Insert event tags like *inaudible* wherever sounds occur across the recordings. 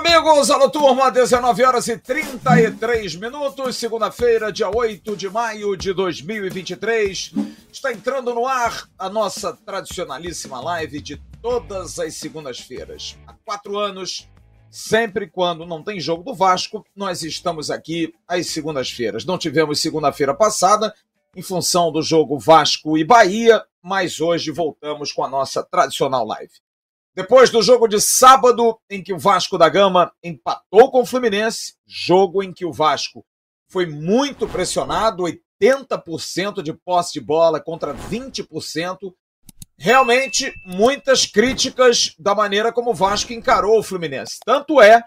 amigos, alô turma, 19 horas e 33 minutos, segunda-feira, dia 8 de maio de 2023. Está entrando no ar a nossa tradicionalíssima live de todas as segundas-feiras. Há quatro anos, sempre quando não tem jogo do Vasco, nós estamos aqui às segundas-feiras. Não tivemos segunda-feira passada, em função do jogo Vasco e Bahia, mas hoje voltamos com a nossa tradicional live. Depois do jogo de sábado, em que o Vasco da Gama empatou com o Fluminense, jogo em que o Vasco foi muito pressionado, 80% de posse de bola contra 20%. Realmente, muitas críticas da maneira como o Vasco encarou o Fluminense. Tanto é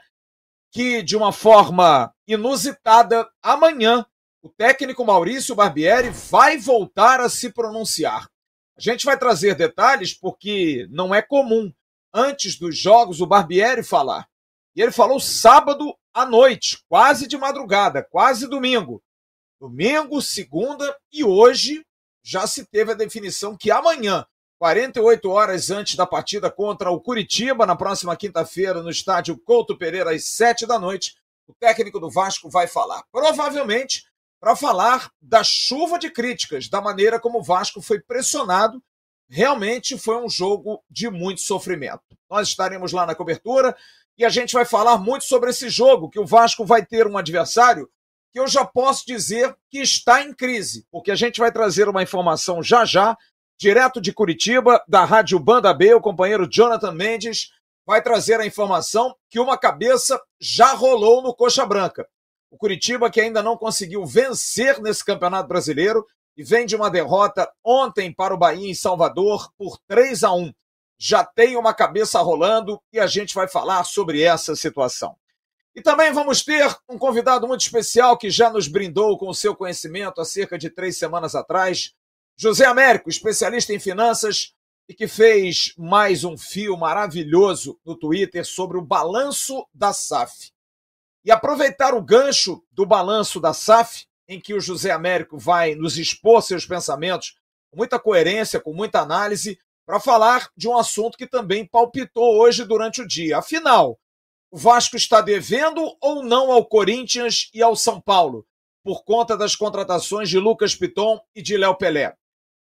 que, de uma forma inusitada, amanhã o técnico Maurício Barbieri vai voltar a se pronunciar. A gente vai trazer detalhes porque não é comum antes dos jogos, o Barbieri falar. E ele falou sábado à noite, quase de madrugada, quase domingo. Domingo, segunda e hoje já se teve a definição que amanhã, 48 horas antes da partida contra o Curitiba, na próxima quinta-feira, no estádio Couto Pereira, às 7 da noite, o técnico do Vasco vai falar. Provavelmente para falar da chuva de críticas, da maneira como o Vasco foi pressionado realmente foi um jogo de muito sofrimento. Nós estaremos lá na cobertura e a gente vai falar muito sobre esse jogo, que o Vasco vai ter um adversário que eu já posso dizer que está em crise, porque a gente vai trazer uma informação já já, direto de Curitiba, da Rádio Banda B, o companheiro Jonathan Mendes vai trazer a informação que uma cabeça já rolou no Coxa Branca. O Curitiba, que ainda não conseguiu vencer nesse Campeonato Brasileiro, e vem de uma derrota ontem para o Bahia em Salvador por 3 a 1. Já tem uma cabeça rolando e a gente vai falar sobre essa situação. E também vamos ter um convidado muito especial que já nos brindou com o seu conhecimento há cerca de três semanas atrás, José Américo, especialista em finanças e que fez mais um fio maravilhoso no Twitter sobre o balanço da SAF. E aproveitar o gancho do balanço da SAF, em que o José Américo vai nos expor seus pensamentos com muita coerência, com muita análise, para falar de um assunto que também palpitou hoje durante o dia. Afinal, o Vasco está devendo ou não ao Corinthians e ao São Paulo, por conta das contratações de Lucas Piton e de Léo Pelé?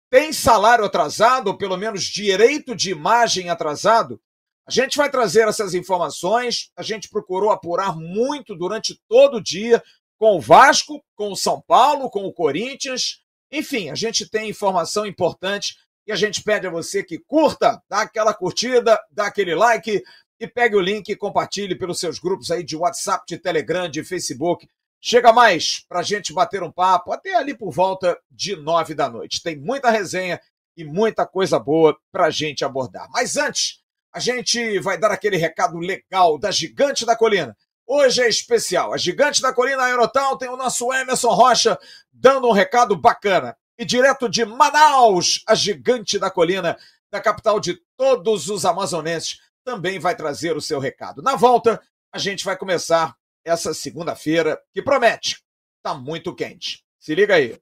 Tem salário atrasado, ou pelo menos direito de imagem atrasado? A gente vai trazer essas informações, a gente procurou apurar muito durante todo o dia, com o Vasco, com o São Paulo, com o Corinthians. Enfim, a gente tem informação importante e a gente pede a você que curta, dá aquela curtida, dá aquele like e pegue o link e compartilhe pelos seus grupos aí de WhatsApp, de Telegram, de Facebook. Chega mais para a gente bater um papo até ali por volta de nove da noite. Tem muita resenha e muita coisa boa para a gente abordar. Mas antes, a gente vai dar aquele recado legal da Gigante da Colina. Hoje é especial. A Gigante da Colina Aerotal tem o nosso Emerson Rocha dando um recado bacana. E direto de Manaus, a Gigante da Colina, da capital de todos os amazonenses, também vai trazer o seu recado. Na volta, a gente vai começar essa segunda-feira que promete. Tá muito quente. Se liga aí.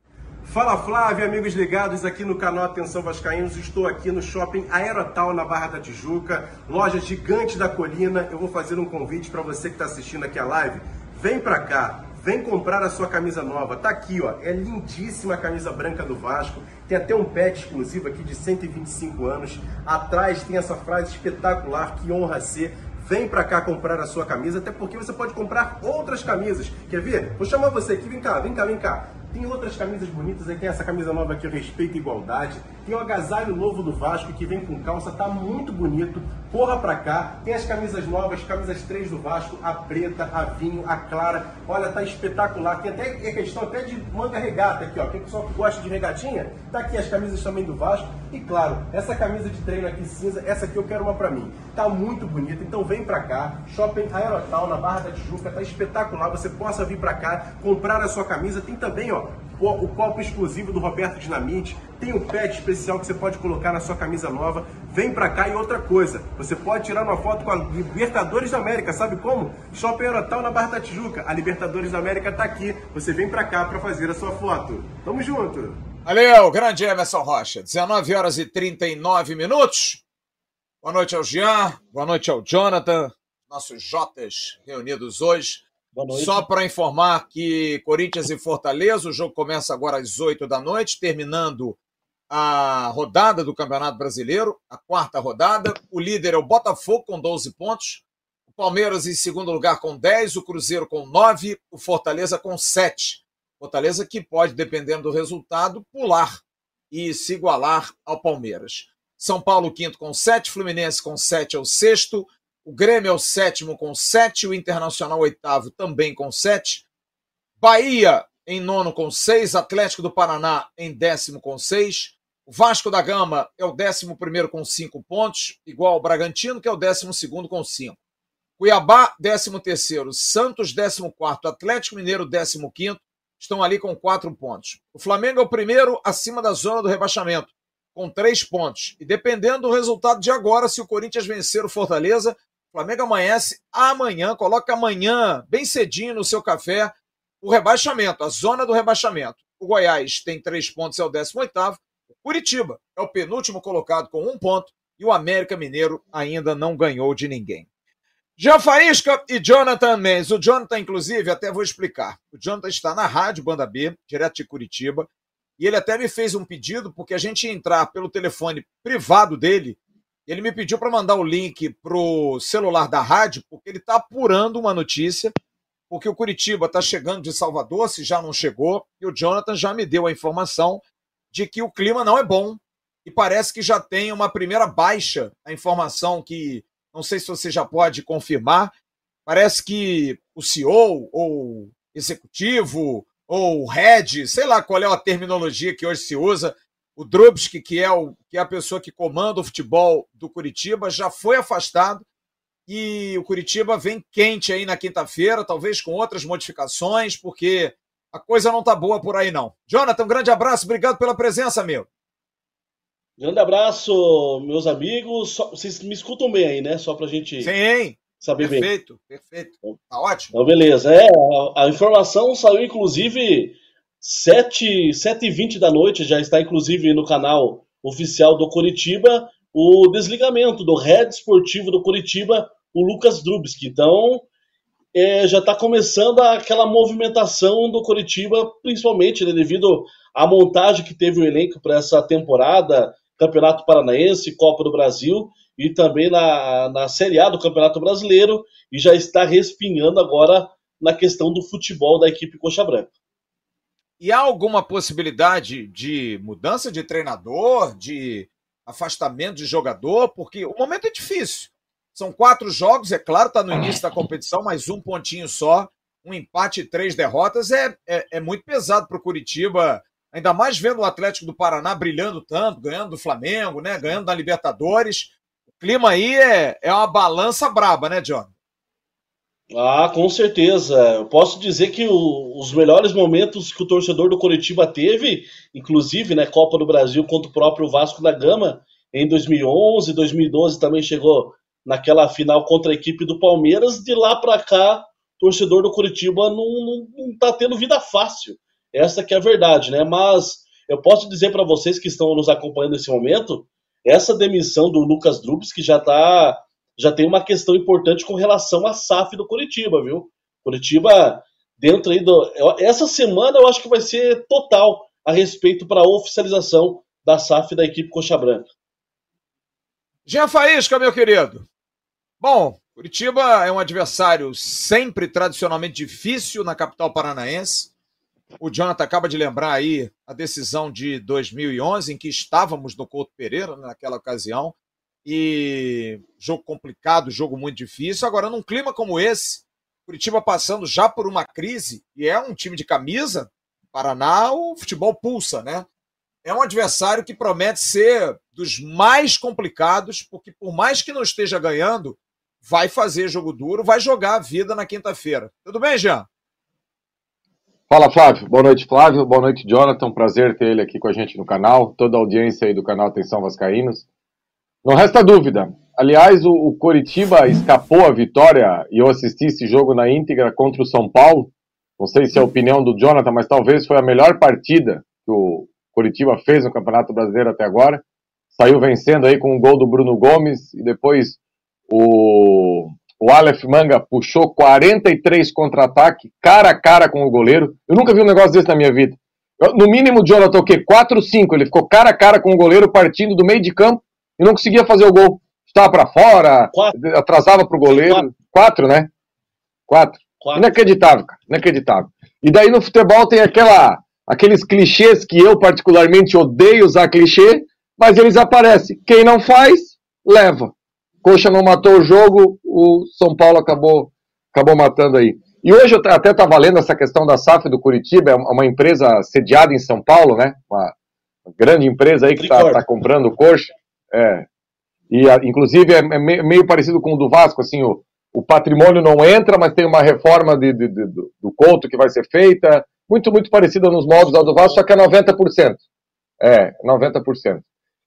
Fala Flávio, amigos ligados aqui no canal Atenção Vascaínos. Estou aqui no shopping Aerotal na Barra da Tijuca, loja gigante da colina. Eu vou fazer um convite para você que está assistindo aqui a live. Vem para cá, vem comprar a sua camisa nova. Tá aqui, ó, é lindíssima a camisa branca do Vasco. Tem até um pet exclusivo aqui de 125 anos. Atrás tem essa frase espetacular que honra ser vem para cá comprar a sua camisa, até porque você pode comprar outras camisas. Quer ver? Vou chamar você aqui, vem cá, vem cá, vem cá. Tem outras camisas bonitas aí, tem essa camisa nova aqui, Respeito e Igualdade. Tem o agasalho novo do Vasco que vem com calça, tá muito bonito. Corra pra cá. Tem as camisas novas, camisas 3 do Vasco, a preta, a vinho, a clara. Olha, tá espetacular. Tem até é questão até de manga regata aqui, ó. Quem pessoal que gosta de regatinha, tá aqui as camisas também do Vasco. E claro, essa camisa de treino aqui cinza, essa aqui eu quero uma pra mim. Tá muito bonita, então vem pra cá. Shopping Aerotal, na Barra da Tijuca, tá espetacular. Você possa vir pra cá, comprar a sua camisa. Tem também, ó, o copo exclusivo do Roberto Dinamite, tem o pet especial que você pode colocar na sua camisa nova. Vem pra cá e outra coisa, você pode tirar uma foto com a Libertadores da América, sabe como? Shopping Aerotal na Barra da Tijuca. A Libertadores da América tá aqui. Você vem pra cá para fazer a sua foto. Tamo junto. Valeu, grande Emerson Rocha. 19 horas e 39 minutos. Boa noite ao Jean, boa noite ao Jonathan. nossos Jotas reunidos hoje. Só para informar que Corinthians e Fortaleza, o jogo começa agora às 8 da noite, terminando a rodada do Campeonato Brasileiro, a quarta rodada. O líder é o Botafogo com 12 pontos, o Palmeiras em segundo lugar com 10, o Cruzeiro com 9, o Fortaleza com 7. Fortaleza que pode, dependendo do resultado, pular e se igualar ao Palmeiras. São Paulo, quinto com 7, Fluminense com 7 é o sexto, o Grêmio é o sétimo com 7, o Internacional oitavo também com 7, Bahia em nono com 6, Atlético do Paraná em décimo com 6, o Vasco da Gama é o décimo primeiro com 5 pontos, igual ao Bragantino, que é o décimo segundo com 5. Cuiabá, décimo terceiro, Santos, décimo quarto, Atlético Mineiro, décimo quinto, estão ali com quatro pontos. O Flamengo é o primeiro acima da zona do rebaixamento, com três pontos. E dependendo do resultado de agora, se o Corinthians vencer o Fortaleza, Flamengo amanhece amanhã, coloca amanhã, bem cedinho no seu café, o rebaixamento, a zona do rebaixamento. O Goiás tem três pontos, é o 18 O Curitiba é o penúltimo colocado com um ponto. E o América Mineiro ainda não ganhou de ninguém. Jean Faísca e Jonathan Mendes. O Jonathan, inclusive, até vou explicar. O Jonathan está na rádio Banda B, direto de Curitiba, e ele até me fez um pedido, porque a gente ia entrar pelo telefone privado dele. Ele me pediu para mandar o link pro celular da rádio, porque ele está apurando uma notícia, porque o Curitiba está chegando de Salvador, se já não chegou, e o Jonathan já me deu a informação de que o clima não é bom e parece que já tem uma primeira baixa. A informação que não sei se você já pode confirmar. Parece que o CEO ou executivo ou head, sei lá qual é a terminologia que hoje se usa, o Drubsky, que é, o, que é a pessoa que comanda o futebol do Curitiba, já foi afastado e o Curitiba vem quente aí na quinta-feira, talvez com outras modificações, porque a coisa não tá boa por aí não. Jonathan, um grande abraço, obrigado pela presença, meu. Grande abraço, meus amigos. Só, vocês me escutam bem aí, né? Só pra gente Sim, saber perfeito, bem. Perfeito, perfeito. Tá ótimo. Então, beleza. É, a, a informação saiu, inclusive, 7, 7h20 da noite, já está, inclusive, no canal oficial do Curitiba, o desligamento do head esportivo do Curitiba, o Lucas Drubski. Então, é, já está começando aquela movimentação do Curitiba, principalmente né, devido à montagem que teve o elenco para essa temporada, Campeonato Paranaense, Copa do Brasil e também na, na Série A do Campeonato Brasileiro e já está respingando agora na questão do futebol da equipe Coxa Branca. E há alguma possibilidade de mudança de treinador, de afastamento de jogador? Porque o momento é difícil. São quatro jogos, é claro, está no início da competição, mas um pontinho só, um empate e três derrotas é, é, é muito pesado para o Curitiba Ainda mais vendo o Atlético do Paraná brilhando tanto, ganhando do Flamengo, né? Ganhando da Libertadores. O clima aí é, é uma balança braba, né, John? Ah, com certeza. Eu posso dizer que o, os melhores momentos que o torcedor do Curitiba teve, inclusive, né, Copa do Brasil contra o próprio Vasco da Gama, em 2011, 2012 também chegou naquela final contra a equipe do Palmeiras. De lá para cá, o torcedor do Curitiba não, não, não tá tendo vida fácil. Essa que é a verdade, né? Mas eu posso dizer para vocês que estão nos acompanhando nesse momento, essa demissão do Lucas Drubs que já tá já tem uma questão importante com relação à SAF do Curitiba, viu? Curitiba dentro aí do essa semana eu acho que vai ser total a respeito para a oficialização da SAF da equipe Coxa Branca. Jean Faísca, meu querido. Bom, Curitiba é um adversário sempre tradicionalmente difícil na capital paranaense. O Jonathan acaba de lembrar aí a decisão de 2011, em que estávamos no Couto Pereira né, naquela ocasião. E jogo complicado, jogo muito difícil. Agora, num clima como esse, Curitiba passando já por uma crise, e é um time de camisa, Paraná, o futebol pulsa, né? É um adversário que promete ser dos mais complicados, porque por mais que não esteja ganhando, vai fazer jogo duro, vai jogar a vida na quinta-feira. Tudo bem, Jean? Fala, Flávio. Boa noite, Flávio. Boa noite, Jonathan. Prazer ter ele aqui com a gente no canal. Toda a audiência aí do canal Atenção Vascaínos. Não resta dúvida. Aliás, o, o Coritiba escapou a vitória e eu assisti esse jogo na íntegra contra o São Paulo. Não sei se é a opinião do Jonathan, mas talvez foi a melhor partida que o Coritiba fez no Campeonato Brasileiro até agora. Saiu vencendo aí com o gol do Bruno Gomes e depois o o Aleph Manga puxou 43 contra-ataque, cara a cara com o goleiro. Eu nunca vi um negócio desse na minha vida. Eu, no mínimo, o Jonathan, o quê? 4 5. Ele ficou cara a cara com o goleiro, partindo do meio de campo e não conseguia fazer o gol. Estava para fora, quatro. atrasava para o goleiro. Quatro. quatro, né? Quatro. quatro. Inacreditável, cara. Inacreditável. E daí no futebol tem aquela, aqueles clichês que eu particularmente odeio usar clichê, mas eles aparecem. Quem não faz, leva. Coxa não matou o jogo, o São Paulo acabou, acabou matando aí. E hoje eu até estava lendo essa questão da SAF do Curitiba, é uma empresa sediada em São Paulo, né? Uma, grande empresa aí que está tá comprando coxa. É. E inclusive é, é, meio parecido com o do Vasco, assim, o, o patrimônio não entra, mas tem uma reforma de, de, de, do Couto que vai ser feita, muito, muito parecida nos modos da do Vasco, só que é 90%. É, 90%.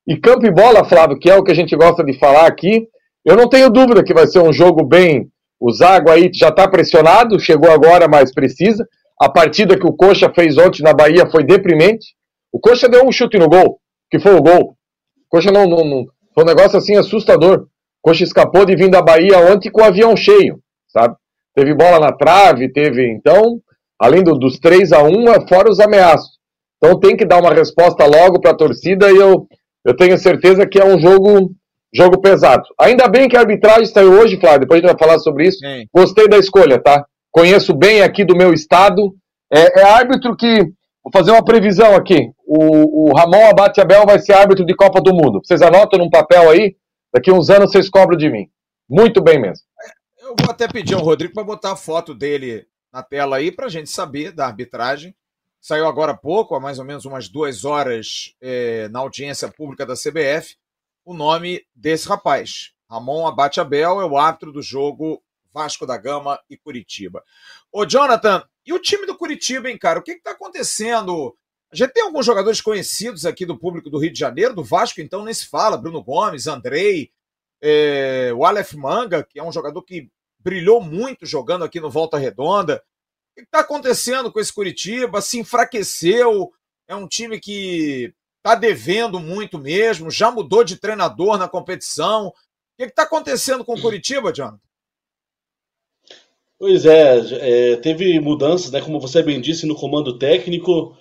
E campo e bola, Flávio, que é o que a gente gosta de falar aqui, eu não tenho dúvida que vai ser um jogo bem. O Zago aí já está pressionado, chegou agora, mas precisa. A partida que o Coxa fez ontem na Bahia foi deprimente. O Coxa deu um chute no gol, que foi o gol. Coxa não, não, não. Foi um negócio assim assustador. Coxa escapou de vir da Bahia ontem com o avião cheio, sabe? Teve bola na trave, teve. Então, além do, dos 3 a 1 é fora os ameaços. Então tem que dar uma resposta logo para a torcida e eu, eu tenho certeza que é um jogo Jogo pesado. Ainda bem que a arbitragem saiu hoje, Flávio. Depois a gente vai falar sobre isso. Sim. Gostei da escolha, tá? Conheço bem aqui do meu estado. É, é árbitro que. Vou fazer uma previsão aqui. O, o Ramon Abate Abel vai ser árbitro de Copa do Mundo. Vocês anotam num papel aí. Daqui uns anos vocês cobram de mim. Muito bem mesmo. Eu vou até pedir ao Rodrigo para botar a foto dele na tela aí para a gente saber da arbitragem. Saiu agora há pouco, há mais ou menos umas duas horas, é, na audiência pública da CBF o nome desse rapaz. Ramon Abate Abel é o árbitro do jogo Vasco da Gama e Curitiba. Ô, Jonathan, e o time do Curitiba, hein, cara? O que está acontecendo? A gente tem alguns jogadores conhecidos aqui do público do Rio de Janeiro, do Vasco, então nem se fala. Bruno Gomes, Andrei, é, o Aleph Manga, que é um jogador que brilhou muito jogando aqui no Volta Redonda. O que está acontecendo com esse Curitiba? Se enfraqueceu? É um time que está devendo muito mesmo, já mudou de treinador na competição. O que está acontecendo com o Curitiba, Jonathan? Pois é, é, teve mudanças, né, como você bem disse, no comando técnico.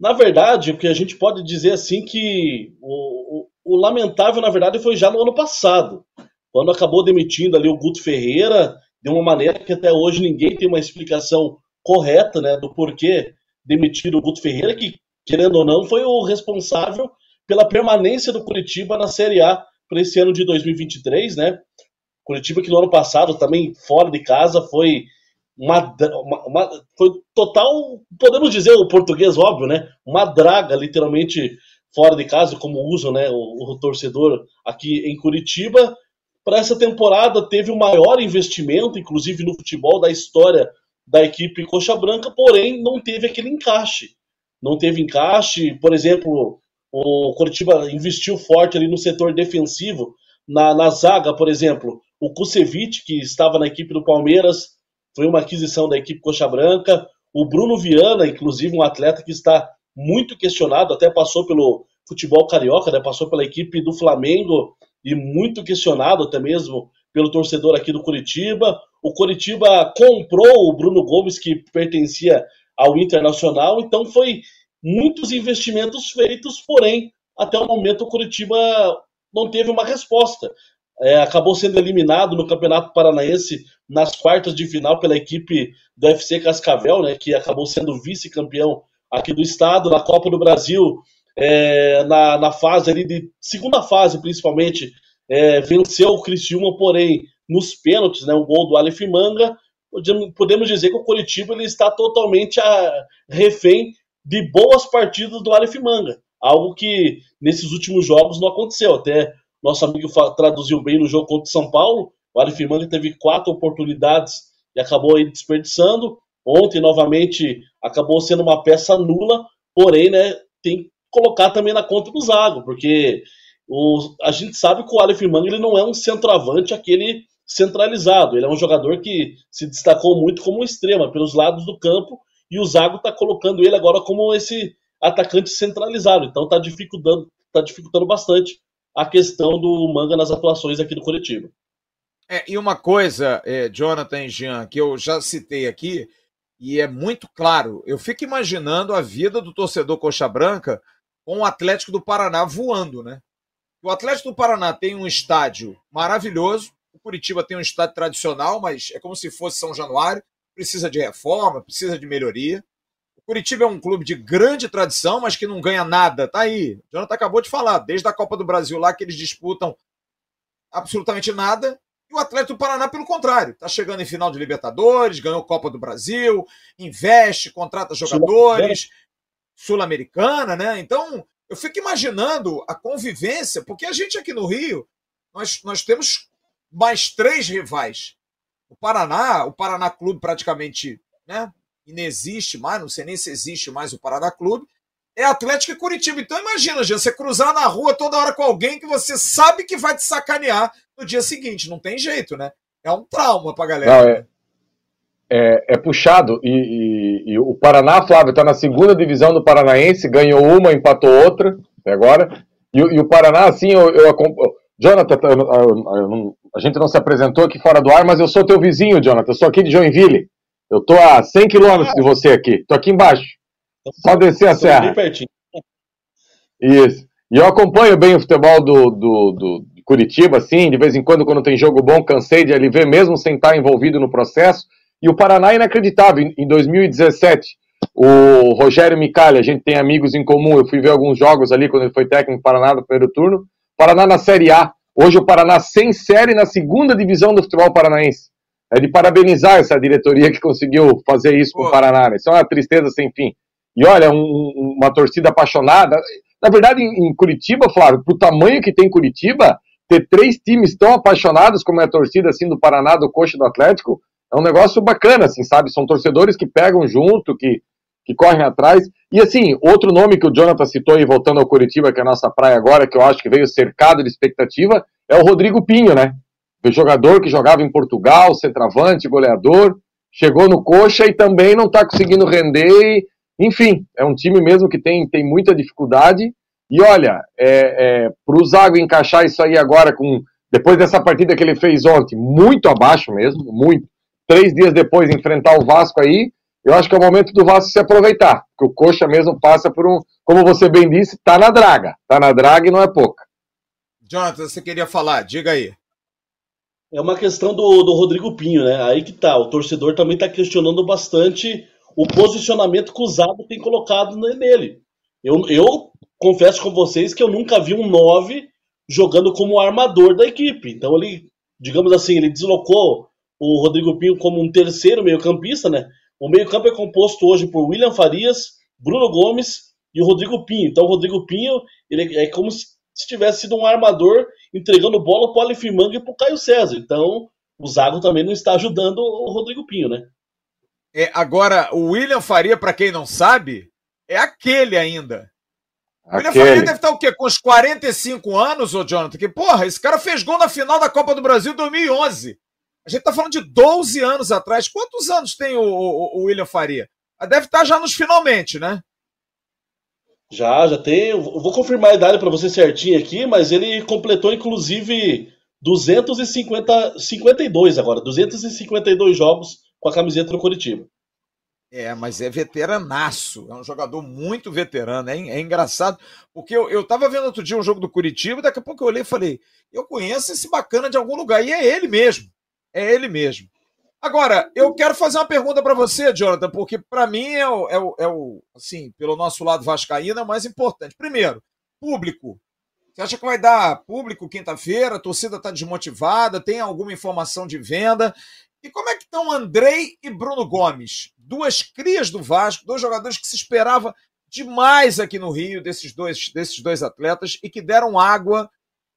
Na verdade, o que a gente pode dizer assim que o, o, o, lamentável, na verdade, foi já no ano passado, quando acabou demitindo ali o Guto Ferreira, de uma maneira que até hoje ninguém tem uma explicação correta né, do porquê demitir o Guto Ferreira, que querendo ou não, foi o responsável pela permanência do Curitiba na Série A para esse ano de 2023, né? Curitiba que no ano passado também fora de casa foi uma, uma, uma, foi total, podemos dizer o português óbvio, né? Uma draga literalmente fora de casa, como usam, né, o, o torcedor aqui em Curitiba. Para essa temporada teve o maior investimento, inclusive no futebol da história da equipe Coxa Branca, porém não teve aquele encaixe não teve encaixe. Por exemplo, o Curitiba investiu forte ali no setor defensivo, na, na zaga, por exemplo. O Kusevich, que estava na equipe do Palmeiras, foi uma aquisição da equipe Coxa Branca. O Bruno Viana, inclusive, um atleta que está muito questionado, até passou pelo futebol carioca, né? passou pela equipe do Flamengo e muito questionado até mesmo pelo torcedor aqui do Curitiba. O Curitiba comprou o Bruno Gomes, que pertencia ao internacional. Então foi muitos investimentos feitos, porém até o momento o Curitiba não teve uma resposta. É, acabou sendo eliminado no Campeonato Paranaense nas quartas de final pela equipe do FC Cascavel, né, que acabou sendo vice-campeão aqui do estado, na Copa do Brasil, é, na, na fase ali de segunda fase principalmente, é, venceu o Criciúma, porém nos pênaltis, né, um gol do Aleph Manga, podemos dizer que o Curitiba ele está totalmente a, refém de boas partidas do Aleph Manga. Algo que nesses últimos jogos não aconteceu. Até nosso amigo traduziu bem no jogo contra o São Paulo. O Aleph Manga teve quatro oportunidades e acabou aí desperdiçando. Ontem, novamente, acabou sendo uma peça nula. Porém, né, tem que colocar também na conta do Zago, porque o, a gente sabe que o Aleph Manga ele não é um centroavante, aquele centralizado. Ele é um jogador que se destacou muito como extrema pelos lados do campo e o Zago está colocando ele agora como esse atacante centralizado. Então está dificultando, tá dificultando bastante a questão do Manga nas atuações aqui do coletivo. É, e uma coisa, é, Jonathan e Jean, que eu já citei aqui, e é muito claro, eu fico imaginando a vida do torcedor Coxa Branca com o Atlético do Paraná voando, né? O Atlético do Paraná tem um estádio maravilhoso, o Curitiba tem um estádio tradicional, mas é como se fosse São Januário, precisa de reforma, precisa de melhoria. Curitiba é um clube de grande tradição, mas que não ganha nada. Tá aí. O Jonathan acabou de falar, desde a Copa do Brasil lá que eles disputam absolutamente nada. E o Atlético do Paraná, pelo contrário, está chegando em final de Libertadores, ganhou Copa do Brasil, investe, contrata jogadores, Sul-Americana, né? Então, eu fico imaginando a convivência, porque a gente aqui no Rio, nós, nós temos mais três rivais. O Paraná, o Paraná Clube praticamente né, inexiste mais, não sei nem se existe mais o Paraná Clube, é Atlético e Curitiba. Então imagina, Jean, você cruzar na rua toda hora com alguém que você sabe que vai te sacanear no dia seguinte. Não tem jeito, né? É um trauma pra galera. Não, é, é, é, puxado. E, e, e, o Paraná, Flávio, está na segunda divisão do Paranaense, ganhou uma, empatou outra, até agora. E, e o Paraná, assim, eu, eu, eu Jonathan, eu, a gente não se apresentou aqui fora do ar, mas eu sou teu vizinho, Jonathan. Eu sou aqui de Joinville. Eu tô a 100 quilômetros de você aqui. Tô aqui embaixo. Só descer a serra. Isso. E eu acompanho bem o futebol do, do, do Curitiba, assim, de vez em quando, quando tem jogo bom, cansei de ali ver, mesmo sem estar envolvido no processo. E o Paraná é inacreditável. Em 2017, o Rogério Micali, a gente tem amigos em comum, eu fui ver alguns jogos ali quando ele foi técnico do Paraná no primeiro turno. Paraná na Série A. Hoje o Paraná sem série na segunda divisão do futebol paranaense. É de parabenizar essa diretoria que conseguiu fazer isso com o Paraná. Né? Isso é uma tristeza sem fim. E olha, um, uma torcida apaixonada. Na verdade, em, em Curitiba, Flávio, pro tamanho que tem Curitiba, ter três times tão apaixonados como é a torcida assim do Paraná, do Coxa do Atlético, é um negócio bacana, assim, sabe? São torcedores que pegam junto, que, que correm atrás. E assim, outro nome que o Jonathan citou aí, voltando ao Curitiba, que é a nossa praia agora, que eu acho que veio cercado de expectativa, é o Rodrigo Pinho, né? Jogador que jogava em Portugal, centroavante, goleador, chegou no Coxa e também não está conseguindo render. E, enfim, é um time mesmo que tem, tem muita dificuldade. E olha, é, é, para o Zago encaixar isso aí agora, com depois dessa partida que ele fez ontem, muito abaixo mesmo, muito. Três dias depois enfrentar o Vasco aí, eu acho que é o momento do Vasco se aproveitar. Porque o Coxa mesmo passa por um, como você bem disse, tá na draga. Tá na draga e não é pouca. Jonathan, você queria falar? Diga aí. É uma questão do, do Rodrigo Pinho, né? Aí que tá. O torcedor também tá questionando bastante o posicionamento que o Zago tem colocado nele. Eu, eu confesso com vocês que eu nunca vi um 9 jogando como armador da equipe. Então ele, digamos assim, ele deslocou o Rodrigo Pinho como um terceiro meio-campista, né? O meio-campo é composto hoje por William Farias, Bruno Gomes e o Rodrigo Pinho. Então o Rodrigo Pinho, ele é como se se tivesse sido um armador entregando bola para o Alifimanga e para o Caio César. Então, o Zago também não está ajudando o Rodrigo Pinho, né? É, agora, o William Faria, para quem não sabe, é aquele ainda. O William Faria deve estar o quê? Com uns 45 anos, ô Jonathan? Que, porra, esse cara fez gol na final da Copa do Brasil em 2011. A gente tá falando de 12 anos atrás. Quantos anos tem o, o, o William Faria? Deve estar já nos finalmente, né? Já, já tem. Eu vou confirmar a idade para você certinho aqui, mas ele completou inclusive 250, 52 agora, 252 jogos com a camiseta do Curitiba. É, mas é veteranaço, é um jogador muito veterano, é, é engraçado, porque eu, eu tava vendo outro dia um jogo do Curitiba, daqui a pouco eu olhei e falei, eu conheço esse bacana de algum lugar, e é ele mesmo, é ele mesmo. Agora, eu quero fazer uma pergunta para você, Jonathan, porque para mim é o, é, o, é o, assim, pelo nosso lado vascaíno, é o mais importante. Primeiro, público. Você acha que vai dar público quinta-feira? A torcida está desmotivada? Tem alguma informação de venda? E como é que estão Andrei e Bruno Gomes? Duas crias do Vasco, dois jogadores que se esperava demais aqui no Rio, desses dois, desses dois atletas, e que deram água,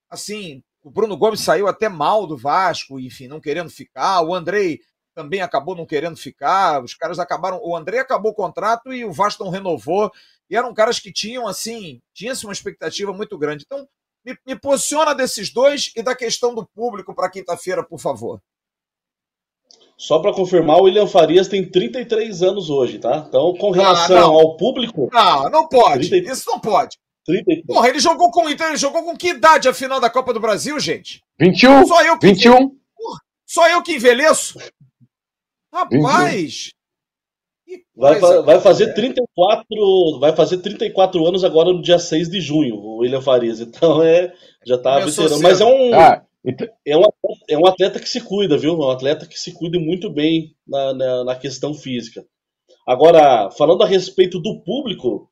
assim, o Bruno Gomes saiu até mal do Vasco, enfim, não querendo ficar. O Andrei também acabou não querendo ficar. Os caras acabaram. O André acabou o contrato e o Vasco não renovou. E eram caras que tinham, assim, tinha-se uma expectativa muito grande. Então, me, me posiciona desses dois e da questão do público para quinta-feira, por favor. Só para confirmar, o William Farias tem 33 anos hoje, tá? Então, com relação ah, ao público. Não, não pode. 30... Isso não pode. 33. Porra, ele jogou com. Então, ele jogou com que idade a final da Copa do Brasil, gente? 21. Só eu que 21. Porra. Só eu que envelheço? Rapaz! Vai, vai, fazer 34, vai fazer 34 anos agora no dia 6 de junho, o William Farias. Então é, já tá veterano. Mas é um, ah, então... é, um, é um atleta que se cuida, viu? É um atleta que se cuida muito bem na, na, na questão física. Agora, falando a respeito do público,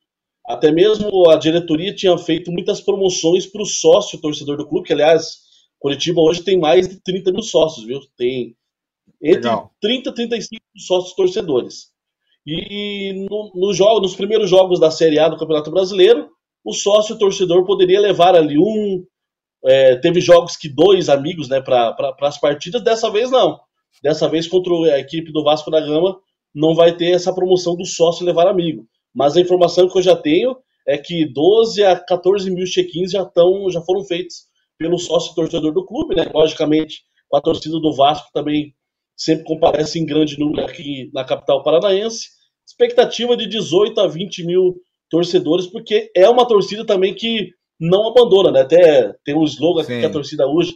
até mesmo a diretoria tinha feito muitas promoções para o sócio torcedor do clube, que aliás, Curitiba hoje tem mais de 30 mil sócios, viu? Tem entre Legal. 30 e 35 sócios torcedores. E no, no jogo, nos primeiros jogos da Série A do Campeonato Brasileiro, o sócio torcedor poderia levar ali um. É, teve jogos que dois amigos né, para pra, as partidas, dessa vez não. Dessa vez contra a equipe do Vasco da Gama não vai ter essa promoção do sócio levar amigo. Mas a informação que eu já tenho é que 12 a 14 mil check-ins já, já foram feitos pelo sócio torcedor do clube, né? Logicamente, a torcida do Vasco também sempre comparece em grande número aqui na capital paranaense. Expectativa de 18 a 20 mil torcedores, porque é uma torcida também que não abandona, né? Até tem um slogan que a torcida hoje,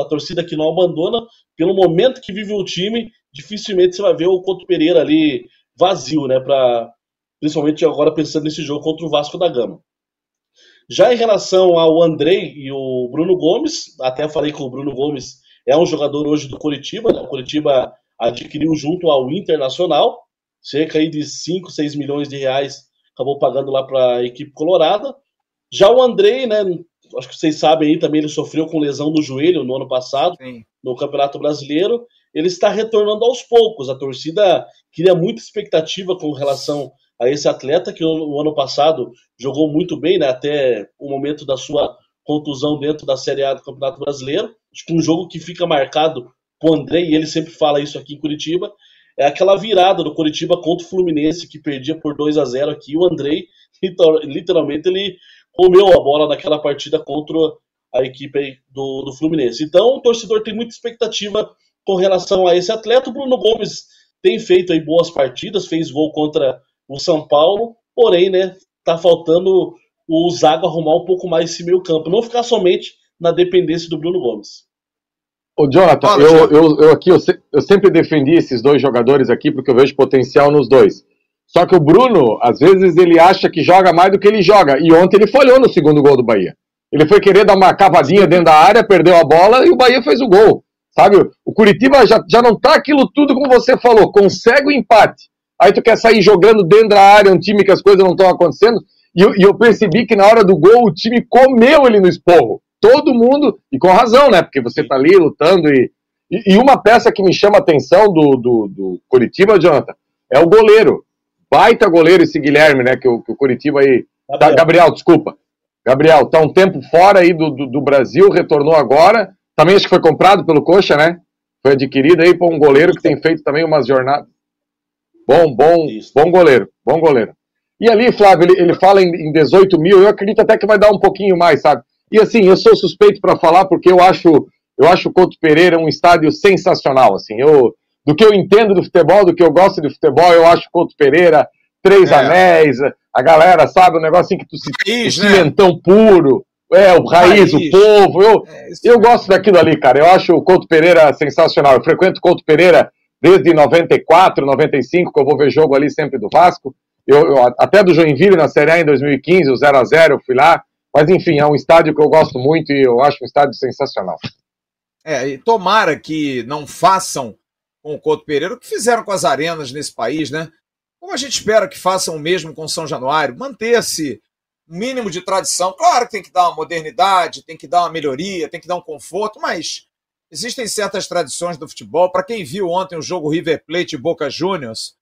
a torcida que não abandona, pelo momento que vive o time, dificilmente você vai ver o Couto Pereira ali vazio, né? Pra, principalmente agora pensando nesse jogo contra o Vasco da Gama. Já em relação ao Andrei e o Bruno Gomes, até falei com o Bruno Gomes é um jogador hoje do Curitiba, né? o Curitiba adquiriu junto ao Internacional, cerca aí de 5, 6 milhões de reais, acabou pagando lá para a equipe colorada. Já o Andrei, né, acho que vocês sabem aí também, ele sofreu com lesão no joelho no ano passado, Sim. no Campeonato Brasileiro. Ele está retornando aos poucos. A torcida cria muita expectativa com relação a esse atleta que no ano passado jogou muito bem, né, até o momento da sua contusão dentro da Série A do Campeonato Brasileiro. Acho que um jogo que fica marcado com o André, e ele sempre fala isso aqui em Curitiba, é aquela virada do Curitiba contra o Fluminense, que perdia por 2 a 0 aqui. O Andrei, *laughs* literalmente, ele comeu a bola naquela partida contra a equipe do, do Fluminense. Então, o torcedor tem muita expectativa com relação a esse atleta. O Bruno Gomes tem feito aí boas partidas, fez gol contra o São Paulo, porém, né, tá faltando o Zago arrumar um pouco mais esse meio campo, não ficar somente na dependência do Bruno Gomes. Ô, Jonathan, Fala, eu, eu, eu, aqui eu, eu, sempre defendi esses dois jogadores aqui porque eu vejo potencial nos dois. Só que o Bruno, às vezes, ele acha que joga mais do que ele joga. E ontem ele falhou no segundo gol do Bahia. Ele foi querer dar uma cavadinha dentro da área, perdeu a bola e o Bahia fez o gol. Sabe? O Curitiba já, já não tá aquilo tudo como você falou, consegue o empate. Aí tu quer sair jogando dentro da área, um time que as coisas não estão acontecendo. E eu, e eu, percebi que na hora do gol o time comeu ele no esporro. Todo mundo, e com razão, né? Porque você tá ali lutando e. E, e uma peça que me chama a atenção do, do, do Curitiba, Jonathan, é o goleiro. Baita goleiro esse Guilherme, né? Que o, que o Curitiba aí. Gabriel. Tá, Gabriel, desculpa. Gabriel, tá um tempo fora aí do, do, do, Brasil, retornou agora. Também acho que foi comprado pelo Coxa, né? Foi adquirido aí por um goleiro que tem feito também umas jornadas. Bom, bom, bom goleiro, bom goleiro. E ali, Flávio, ele, ele fala em, em 18 mil, eu acredito até que vai dar um pouquinho mais, sabe? E assim, eu sou suspeito para falar porque eu acho, eu acho o Couto Pereira um estádio sensacional, assim. Eu, do que eu entendo do futebol, do que eu gosto de futebol, eu acho o Couto Pereira três é. anéis, a galera, sabe, o um negócio assim que tu se raiz, né? cimentão puro, é, o raiz, raiz. o povo, eu, é, eu gosto daquilo ali, cara, eu acho o Couto Pereira sensacional, eu frequento o Couto Pereira desde 94, 95, que eu vou ver jogo ali sempre do Vasco, eu, eu, até do Joinville na Série A em 2015, o 0 a 0 eu fui lá. Mas enfim, é um estádio que eu gosto muito e eu acho um estádio sensacional. É, e tomara que não façam com o Couto Pereira o que fizeram com as arenas nesse país, né? Como a gente espera que façam o mesmo com São Januário, manter-se mínimo de tradição. Claro que tem que dar uma modernidade, tem que dar uma melhoria, tem que dar um conforto, mas existem certas tradições do futebol. Para quem viu ontem o jogo River Plate e Boca Juniors,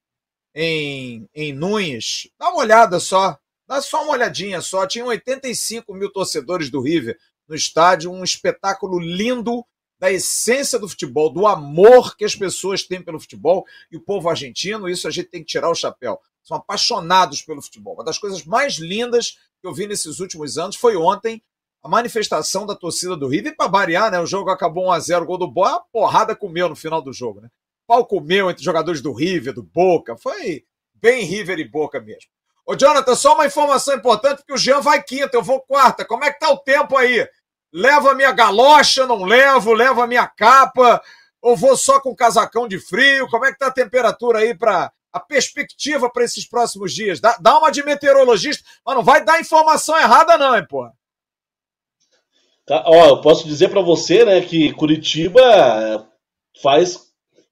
em, em Nunes, dá uma olhada só, dá só uma olhadinha só. Tinham 85 mil torcedores do River no estádio, um espetáculo lindo da essência do futebol, do amor que as pessoas têm pelo futebol e o povo argentino, isso a gente tem que tirar o chapéu. São apaixonados pelo futebol. Uma das coisas mais lindas que eu vi nesses últimos anos foi ontem a manifestação da torcida do River. Para variar, né? O jogo acabou 1x0, gol do Boa, a porrada comeu no final do jogo, né? pau comeu entre jogadores do River, do Boca. Foi bem River e Boca mesmo. Ô, Jonathan, só uma informação importante, porque o Jean vai quinta, eu vou quarta. Como é que tá o tempo aí? Levo a minha galocha, não levo? Levo a minha capa? ou vou só com casacão de frio? Como é que tá a temperatura aí para a perspectiva para esses próximos dias? Dá, dá uma de meteorologista, mas não vai dar informação errada não, hein. Tá, ó, eu posso dizer para você, né, que Curitiba faz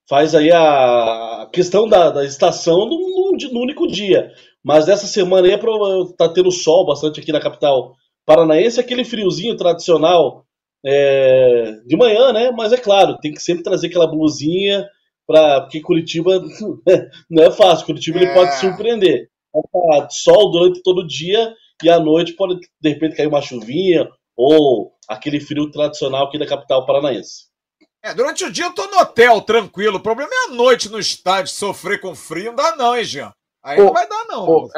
faz aí a questão da, da estação no, no, no, único dia. Mas essa semana aí é tá tendo sol bastante aqui na capital paranaense, aquele friozinho tradicional é, de manhã, né? Mas é claro, tem que sempre trazer aquela blusinha, pra, porque Curitiba *laughs* não é fácil. Curitiba é. ele pode surpreender. Tá sol durante todo o dia e à noite pode de repente cair uma chuvinha ou aquele frio tradicional aqui da capital paranaense. É, durante o dia eu tô no hotel, tranquilo. O problema é a noite no estádio, sofrer com frio. Não dá não, hein, Jean? Aí não vai dar não.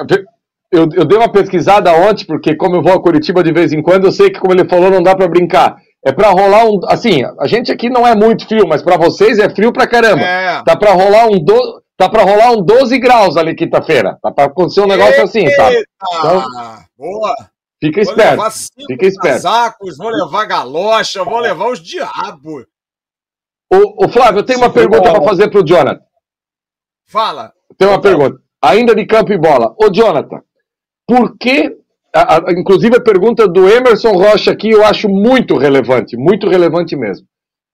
eu, eu dei uma pesquisada ontem, porque como eu vou a Curitiba de vez em quando, eu sei que, como ele falou, não dá para brincar. É para rolar um. Assim, a gente aqui não é muito frio, mas para vocês é frio pra caramba. É. Tá para rolar um. Do... Tá pra rolar um 12 graus ali quinta-feira. Tá pra acontecer um negócio Eita! assim, sabe? Então, Boa! Fica esperto. Fica esperto. Casacos, vou levar galocha, vou levar os diabos. O, o Flávio, eu tenho uma pergunta para fazer pro Jonathan. Fala. Tem uma pergunta. Ainda de campo e bola. Ô, Jonathan, por que. A, a, inclusive a pergunta do Emerson Rocha aqui eu acho muito relevante, muito relevante mesmo.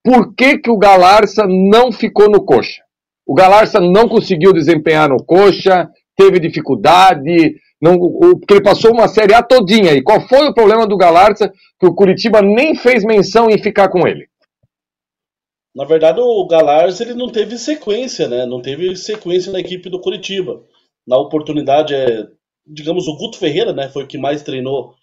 Por que, que o Galarça não ficou no coxa? O Galarça não conseguiu desempenhar no coxa, teve dificuldade, não, porque ele passou uma Série A todinha. E qual foi o problema do Galarça que o Curitiba nem fez menção em ficar com ele? Na verdade, o Galars ele não teve sequência, né? Não teve sequência na equipe do Curitiba. Na oportunidade, é, digamos, o Guto Ferreira, né? Foi o que mais treinou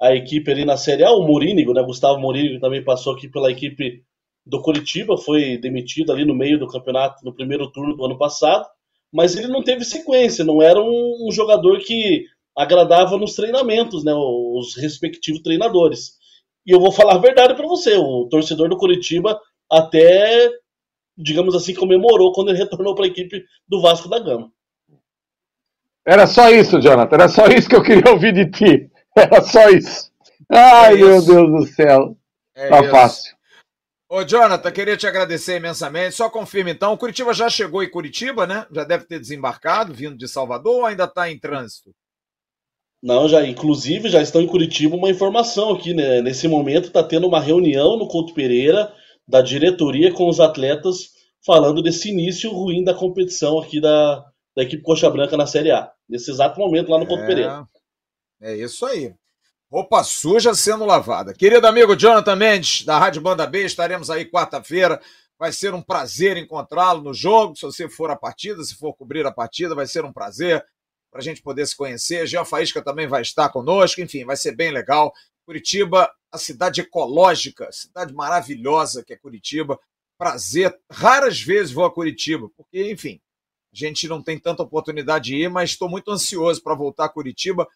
a equipe ali na Série A. O Morínigo, né? Gustavo Morínigo também passou aqui pela equipe do Curitiba, foi demitido ali no meio do campeonato, no primeiro turno do ano passado. Mas ele não teve sequência, não era um, um jogador que agradava nos treinamentos, né? Os respectivos treinadores. E eu vou falar a verdade para você, o torcedor do Curitiba até, digamos assim, comemorou quando ele *laughs* retornou para a equipe do Vasco da Gama. Era só isso, Jonathan. Era só isso que eu queria ouvir de ti. *laughs* Era só isso. Ai, é meu Deus do céu. É tá isso. fácil. Ô, Jonathan, queria te agradecer imensamente. Só confirma então, o Curitiba já chegou em Curitiba, né? Já deve ter desembarcado, vindo de Salvador ou ainda está em trânsito? Não, já, inclusive, já estão em Curitiba uma informação aqui, né? Nesse momento está tendo uma reunião no Couto Pereira da diretoria com os atletas falando desse início ruim da competição aqui da, da equipe Coxa Branca na Série A. Nesse exato momento lá no Ponto é, Pereira. É isso aí. Roupa suja sendo lavada. Querido amigo Jonathan Mendes, da Rádio Banda B, estaremos aí quarta-feira. Vai ser um prazer encontrá-lo no jogo. Se você for a partida, se for cobrir a partida, vai ser um prazer para a gente poder se conhecer. Jean Faísca também vai estar conosco. Enfim, vai ser bem legal. Curitiba a cidade ecológica, cidade maravilhosa que é Curitiba. Prazer. Raras vezes vou a Curitiba, porque, enfim, a gente não tem tanta oportunidade de ir, mas estou muito ansioso para voltar a Curitiba.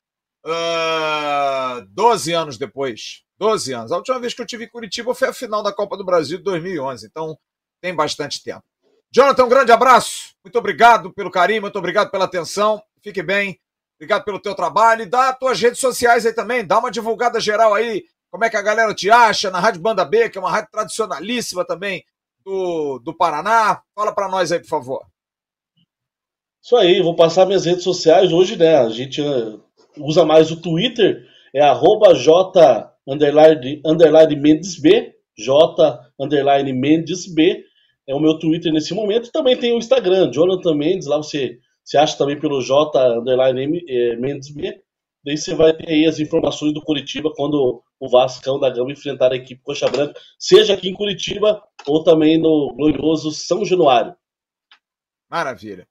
Uh, 12 anos depois. 12 anos. A última vez que eu tive em Curitiba foi a final da Copa do Brasil de 2011. Então, tem bastante tempo. Jonathan, um grande abraço. Muito obrigado pelo carinho, muito obrigado pela atenção. Fique bem. Obrigado pelo teu trabalho. E dá as tuas redes sociais aí também. Dá uma divulgada geral aí como é que a galera te acha na Rádio Banda B, que é uma rádio tradicionalíssima também do, do Paraná. Fala para nós aí, por favor. Isso aí, vou passar minhas redes sociais hoje, né? A gente uh, usa mais o Twitter, é arroba J underline, Mendes B, J underline Mendes B, é o meu Twitter nesse momento. Também tem o Instagram, Jonathan Mendes, lá você, você acha também pelo J underline eh, Mendes B. Daí você vai ter aí as informações do Curitiba quando o Vascão da Gama enfrentar a equipe Coxa Branca, seja aqui em Curitiba ou também no glorioso São Januário. Maravilha.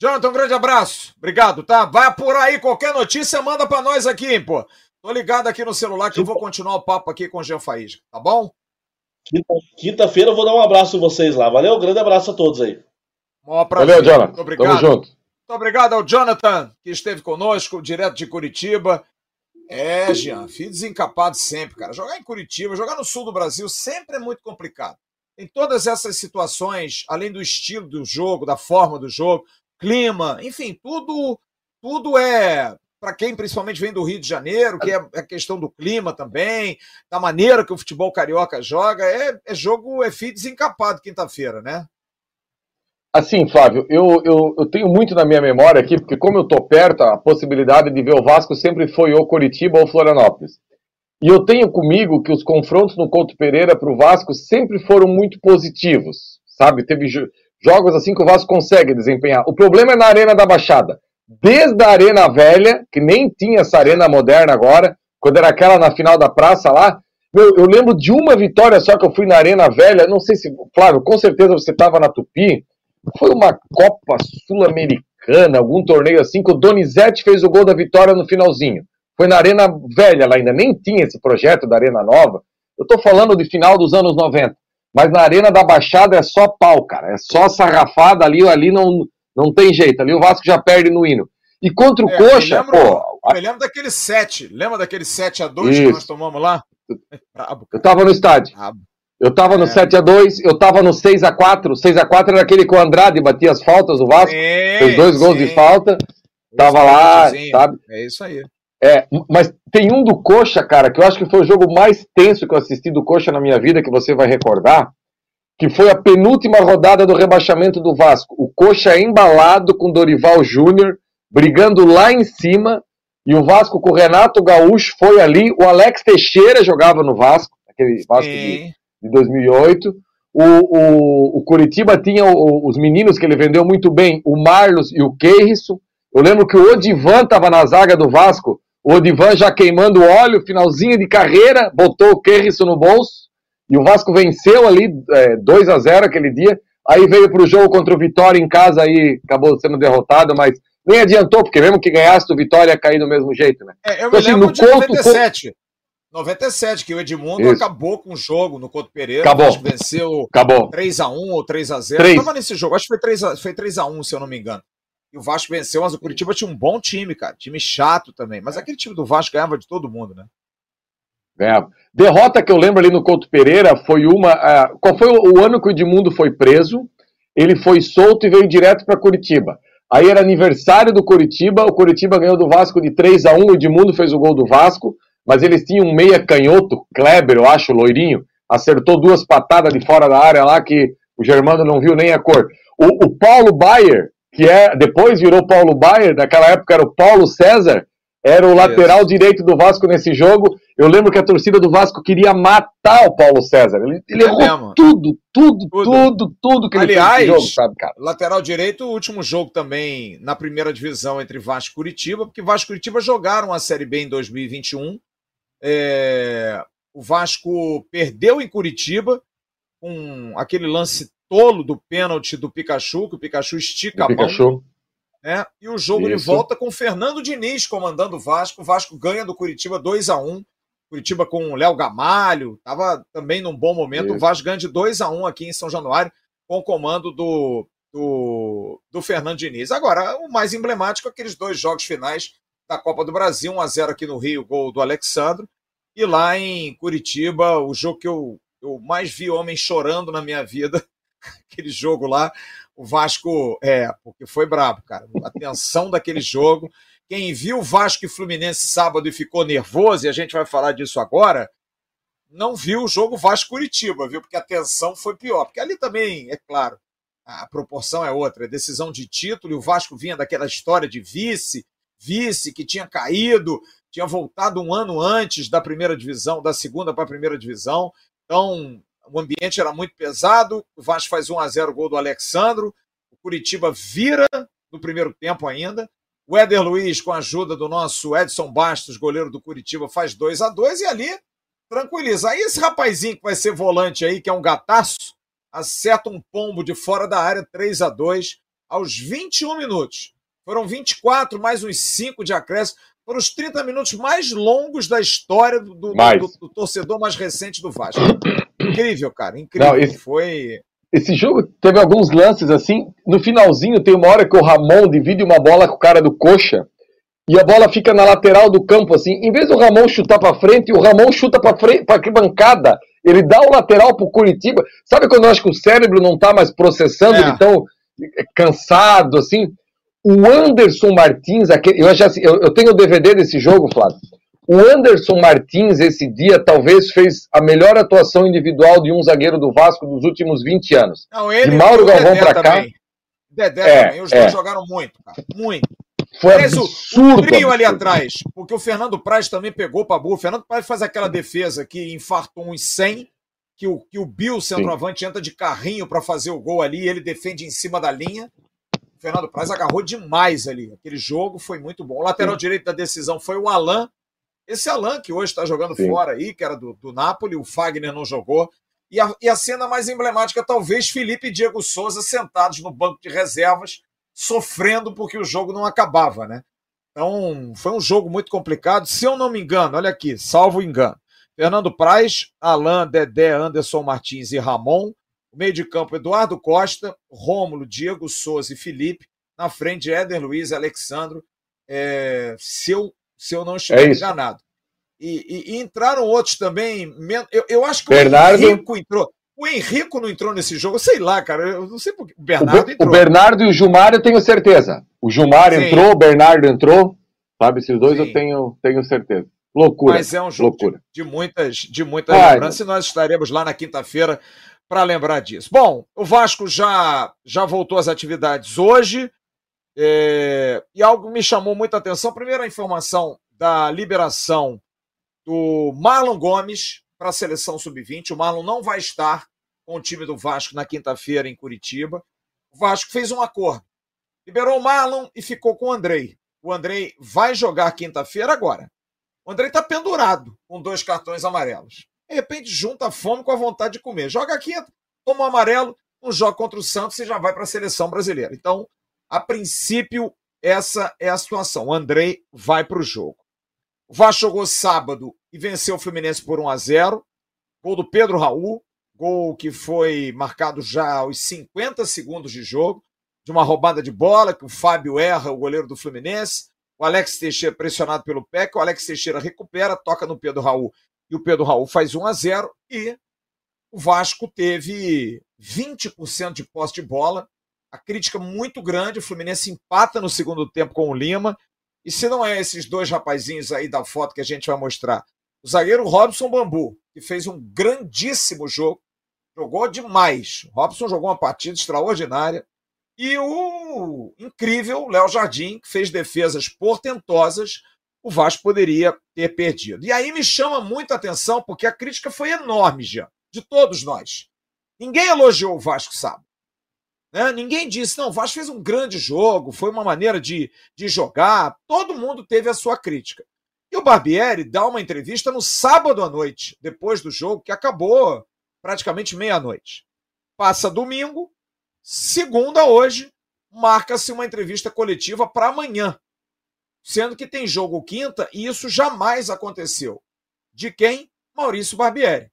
Jonathan, um grande abraço. Obrigado, tá? Vai por aí, qualquer notícia, manda para nós aqui, pô. Tô ligado aqui no celular que eu vou continuar o papo aqui com o Jean Faísca, tá bom? Quinta-feira eu vou dar um abraço em vocês lá. Valeu, grande abraço a todos aí. Valeu, Jonathan. obrigado. Tamo junto. Muito obrigado ao Jonathan, que esteve conosco, direto de Curitiba. É, Jean, filho desencapado sempre, cara. Jogar em Curitiba, jogar no sul do Brasil sempre é muito complicado. Em todas essas situações, além do estilo do jogo, da forma do jogo, clima, enfim, tudo tudo é para quem principalmente vem do Rio de Janeiro, que é a questão do clima também, da maneira que o futebol carioca joga, é, é jogo, é fio desencapado quinta-feira, né? Assim, Flávio, eu, eu, eu, tenho muito na minha memória aqui, porque como eu tô perto, a possibilidade de ver o Vasco sempre foi ou Curitiba ou Florianópolis. E eu tenho comigo que os confrontos no Couto Pereira para o Vasco sempre foram muito positivos, sabe? Teve jogos assim que o Vasco consegue desempenhar. O problema é na Arena da Baixada. Desde a Arena Velha, que nem tinha essa Arena moderna agora, quando era aquela na final da praça lá, eu lembro de uma vitória só que eu fui na Arena Velha, não sei se, Flávio, com certeza você estava na Tupi, foi uma Copa Sul-Americana, algum torneio assim, que o Donizete fez o gol da vitória no finalzinho. Foi na Arena Velha, ela ainda nem tinha esse projeto da Arena Nova. Eu tô falando de final dos anos 90. Mas na Arena da Baixada é só pau, cara. É só sarrafada ali, ali não, não tem jeito. Ali o Vasco já perde no hino. E contra o é, Coxa, eu lembro, pô. Eu lembro daquele 7. Lembra daquele 7 a 2 que nós tomamos lá? *laughs* Brabo, eu tava no estádio. Brabo. Eu tava no é. 7x2, eu tava no 6x4. 6x4 era aquele que o Andrade batia as faltas, o Vasco. Sim, fez dois gols sim. de falta. Tava lá, sabe? É isso aí. É, mas tem um do Coxa, cara, que eu acho que foi o jogo mais tenso que eu assisti do Coxa na minha vida, que você vai recordar, que foi a penúltima rodada do rebaixamento do Vasco. O Coxa embalado com Dorival Júnior, brigando lá em cima, e o Vasco com o Renato Gaúcho foi ali, o Alex Teixeira jogava no Vasco, aquele Vasco de, de 2008, o, o, o Curitiba tinha o, os meninos que ele vendeu muito bem, o Marlos e o Keirson. Eu lembro que o Odivan estava na zaga do Vasco, o Odivan já queimando óleo, finalzinho de carreira, botou o Keirson no bolso, e o Vasco venceu ali é, 2 a 0 aquele dia. Aí veio para o jogo contra o Vitória em casa e acabou sendo derrotado, mas nem adiantou, porque mesmo que ganhasse, o Vitória ia cair do mesmo jeito, né? É, eu então, me assim, lembro no de conto, 97. 97, que o Edmundo Isso. acabou com o jogo no Couto Pereira. Acabou. Acho que venceu acabou. 3x1 ou 3x0. 3. Eu tava nesse jogo, acho que foi 3x, foi 3x1, se eu não me engano. E o Vasco venceu, mas o Curitiba tinha um bom time, cara. Time chato também. Mas aquele time do Vasco ganhava de todo mundo, né? Ganhava. Derrota que eu lembro ali no Couto Pereira foi uma. Uh, qual foi o, o ano que o Edmundo foi preso? Ele foi solto e veio direto para Curitiba. Aí era aniversário do Curitiba, o Curitiba ganhou do Vasco de 3 a 1 o Edmundo fez o gol do Vasco, mas eles tinham um meia canhoto, Kleber, eu acho, loirinho, acertou duas patadas de fora da área lá que o Germano não viu nem a cor. O, o Paulo Baier, que é, depois virou Paulo Baier, naquela época era o Paulo César, era o lateral direito do Vasco nesse jogo. Eu lembro que a torcida do Vasco queria matar o Paulo César. Ele, ele é errou tudo, tudo, tudo, tudo, tudo que Aliás, ele fez jogo, sabe, cara? Lateral direito, o último jogo também na primeira divisão entre Vasco e Curitiba, porque Vasco e Curitiba jogaram a Série B em 2021. É, o Vasco perdeu em Curitiba com aquele lance tolo do pênalti do Pikachu, que o Pikachu estica a mão. Né? E o jogo Isso. de volta com o Fernando Diniz comandando o Vasco. O Vasco ganha do Curitiba 2 a 1 Curitiba com o Léo Gamalho, estava também num bom momento. Isso. O Vasco ganha de 2 a 1 aqui em São Januário, com o comando do, do, do Fernando Diniz. Agora, o mais emblemático é aqueles dois jogos finais da Copa do Brasil, 1 a 0 aqui no Rio, gol do Alexandro, e lá em Curitiba, o jogo que eu, eu mais vi homens chorando na minha vida, *laughs* aquele jogo lá, o Vasco, é, porque foi brabo, cara. A tensão daquele jogo. Quem viu Vasco e Fluminense sábado e ficou nervoso, e a gente vai falar disso agora, não viu o jogo Vasco-Curitiba, viu? Porque a tensão foi pior. Porque ali também, é claro, a proporção é outra. É decisão de título, e o Vasco vinha daquela história de vice, vice que tinha caído, tinha voltado um ano antes da primeira divisão, da segunda para a primeira divisão. Então, o ambiente era muito pesado. O Vasco faz 1 a 0 gol do Alexandro. O Curitiba vira no primeiro tempo ainda. O Éder Luiz, com a ajuda do nosso Edson Bastos, goleiro do Curitiba, faz 2 a 2 e ali tranquiliza. Aí esse rapazinho que vai ser volante aí, que é um gataço, acerta um pombo de fora da área, 3 a 2 aos 21 minutos. Foram 24 mais uns 5 de acréscimo. Foram os 30 minutos mais longos da história do, do, do, do torcedor mais recente do Vasco. Incrível, cara, incrível. Não, esse, Foi. Esse jogo teve alguns lances assim. No finalzinho tem uma hora que o Ramon divide uma bola com o cara do Coxa e a bola fica na lateral do campo assim. Em vez do Ramon chutar para frente, o Ramon chuta para frente, para que bancada. Ele dá o lateral pro Curitiba. Sabe quando eu acho que o cérebro não tá mais processando, é. de tão cansado assim? o Anderson Martins, eu, assim, eu, eu tenho o DVD desse jogo, Flávio. O Anderson Martins, esse dia, talvez fez a melhor atuação individual de um zagueiro do Vasco dos últimos 20 anos. Não, ele de Mauro Galvão para cá. Dedé é, também. Os é. dois jogaram muito, cara. Muito. Foi Mas absurdo, o, trio ali atrás, porque o Fernando Praz também pegou para boa. O Fernando Praz faz aquela defesa que infartou uns 100, que o, que o Bill, centroavante, Sim. entra de carrinho para fazer o gol ali, ele defende em cima da linha. O Fernando Praz agarrou demais ali. Aquele jogo foi muito bom. O lateral Sim. direito da decisão foi o Alain. Esse Alain, que hoje está jogando Sim. fora aí, que era do, do Napoli, o Fagner não jogou. E a, e a cena mais emblemática, talvez Felipe e Diego Souza sentados no banco de reservas, sofrendo porque o jogo não acabava, né? Então, foi um jogo muito complicado. Se eu não me engano, olha aqui, salvo engano. Fernando Praz, Alain, Dedé, Anderson Martins e Ramon. O meio de campo, Eduardo Costa, Rômulo, Diego Souza e Felipe. Na frente, Éder Luiz, Alexandro. É, se, eu, se eu não estiver é enganado. E, e, e, entraram outros também. Eu, eu acho que Bernardo... o Henrico entrou. O Henrico não entrou nesse jogo, sei lá, cara. Eu não sei porque. O Bernardo o, entrou. O Bernardo e o Gilmar eu tenho certeza. O Gilmar Sim. entrou, o Bernardo entrou. Sabe, esses dois Sim. eu tenho, tenho certeza. Loucura. Mas é um jogo de, de, muitas, de muitas lembranças e nós estaremos lá na quinta-feira para lembrar disso. Bom, o Vasco já, já voltou às atividades hoje. É, e algo me chamou muita atenção. Primeiro, a informação da liberação do Marlon Gomes para a seleção sub-20. O Marlon não vai estar com o time do Vasco na quinta-feira em Curitiba. O Vasco fez um acordo. Liberou o Marlon e ficou com o Andrei. O Andrei vai jogar quinta-feira agora. O Andrei está pendurado com dois cartões amarelos. De repente, junta a fome com a vontade de comer. Joga quinta, toma o amarelo, um jogo contra o Santos e já vai para a seleção brasileira. Então, a princípio, essa é a situação. O Andrei vai para o jogo. O Vasco jogou sábado e venceu o Fluminense por 1 a 0 Gol do Pedro Raul, gol que foi marcado já aos 50 segundos de jogo, de uma roubada de bola, que o Fábio erra, o goleiro do Fluminense. O Alex Teixeira pressionado pelo PEC, o Alex Teixeira recupera, toca no Pedro Raul e o Pedro Raul faz 1 a 0 e o Vasco teve 20% de posse de bola. A crítica muito grande, o Fluminense empata no segundo tempo com o Lima. E se não é esses dois rapazinhos aí da foto que a gente vai mostrar, o zagueiro Robson Bambu, que fez um grandíssimo jogo, jogou demais. O Robson jogou uma partida extraordinária. E o incrível Léo Jardim, que fez defesas portentosas, o Vasco poderia ter perdido. E aí me chama muita atenção, porque a crítica foi enorme já, de todos nós. Ninguém elogiou o Vasco sábado. Né? Ninguém disse, não, o Vasco fez um grande jogo, foi uma maneira de, de jogar. Todo mundo teve a sua crítica. E o Barbieri dá uma entrevista no sábado à noite, depois do jogo, que acabou praticamente meia-noite. Passa domingo, segunda hoje, marca-se uma entrevista coletiva para amanhã, sendo que tem jogo quinta e isso jamais aconteceu. De quem? Maurício Barbieri.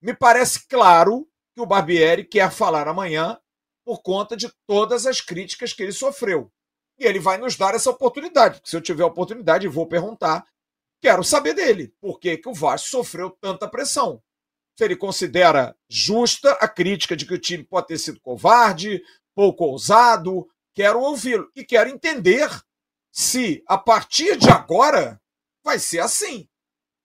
Me parece claro que o Barbieri quer falar amanhã por conta de todas as críticas que ele sofreu. E ele vai nos dar essa oportunidade. Se eu tiver oportunidade, vou perguntar. Quero saber dele. Por que, que o Vasco sofreu tanta pressão? Se ele considera justa a crítica de que o time pode ter sido covarde, pouco ousado. Quero ouvi-lo. E quero entender se, a partir de agora, vai ser assim.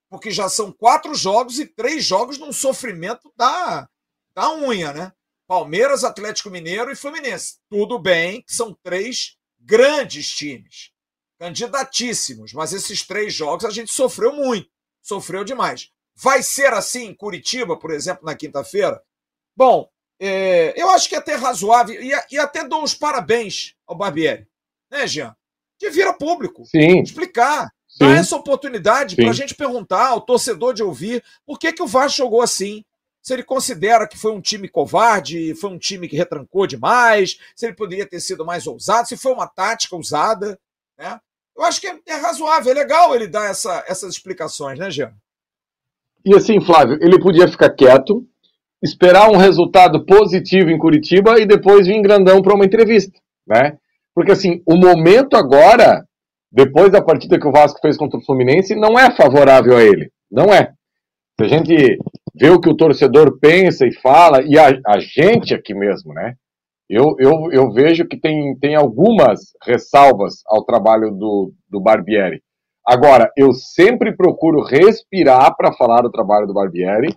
Porque já são quatro jogos e três jogos num sofrimento da, da unha, né? Palmeiras, Atlético Mineiro e Fluminense. Tudo bem são três grandes times, candidatíssimos, mas esses três jogos a gente sofreu muito, sofreu demais. Vai ser assim em Curitiba, por exemplo, na quinta-feira? Bom, é, eu acho que é até razoável e, e, até dou os parabéns ao Barbieri, né, Jean? De vir a público, Sim. explicar, Sim. dar essa oportunidade para a gente perguntar ao torcedor de ouvir por que, que o Vasco jogou assim, se ele considera que foi um time covarde, foi um time que retrancou demais, se ele poderia ter sido mais ousado, se foi uma tática usada. Né? Eu acho que é, é razoável, é legal ele dar essa, essas explicações, né, Jean? E assim, Flávio, ele podia ficar quieto, esperar um resultado positivo em Curitiba e depois vir grandão para uma entrevista, né? Porque assim, o momento agora, depois da partida que o Vasco fez contra o Fluminense, não é favorável a ele. Não é. Se a gente vê o que o torcedor pensa e fala, e a, a gente aqui mesmo, né? Eu, eu, eu vejo que tem, tem algumas ressalvas ao trabalho do, do Barbieri. Agora, eu sempre procuro respirar para falar do trabalho do Barbieri,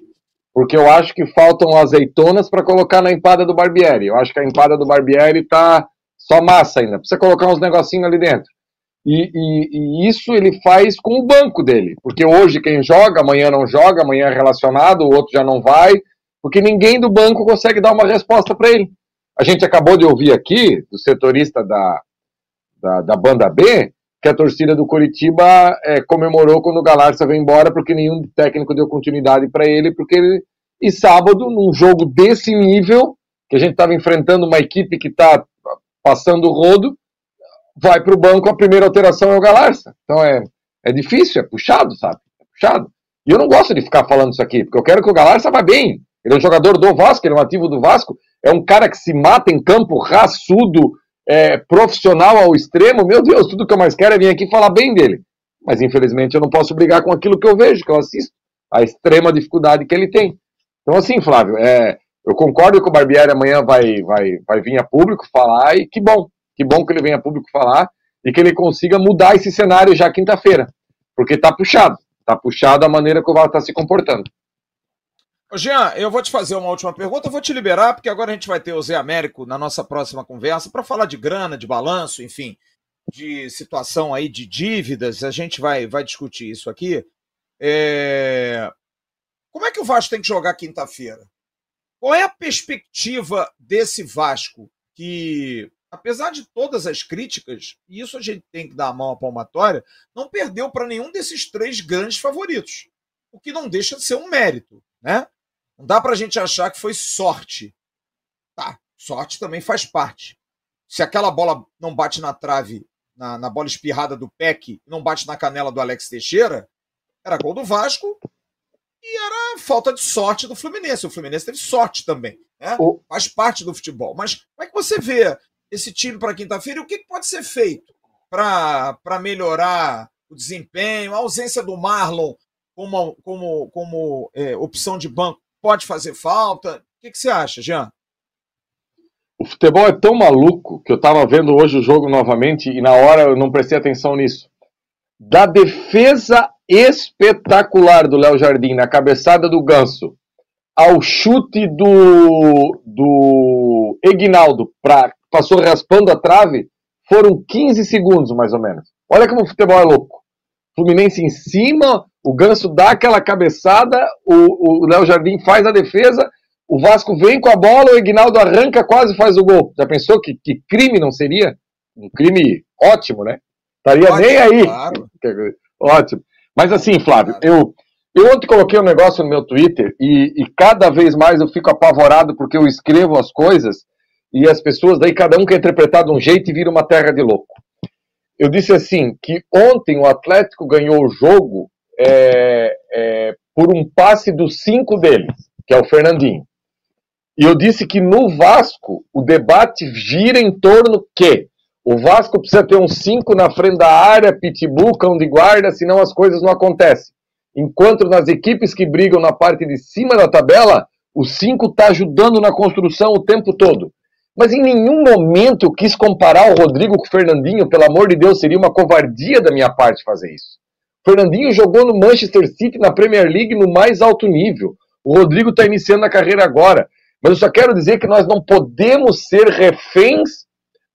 porque eu acho que faltam azeitonas para colocar na empada do Barbieri. Eu acho que a empada do Barbieri tá só massa ainda. Precisa colocar uns negocinhos ali dentro. E, e, e, isso ele faz com o banco dele. Porque hoje quem joga, amanhã não joga, amanhã é relacionado, o outro já não vai. Porque ninguém do banco consegue dar uma resposta para ele. A gente acabou de ouvir aqui, do setorista da, da, da banda B, que a torcida do Curitiba é, comemorou quando o Galarça veio embora, porque nenhum técnico deu continuidade para ele, porque ele. E sábado, num jogo desse nível, que a gente estava enfrentando uma equipe que está passando o rodo, vai para o banco, a primeira alteração é o Galarça. Então é, é difícil, é puxado, sabe? É puxado. E eu não gosto de ficar falando isso aqui, porque eu quero que o Galarça vá bem. Ele é um jogador do Vasco, ele é um ativo do Vasco, é um cara que se mata em campo, raçudo, é, profissional ao extremo. Meu Deus, tudo que eu mais quero é vir aqui falar bem dele. Mas infelizmente eu não posso brigar com aquilo que eu vejo, que eu assisto, a extrema dificuldade que ele tem. Então, assim, Flávio, é, eu concordo que o Barbieri amanhã vai, vai, vai vir a público falar, e que bom, que bom que ele venha público falar e que ele consiga mudar esse cenário já quinta-feira, porque tá puxado, tá puxado a maneira que o Vasco está se comportando. Jean, eu vou te fazer uma última pergunta, eu vou te liberar, porque agora a gente vai ter o Zé Américo na nossa próxima conversa para falar de grana, de balanço, enfim, de situação aí de dívidas, a gente vai, vai discutir isso aqui. É... Como é que o Vasco tem que jogar quinta-feira? Qual é a perspectiva desse Vasco que, apesar de todas as críticas, e isso a gente tem que dar a mão à palmatória, não perdeu para nenhum desses três grandes favoritos, o que não deixa de ser um mérito, né? Não dá para a gente achar que foi sorte. Tá, sorte também faz parte. Se aquela bola não bate na trave, na, na bola espirrada do Peck, não bate na canela do Alex Teixeira, era gol do Vasco e era falta de sorte do Fluminense. O Fluminense teve sorte também. Né? Faz parte do futebol. Mas como é que você vê esse time para quinta-feira e o que pode ser feito para melhorar o desempenho, a ausência do Marlon como, como, como é, opção de banco pode fazer falta? O que, que você acha, Jean? O futebol é tão maluco que eu estava vendo hoje o jogo novamente e na hora eu não prestei atenção nisso. Da defesa espetacular do Léo Jardim na cabeçada do Ganso ao chute do, do Egnaldo, pra, passou raspando a trave, foram 15 segundos mais ou menos. Olha como o futebol é louco. Fluminense em cima, o Ganso dá aquela cabeçada, o Léo Jardim faz a defesa, o Vasco vem com a bola, o Ignaldo arranca, quase faz o gol. Já pensou que, que crime não seria? Um crime ótimo, né? Estaria nem aí. Claro. *laughs* Ótimo. Mas assim, Flávio, eu, eu ontem coloquei um negócio no meu Twitter e, e cada vez mais eu fico apavorado porque eu escrevo as coisas e as pessoas, daí cada um quer interpretar de um jeito e vira uma terra de louco. Eu disse assim, que ontem o Atlético ganhou o jogo é, é, por um passe dos cinco deles, que é o Fernandinho. E eu disse que no Vasco o debate gira em torno que o Vasco precisa ter uns cinco na frente da área, pitbull, cão de guarda, senão as coisas não acontecem. Enquanto nas equipes que brigam na parte de cima da tabela, o cinco está ajudando na construção o tempo todo. Mas em nenhum momento eu quis comparar o Rodrigo com o Fernandinho, pelo amor de Deus, seria uma covardia da minha parte fazer isso. Fernandinho jogou no Manchester City na Premier League no mais alto nível. O Rodrigo está iniciando a carreira agora. Mas eu só quero dizer que nós não podemos ser reféns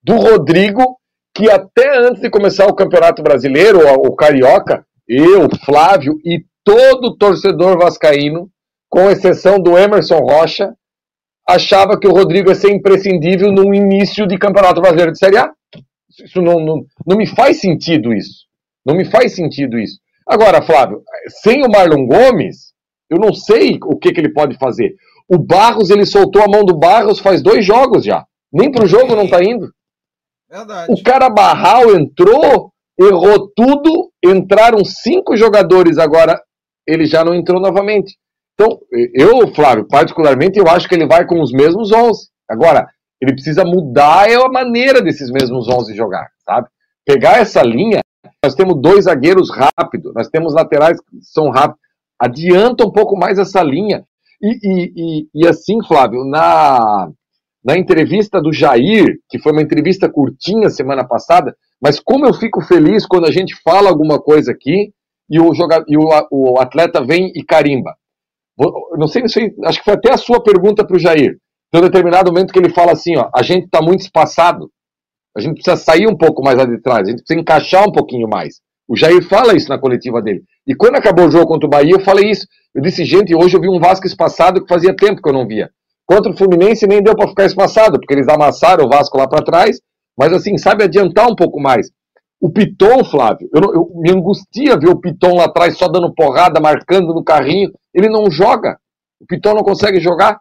do Rodrigo, que até antes de começar o Campeonato Brasileiro, o Carioca, eu, Flávio e todo torcedor vascaíno, com exceção do Emerson Rocha, achava que o Rodrigo ia ser imprescindível no início de Campeonato Brasileiro de Série A. Isso não, não, não me faz sentido isso. Não me faz sentido isso. Agora, Flávio, sem o Marlon Gomes, eu não sei o que, que ele pode fazer. O Barros, ele soltou a mão do Barros faz dois jogos já. Nem pro jogo não tá indo. Verdade. O cara Barral entrou, errou tudo, entraram cinco jogadores, agora ele já não entrou novamente. Então, eu, Flávio, particularmente, eu acho que ele vai com os mesmos 11. Agora, ele precisa mudar a maneira desses mesmos 11 jogar, sabe? Pegar essa linha nós temos dois zagueiros rápidos, nós temos laterais que são rápidos. Adianta um pouco mais essa linha. E, e, e, e assim, Flávio, na, na entrevista do Jair, que foi uma entrevista curtinha semana passada, mas como eu fico feliz quando a gente fala alguma coisa aqui e o, jogador, e o, o atleta vem e carimba. Não sei, não sei, acho que foi até a sua pergunta para o Jair. Tem um determinado momento que ele fala assim: ó, a gente está muito espaçado, a gente precisa sair um pouco mais lá de trás, a gente precisa encaixar um pouquinho mais. O Jair fala isso na coletiva dele. E quando acabou o jogo contra o Bahia, eu falei isso. Eu disse, gente, hoje eu vi um Vasco espaçado que fazia tempo que eu não via. Contra o Fluminense nem deu para ficar espaçado, porque eles amassaram o Vasco lá para trás, mas assim, sabe adiantar um pouco mais. O Piton, Flávio, eu, eu, me angustia ver o Piton lá atrás só dando porrada, marcando no carrinho. Ele não joga. O Piton não consegue jogar.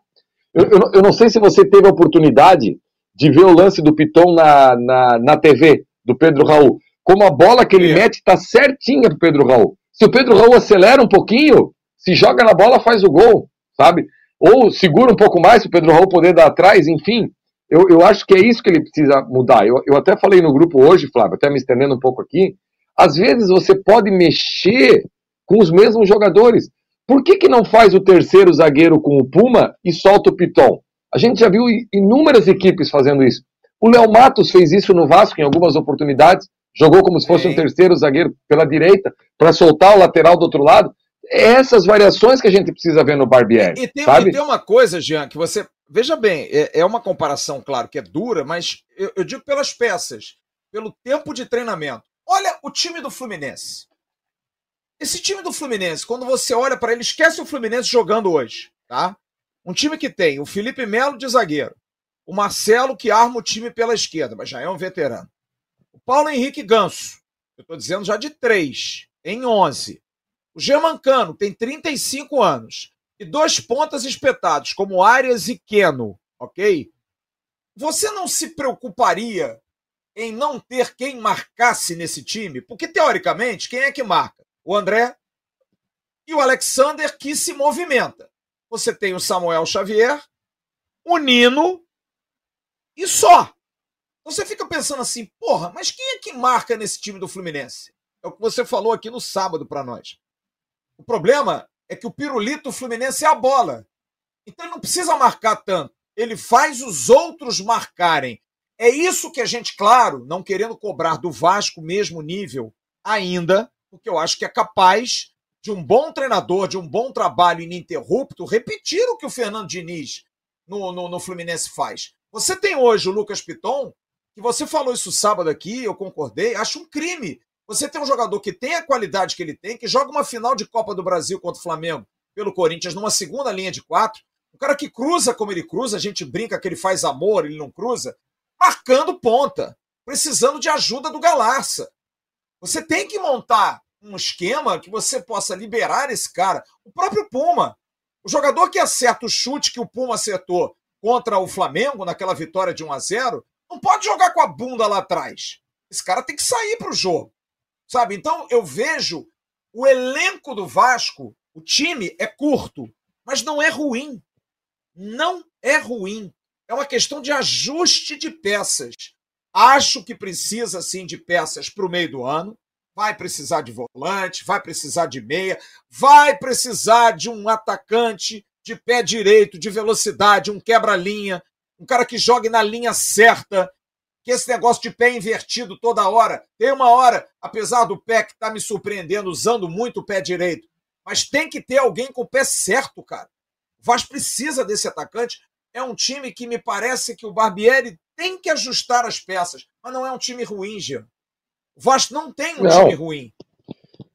Eu, eu, eu não sei se você teve a oportunidade de ver o lance do Piton na, na, na TV, do Pedro Raul. Como a bola que ele é. mete está certinha pro Pedro Raul. Se o Pedro Raul acelera um pouquinho, se joga na bola, faz o gol, sabe? Ou segura um pouco mais para o Pedro Raul poder dar atrás, enfim. Eu, eu acho que é isso que ele precisa mudar. Eu, eu até falei no grupo hoje, Flávio, até me estendendo um pouco aqui. Às vezes você pode mexer com os mesmos jogadores. Por que, que não faz o terceiro zagueiro com o Puma e solta o Piton? A gente já viu inúmeras equipes fazendo isso. O Léo Matos fez isso no Vasco em algumas oportunidades, jogou como se fosse um terceiro zagueiro pela direita para soltar o lateral do outro lado. É essas variações que a gente precisa ver no Barbieri. E tem, sabe? E tem uma coisa, Jean, que você. Veja bem, é, é uma comparação, claro, que é dura, mas eu, eu digo pelas peças, pelo tempo de treinamento. Olha o time do Fluminense. Esse time do Fluminense, quando você olha para ele, esquece o Fluminense jogando hoje, tá? Um time que tem o Felipe Melo de zagueiro, o Marcelo que arma o time pela esquerda, mas já é um veterano. O Paulo Henrique Ganso, eu estou dizendo já de três, em 11. O Germancano tem 35 anos e dois pontas espetados, como Arias e Keno, ok? Você não se preocuparia em não ter quem marcasse nesse time? Porque, teoricamente, quem é que marca? O André e o Alexander que se movimenta. Você tem o Samuel Xavier, o Nino e só. Você fica pensando assim, porra, mas quem é que marca nesse time do Fluminense? É o que você falou aqui no sábado para nós. O problema é que o pirulito Fluminense é a bola. Então ele não precisa marcar tanto. Ele faz os outros marcarem. É isso que a gente, claro, não querendo cobrar do Vasco mesmo nível ainda, porque eu acho que é capaz de um bom treinador, de um bom trabalho ininterrupto, repetir o que o Fernando Diniz no, no, no Fluminense faz. Você tem hoje o Lucas Piton, que você falou isso sábado aqui, eu concordei, acho um crime. Você tem um jogador que tem a qualidade que ele tem, que joga uma final de Copa do Brasil contra o Flamengo pelo Corinthians numa segunda linha de quatro, um cara que cruza como ele cruza, a gente brinca que ele faz amor, ele não cruza, marcando ponta, precisando de ajuda do Galarça. Você tem que montar um esquema que você possa liberar esse cara. O próprio Puma. O jogador que acerta o chute que o Puma acertou contra o Flamengo, naquela vitória de 1 a 0 não pode jogar com a bunda lá atrás. Esse cara tem que sair para o jogo. Sabe? Então eu vejo o elenco do Vasco, o time é curto, mas não é ruim. Não é ruim. É uma questão de ajuste de peças. Acho que precisa sim de peças para o meio do ano vai precisar de volante, vai precisar de meia, vai precisar de um atacante de pé direito, de velocidade, um quebra-linha, um cara que jogue na linha certa, que esse negócio de pé invertido toda hora. Tem uma hora, apesar do pé que está me surpreendendo, usando muito o pé direito, mas tem que ter alguém com o pé certo, cara. O Vasco precisa desse atacante. É um time que me parece que o Barbieri tem que ajustar as peças, mas não é um time ruim, Jean. O Vasco não tem um não. time ruim.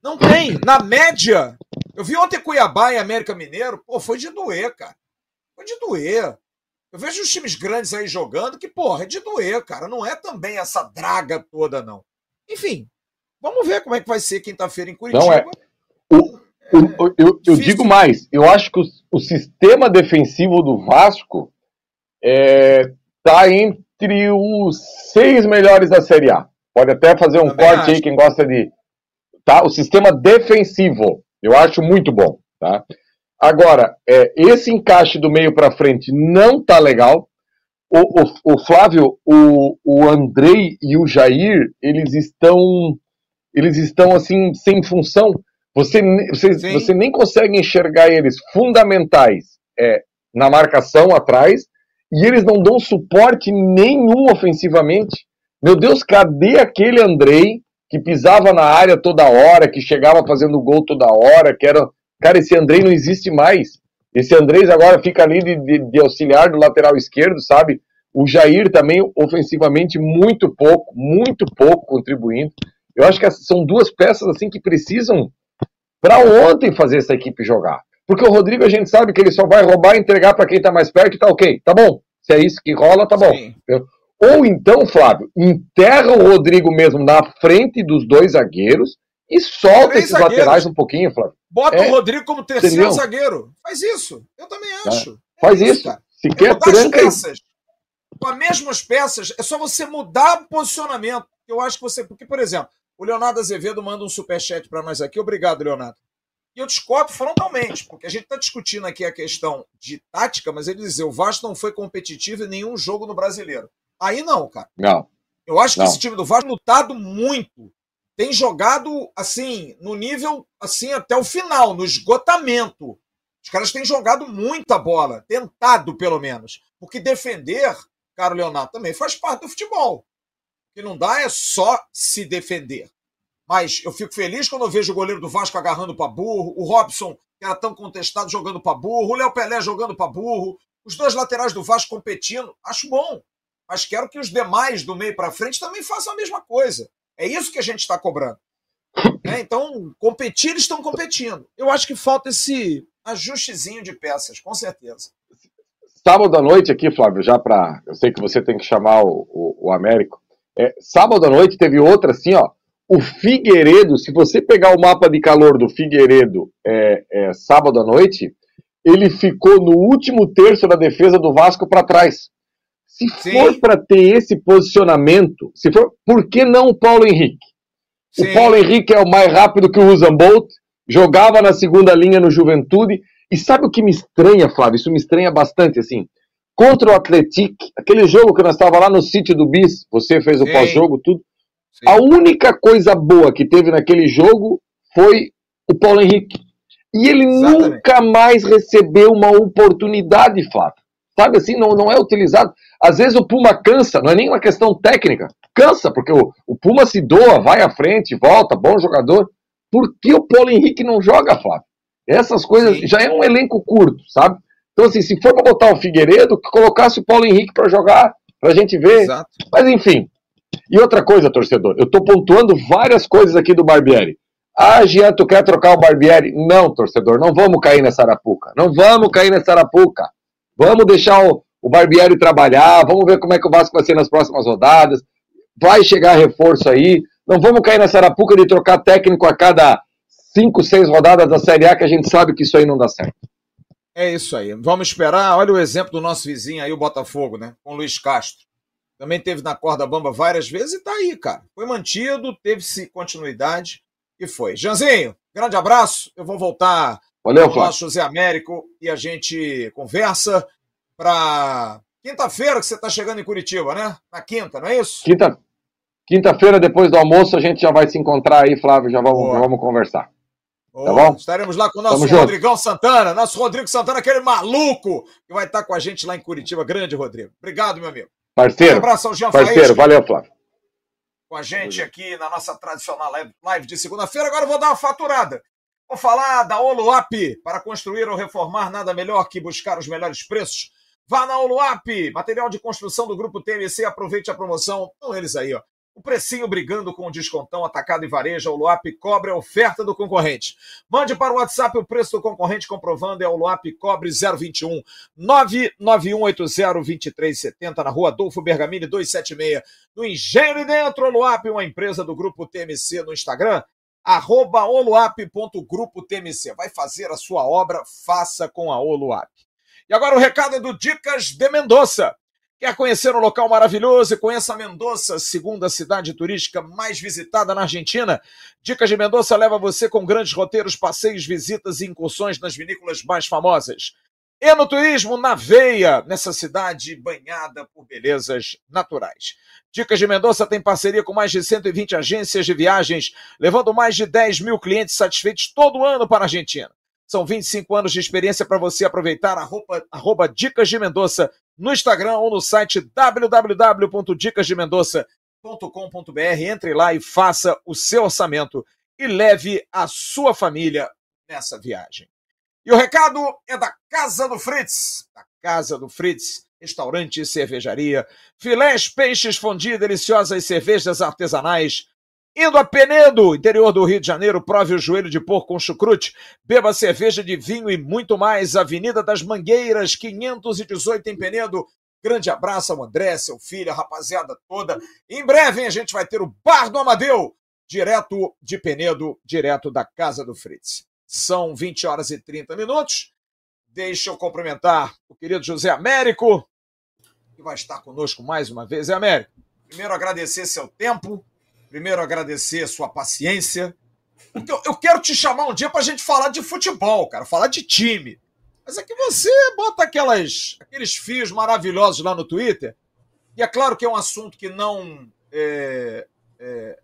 Não tem. Na média, eu vi ontem Cuiabá e América Mineiro, pô, foi de doer, cara. Foi de doer. Eu vejo os times grandes aí jogando que, porra, é de doer, cara. Não é também essa draga toda, não. Enfim, vamos ver como é que vai ser quinta-feira em Curitiba. Não é. O, o, eu, eu digo mais, eu acho que o, o sistema defensivo do Vasco é, tá entre os seis melhores da Série A. Pode até fazer um Também corte acho. aí, quem gosta de. Tá? O sistema defensivo, eu acho muito bom. Tá? Agora, é, esse encaixe do meio para frente não tá legal. O, o, o, Flávio, o, o Andrei e o Jair, eles estão. Eles estão assim, sem função. Você, você, você nem consegue enxergar eles fundamentais é, na marcação atrás e eles não dão suporte nenhum ofensivamente. Meu Deus, cadê aquele Andrei que pisava na área toda hora, que chegava fazendo gol toda hora, que era. Cara, esse Andrei não existe mais. Esse Andrés agora fica ali de, de, de auxiliar do lateral esquerdo, sabe? O Jair também, ofensivamente, muito pouco, muito pouco contribuindo. Eu acho que são duas peças assim que precisam para ontem fazer essa equipe jogar. Porque o Rodrigo a gente sabe que ele só vai roubar e entregar para quem está mais perto e tá ok, tá bom. Se é isso que rola, tá bom. Ou então, Flávio, enterra o Rodrigo mesmo na frente dos dois zagueiros e solta Três esses zagueiros. laterais um pouquinho, Flávio. Bota é, o Rodrigo como terceiro zagueiro. Faz isso. Eu também é, acho. É. Faz é isso. Se é quer tranca. Peças, com as mesmas peças, é só você mudar o posicionamento. Eu acho que você. Porque, por exemplo, o Leonardo Azevedo manda um superchat para nós aqui. Obrigado, Leonardo. E eu discordo frontalmente, porque a gente está discutindo aqui a questão de tática, mas ele diz: o Vasco não foi competitivo em nenhum jogo no brasileiro. Aí não, cara. Não. Eu acho não. que esse time do Vasco lutado muito. Tem jogado, assim, no nível, assim, até o final, no esgotamento. Os caras têm jogado muita bola, tentado pelo menos. Porque defender, caro Leonardo, também faz parte do futebol. O que não dá é só se defender. Mas eu fico feliz quando eu vejo o goleiro do Vasco agarrando para burro, o Robson, que era tão contestado, jogando para burro, o Léo Pelé jogando para burro, os dois laterais do Vasco competindo. Acho bom. Mas quero que os demais do meio para frente também façam a mesma coisa. É isso que a gente está cobrando. Né? Então, competir, eles estão competindo. Eu acho que falta esse ajustezinho de peças, com certeza. Sábado à noite aqui, Flávio, já para. Eu sei que você tem que chamar o, o, o Américo. É, sábado à noite teve outra assim, ó o Figueiredo, se você pegar o mapa de calor do Figueiredo é, é, sábado à noite, ele ficou no último terço da defesa do Vasco para trás. Se Sim. for para ter esse posicionamento, se for, por que não o Paulo Henrique? Sim. O Paulo Henrique é o mais rápido que o Usain Bolt, jogava na segunda linha no Juventude, e sabe o que me estranha, Flávio? Isso me estranha bastante, assim. Contra o Atletic, aquele jogo que nós estava lá no sítio do Bis, você fez o pós-jogo, tudo. Sim. A única coisa boa que teve naquele jogo foi o Paulo Henrique. E ele Exatamente. nunca mais recebeu uma oportunidade, Flávio. Sabe assim, não, não é utilizado. Às vezes o Puma cansa, não é nem uma questão técnica. Cansa, porque o, o Puma se doa, vai à frente, volta, bom jogador. Por que o Paulo Henrique não joga, Flávio? Essas coisas Sim. já é um elenco curto, sabe? Então, assim, se for para botar o Figueiredo, que colocasse o Paulo Henrique para jogar, para a gente ver. Exato. Mas, enfim, e outra coisa, torcedor, eu estou pontuando várias coisas aqui do Barbieri. Ah, Jean, tu quer trocar o Barbieri? Não, torcedor, não vamos cair nessa arapuca. Não vamos cair nessa arapuca. Vamos deixar o, o Barbieri trabalhar, vamos ver como é que o Vasco vai ser nas próximas rodadas. Vai chegar reforço aí. Não vamos cair nessa arapuca de trocar técnico a cada cinco, seis rodadas da Série A, que a gente sabe que isso aí não dá certo. É isso aí. Vamos esperar. Olha o exemplo do nosso vizinho aí, o Botafogo, né? Com o Luiz Castro. Também teve na corda bamba várias vezes e tá aí, cara. Foi mantido, teve-se continuidade e foi. Janzinho, grande abraço. Eu vou voltar Valeu, com o nosso José Américo e a gente conversa para quinta-feira que você está chegando em Curitiba, né? Na quinta, não é isso? Quinta, quinta-feira, depois do almoço, a gente já vai se encontrar aí, Flávio, já vamos, já vamos conversar. Tá bom? Estaremos lá com o nosso Tamo Rodrigão junto. Santana, nosso Rodrigo Santana, aquele maluco que vai estar com a gente lá em Curitiba. Grande, Rodrigo. Obrigado, meu amigo. Parceiro. Um abraço ao Jean Parceiro, valeu, Flávio. Com a gente aqui na nossa tradicional live de segunda-feira. Agora eu vou dar uma faturada. Vou falar da Oluap. Para construir ou reformar, nada melhor que buscar os melhores preços. Vá na Oluap, material de construção do Grupo TMC. Aproveite a promoção. Estão eles aí, ó. O precinho brigando com o descontão atacado e varejo, o Luap cobre a oferta do concorrente. Mande para o WhatsApp o preço do concorrente comprovando, é o Luap cobre 021 991802370 na rua Adolfo Bergamini 276. No Engenho e Dentro, o Luap, uma empresa do Grupo TMC no Instagram, arroba oluap.grupo TMC. Vai fazer a sua obra, faça com a Oluap. E agora o recado é do Dicas de Mendonça. Quer conhecer um local maravilhoso conheça Mendoza, segunda cidade turística mais visitada na Argentina? Dicas de Mendoza leva você com grandes roteiros, passeios, visitas e incursões nas vinícolas mais famosas. Enoturismo na veia, nessa cidade banhada por belezas naturais. Dicas de Mendonça tem parceria com mais de 120 agências de viagens, levando mais de 10 mil clientes satisfeitos todo ano para a Argentina. São 25 anos de experiência para você aproveitar. Arroba, arroba Dicas de Mendonça no Instagram ou no site www.dicasdemendoça.com.br. Entre lá e faça o seu orçamento e leve a sua família nessa viagem. E o recado é da Casa do Fritz, da Casa do Fritz, restaurante e cervejaria, filés, peixes, fondue, deliciosas cervejas artesanais, Indo a Penedo, interior do Rio de Janeiro, prove o joelho de porco com chucrute, beba cerveja de vinho e muito mais. Avenida das Mangueiras, 518 em Penedo. Grande abraço ao André, seu filho, a rapaziada toda. Em breve a gente vai ter o Bar do Amadeu, direto de Penedo, direto da casa do Fritz. São 20 horas e 30 minutos. Deixa eu cumprimentar o querido José Américo, que vai estar conosco mais uma vez. É, Américo, primeiro agradecer seu tempo Primeiro, agradecer sua paciência. Eu, eu quero te chamar um dia para a gente falar de futebol, cara, falar de time. Mas é que você bota aquelas, aqueles fios maravilhosos lá no Twitter. E é claro que é um assunto que não é, é,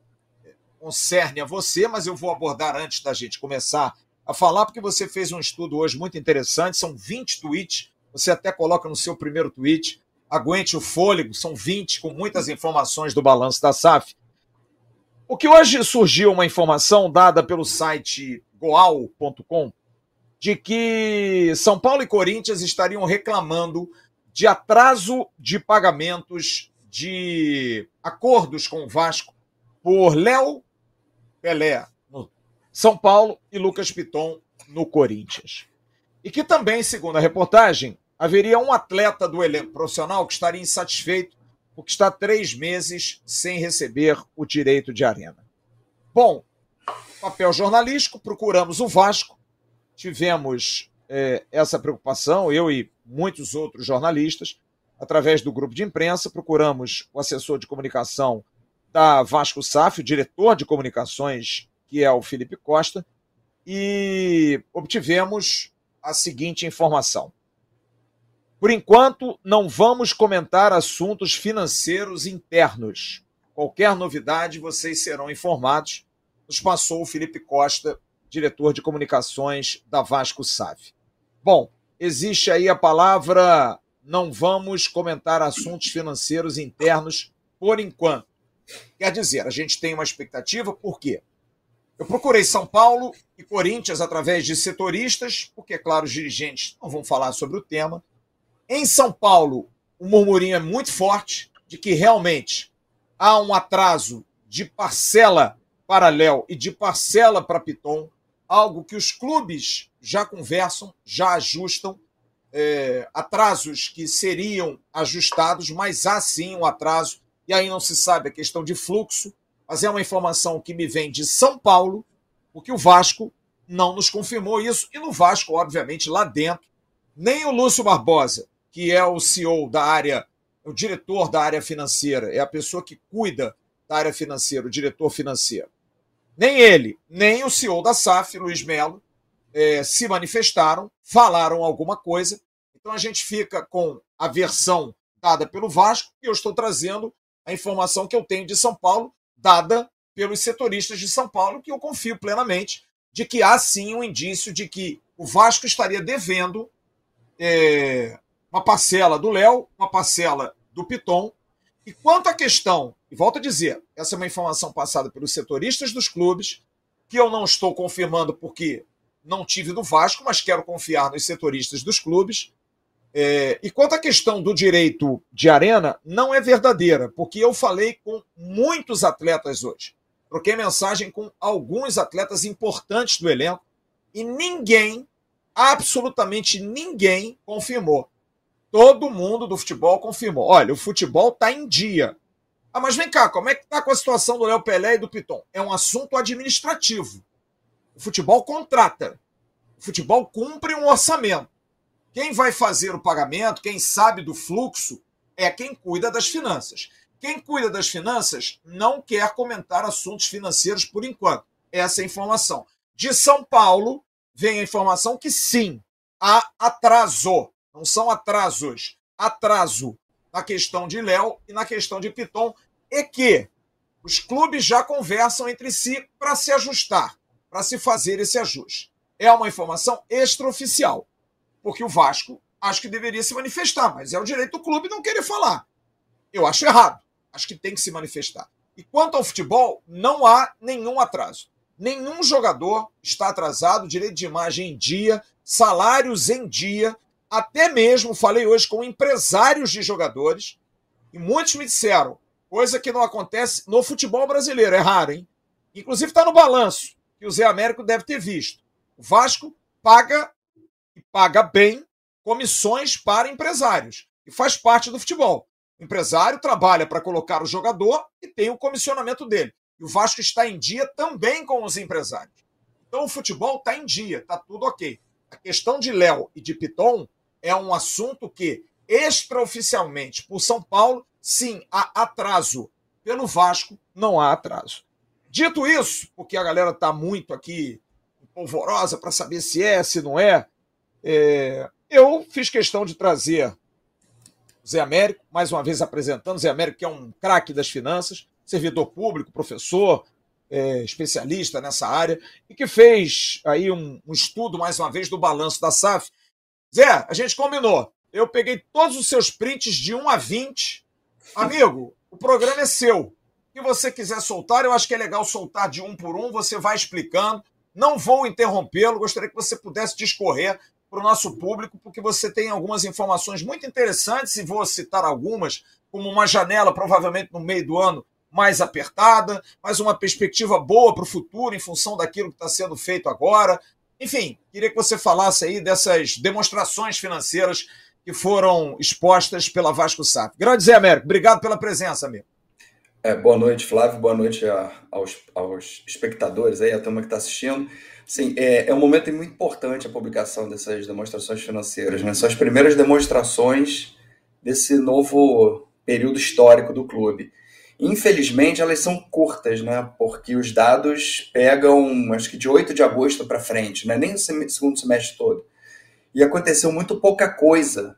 concerne a você, mas eu vou abordar antes da gente começar a falar, porque você fez um estudo hoje muito interessante. São 20 tweets. Você até coloca no seu primeiro tweet. Aguente o fôlego, são 20 com muitas informações do balanço da SAF. O que hoje surgiu uma informação dada pelo site goal.com de que São Paulo e Corinthians estariam reclamando de atraso de pagamentos de acordos com o Vasco por Léo Pelé São Paulo e Lucas Piton no Corinthians. E que também, segundo a reportagem, haveria um atleta do elenco profissional que estaria insatisfeito porque está três meses sem receber o direito de arena. Bom, papel jornalístico, procuramos o Vasco, tivemos é, essa preocupação, eu e muitos outros jornalistas, através do grupo de imprensa, procuramos o assessor de comunicação da Vasco SAF, o diretor de comunicações, que é o Felipe Costa, e obtivemos a seguinte informação. Por enquanto, não vamos comentar assuntos financeiros internos. Qualquer novidade, vocês serão informados. Nos passou o Felipe Costa, diretor de comunicações da Vasco SAF. Bom, existe aí a palavra não vamos comentar assuntos financeiros internos por enquanto. Quer dizer, a gente tem uma expectativa, por quê? Eu procurei São Paulo e Corinthians através de setoristas, porque, é claro, os dirigentes não vão falar sobre o tema. Em São Paulo, o murmurinho é muito forte de que realmente há um atraso de parcela para Léo e de parcela para Piton, algo que os clubes já conversam, já ajustam, é, atrasos que seriam ajustados, mas há sim um atraso, e aí não se sabe a questão de fluxo, mas é uma informação que me vem de São Paulo, porque o Vasco não nos confirmou isso, e no Vasco, obviamente, lá dentro, nem o Lúcio Barbosa, que é o CEO da área, o diretor da área financeira, é a pessoa que cuida da área financeira, o diretor financeiro. Nem ele, nem o CEO da SAF, Luiz Melo, é, se manifestaram, falaram alguma coisa. Então a gente fica com a versão dada pelo Vasco e eu estou trazendo a informação que eu tenho de São Paulo, dada pelos setoristas de São Paulo, que eu confio plenamente de que há sim um indício de que o Vasco estaria devendo é, uma parcela do Léo, uma parcela do Piton. E quanto à questão, e volto a dizer, essa é uma informação passada pelos setoristas dos clubes, que eu não estou confirmando porque não tive do Vasco, mas quero confiar nos setoristas dos clubes. É, e quanto à questão do direito de arena, não é verdadeira, porque eu falei com muitos atletas hoje. Troquei mensagem com alguns atletas importantes do elenco e ninguém, absolutamente ninguém, confirmou todo mundo do futebol confirmou. Olha, o futebol está em dia. Ah, mas vem cá, como é que está com a situação do Léo Pelé e do Piton? É um assunto administrativo. O futebol contrata. O futebol cumpre um orçamento. Quem vai fazer o pagamento, quem sabe do fluxo, é quem cuida das finanças. Quem cuida das finanças não quer comentar assuntos financeiros por enquanto. Essa é a informação. De São Paulo, vem a informação que sim, há atraso não são atrasos. Atraso na questão de Léo e na questão de Piton. E que os clubes já conversam entre si para se ajustar, para se fazer esse ajuste. É uma informação extraoficial, porque o Vasco acho que deveria se manifestar, mas é o direito do clube não querer falar. Eu acho errado. Acho que tem que se manifestar. E quanto ao futebol, não há nenhum atraso. Nenhum jogador está atrasado, direito de imagem em dia, salários em dia. Até mesmo falei hoje com empresários de jogadores e muitos me disseram, coisa que não acontece no futebol brasileiro, é raro, hein? Inclusive está no balanço, que o Zé Américo deve ter visto. O Vasco paga e paga bem comissões para empresários. E faz parte do futebol. O empresário trabalha para colocar o jogador e tem o comissionamento dele. E o Vasco está em dia também com os empresários. Então o futebol está em dia, está tudo ok. A questão de Léo e de Piton é um assunto que, extraoficialmente, por São Paulo, sim, há atraso. Pelo Vasco, não há atraso. Dito isso, porque a galera está muito aqui polvorosa para saber se é, se não é, é, eu fiz questão de trazer Zé Américo, mais uma vez apresentando Zé Américo, que é um craque das finanças, servidor público, professor, é, especialista nessa área, e que fez aí um, um, estudo, mais uma vez, do balanço da SAF. Zé, a gente combinou. Eu peguei todos os seus prints de 1 a 20. Amigo, o programa é seu. Se você quiser soltar, eu acho que é legal soltar de um por um, você vai explicando. Não vou interrompê-lo, gostaria que você pudesse discorrer para o nosso público, porque você tem algumas informações muito interessantes, e vou citar algumas, como uma janela, provavelmente no meio do ano, mais apertada, mas uma perspectiva boa para o futuro em função daquilo que está sendo feito agora. Enfim, queria que você falasse aí dessas demonstrações financeiras que foram expostas pela Vasco SAP. Grande Zé Américo, obrigado pela presença, amigo. É, boa noite, Flávio, boa noite a, aos, aos, espectadores aí, a turma que está assistindo. Sim, é, é, um momento muito importante a publicação dessas demonstrações financeiras, né? São as primeiras demonstrações desse novo período histórico do clube. Infelizmente, elas são curtas, né? Porque os dados pegam, acho que de 8 de agosto para frente, né? nem o segundo semestre todo. E aconteceu muito pouca coisa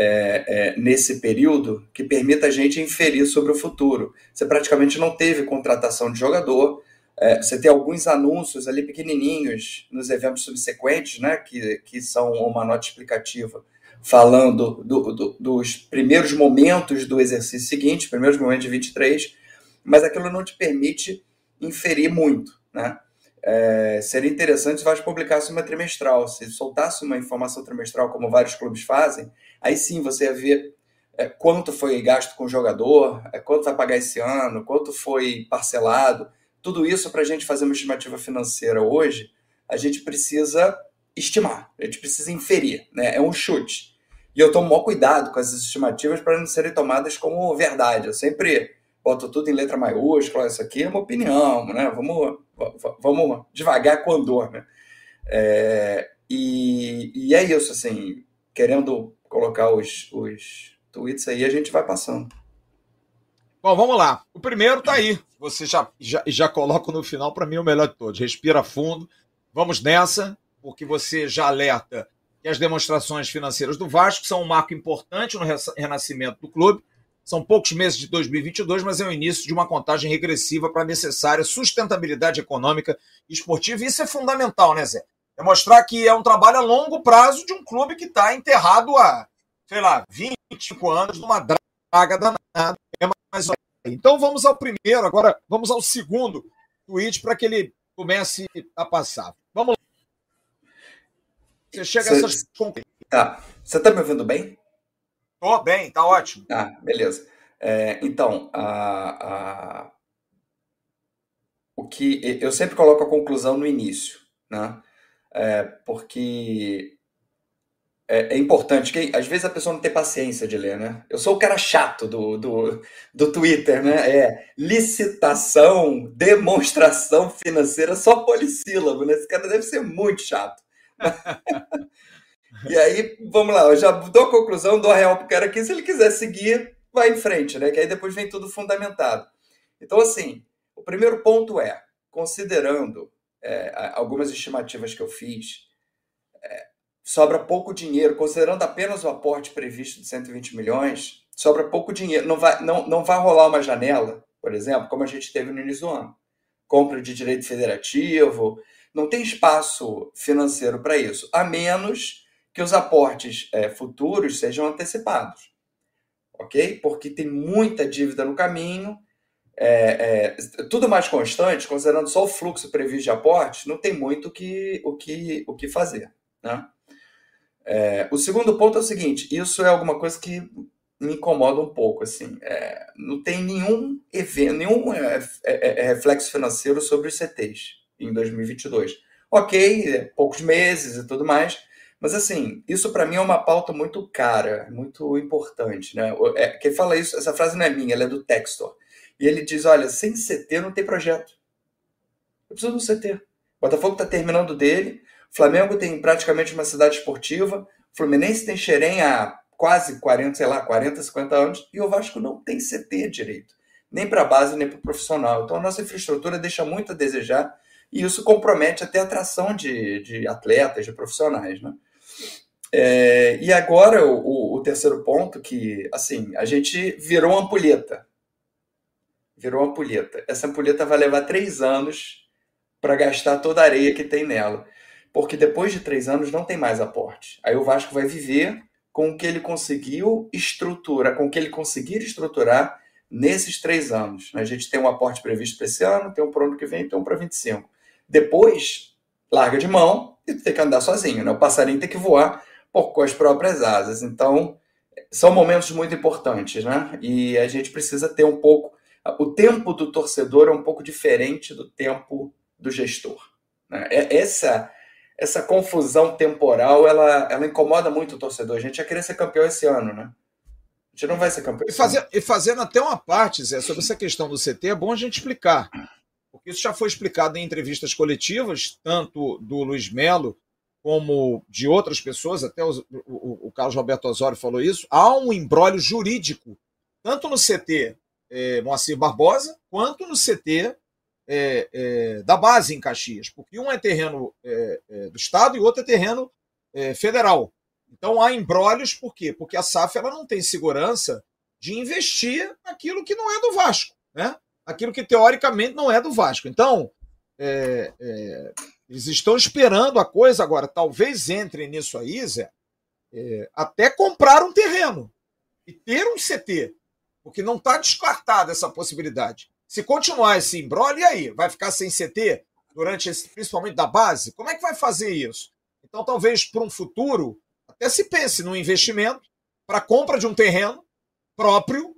é, é, nesse período que permita a gente inferir sobre o futuro. Você praticamente não teve contratação de jogador, é, você tem alguns anúncios ali pequenininhos nos eventos subsequentes, né? Que, que são uma nota explicativa falando do, do, dos primeiros momentos do exercício seguinte, primeiros momentos de 23, mas aquilo não te permite inferir muito, né? É, seria interessante se você publicasse uma trimestral, se soltasse uma informação trimestral, como vários clubes fazem, aí sim você ia ver é, quanto foi gasto com o jogador, é, quanto vai pagar esse ano, quanto foi parcelado. Tudo isso, para a gente fazer uma estimativa financeira hoje, a gente precisa estimar, a gente precisa inferir, né? É um chute. E eu tomo maior cuidado com essas estimativas para não serem tomadas como verdade. Eu sempre boto tudo em letra maiúscula, isso aqui é uma opinião, né? Vamos, vamos devagar com andor, né? É, e, e, é isso, assim, querendo colocar os, os tweets aí, a gente vai passando. Bom, vamos lá. O primeiro tá aí. Você já, já, já coloca no final, para mim, o melhor de todos. Respira fundo. Vamos nessa porque você já alerta que as demonstrações financeiras do Vasco são um marco importante no renascimento do clube. São poucos meses de 2022, mas é o início de uma contagem regressiva para a necessária sustentabilidade econômica e esportiva. Isso é fundamental, né, Zé? É mostrar que é um trabalho a longo prazo de um clube que está enterrado há, sei lá, 25 anos numa draga danada. É mais então vamos ao primeiro, agora vamos ao segundo tweet para que ele comece a passar. Vamos você chega Cê, a essas Tá. Você está me ouvindo bem? Tô bem, tá ótimo. Ah, beleza. É, então, a, a, o que eu sempre coloco a conclusão no início, né? É, porque é, é, importante que às vezes a pessoa não tem paciência de ler, né? Eu sou o cara chato do, do, do Twitter, né? É licitação, demonstração financeira, só polissílabo, né? Esse cara deve ser muito chato *laughs* e aí, vamos lá, eu já dou a conclusão, dou a real pro cara aqui, se ele quiser seguir, vai em frente, né? Que aí depois vem tudo fundamentado. Então, assim, o primeiro ponto é, considerando é, algumas estimativas que eu fiz, é, sobra pouco dinheiro, considerando apenas o aporte previsto de 120 milhões, sobra pouco dinheiro. Não vai, não, não vai rolar uma janela, por exemplo, como a gente teve no início do ano. Compra de direito federativo, não tem espaço financeiro para isso, a menos que os aportes é, futuros sejam antecipados, ok? Porque tem muita dívida no caminho, é, é, tudo mais constante, considerando só o fluxo previsto de aportes, não tem muito que, o, que, o que fazer, né? É, o segundo ponto é o seguinte: isso é alguma coisa que me incomoda um pouco. Assim, é, não tem nenhum evento, nenhum é, é reflexo financeiro sobre os CTs em 2022. Ok, poucos meses e tudo mais, mas assim, isso para mim é uma pauta muito cara, muito importante. Né? quem fala isso, essa frase não é minha, ela é do Textor. E ele diz: olha, sem CT não tem projeto. Eu preciso de um CT. O Botafogo está terminando dele, Flamengo tem praticamente uma cidade esportiva, Fluminense tem Xerém há quase 40, sei lá, 40, 50 anos, e o Vasco não tem CT direito, nem para a base, nem para o profissional. Então a nossa infraestrutura deixa muito a desejar, e isso compromete até a atração de, de atletas, de profissionais. Né? É, e agora o, o, terceiro ponto, que assim, a gente virou ampulheta. Virou uma ampulheta. Essa ampulheta vai levar três anos para gastar toda a areia que tem nela porque depois de três anos não tem mais aporte. Aí o Vasco vai viver com o que ele conseguiu estruturar, com o que ele conseguir estruturar nesses três anos. A gente tem um aporte previsto para esse ano, tem um para o ano que vem, tem um para 25. Depois, larga de mão e tem que andar sozinho, né? O passarinho tem que voar por, com as próprias asas. Então, são momentos muito importantes, né? E a gente precisa ter um pouco. O tempo do torcedor é um pouco diferente do tempo do gestor. Né? É, essa essa confusão temporal, ela, ela incomoda muito o torcedor. A gente ia querer ser campeão esse ano, né? A gente não vai ser campeão. E, fazer, e fazendo até uma parte, Zé, sobre essa questão do CT, é bom a gente explicar. Porque isso já foi explicado em entrevistas coletivas, tanto do Luiz Melo como de outras pessoas, até o, o, o Carlos Roberto Osório falou isso. Há um embrólio jurídico, tanto no CT é, Moacir Barbosa, quanto no CT é, é, da base em Caxias, porque um é terreno é, é do Estado e outro é terreno é, federal. Então há embrólios, por quê? Porque a SAF ela não tem segurança de investir naquilo que não é do Vasco, né? aquilo que teoricamente não é do Vasco. Então, é, eles estão esperando a coisa agora, talvez entrem nisso aí, Zé, até comprar um terreno e ter um CT, porque não está descartada essa possibilidade. Se continuar esse embrolho, e aí? Vai ficar sem CT durante esse, principalmente da base? Como é que vai fazer isso? Então, talvez para um futuro, até se pense num investimento para compra de um terreno próprio,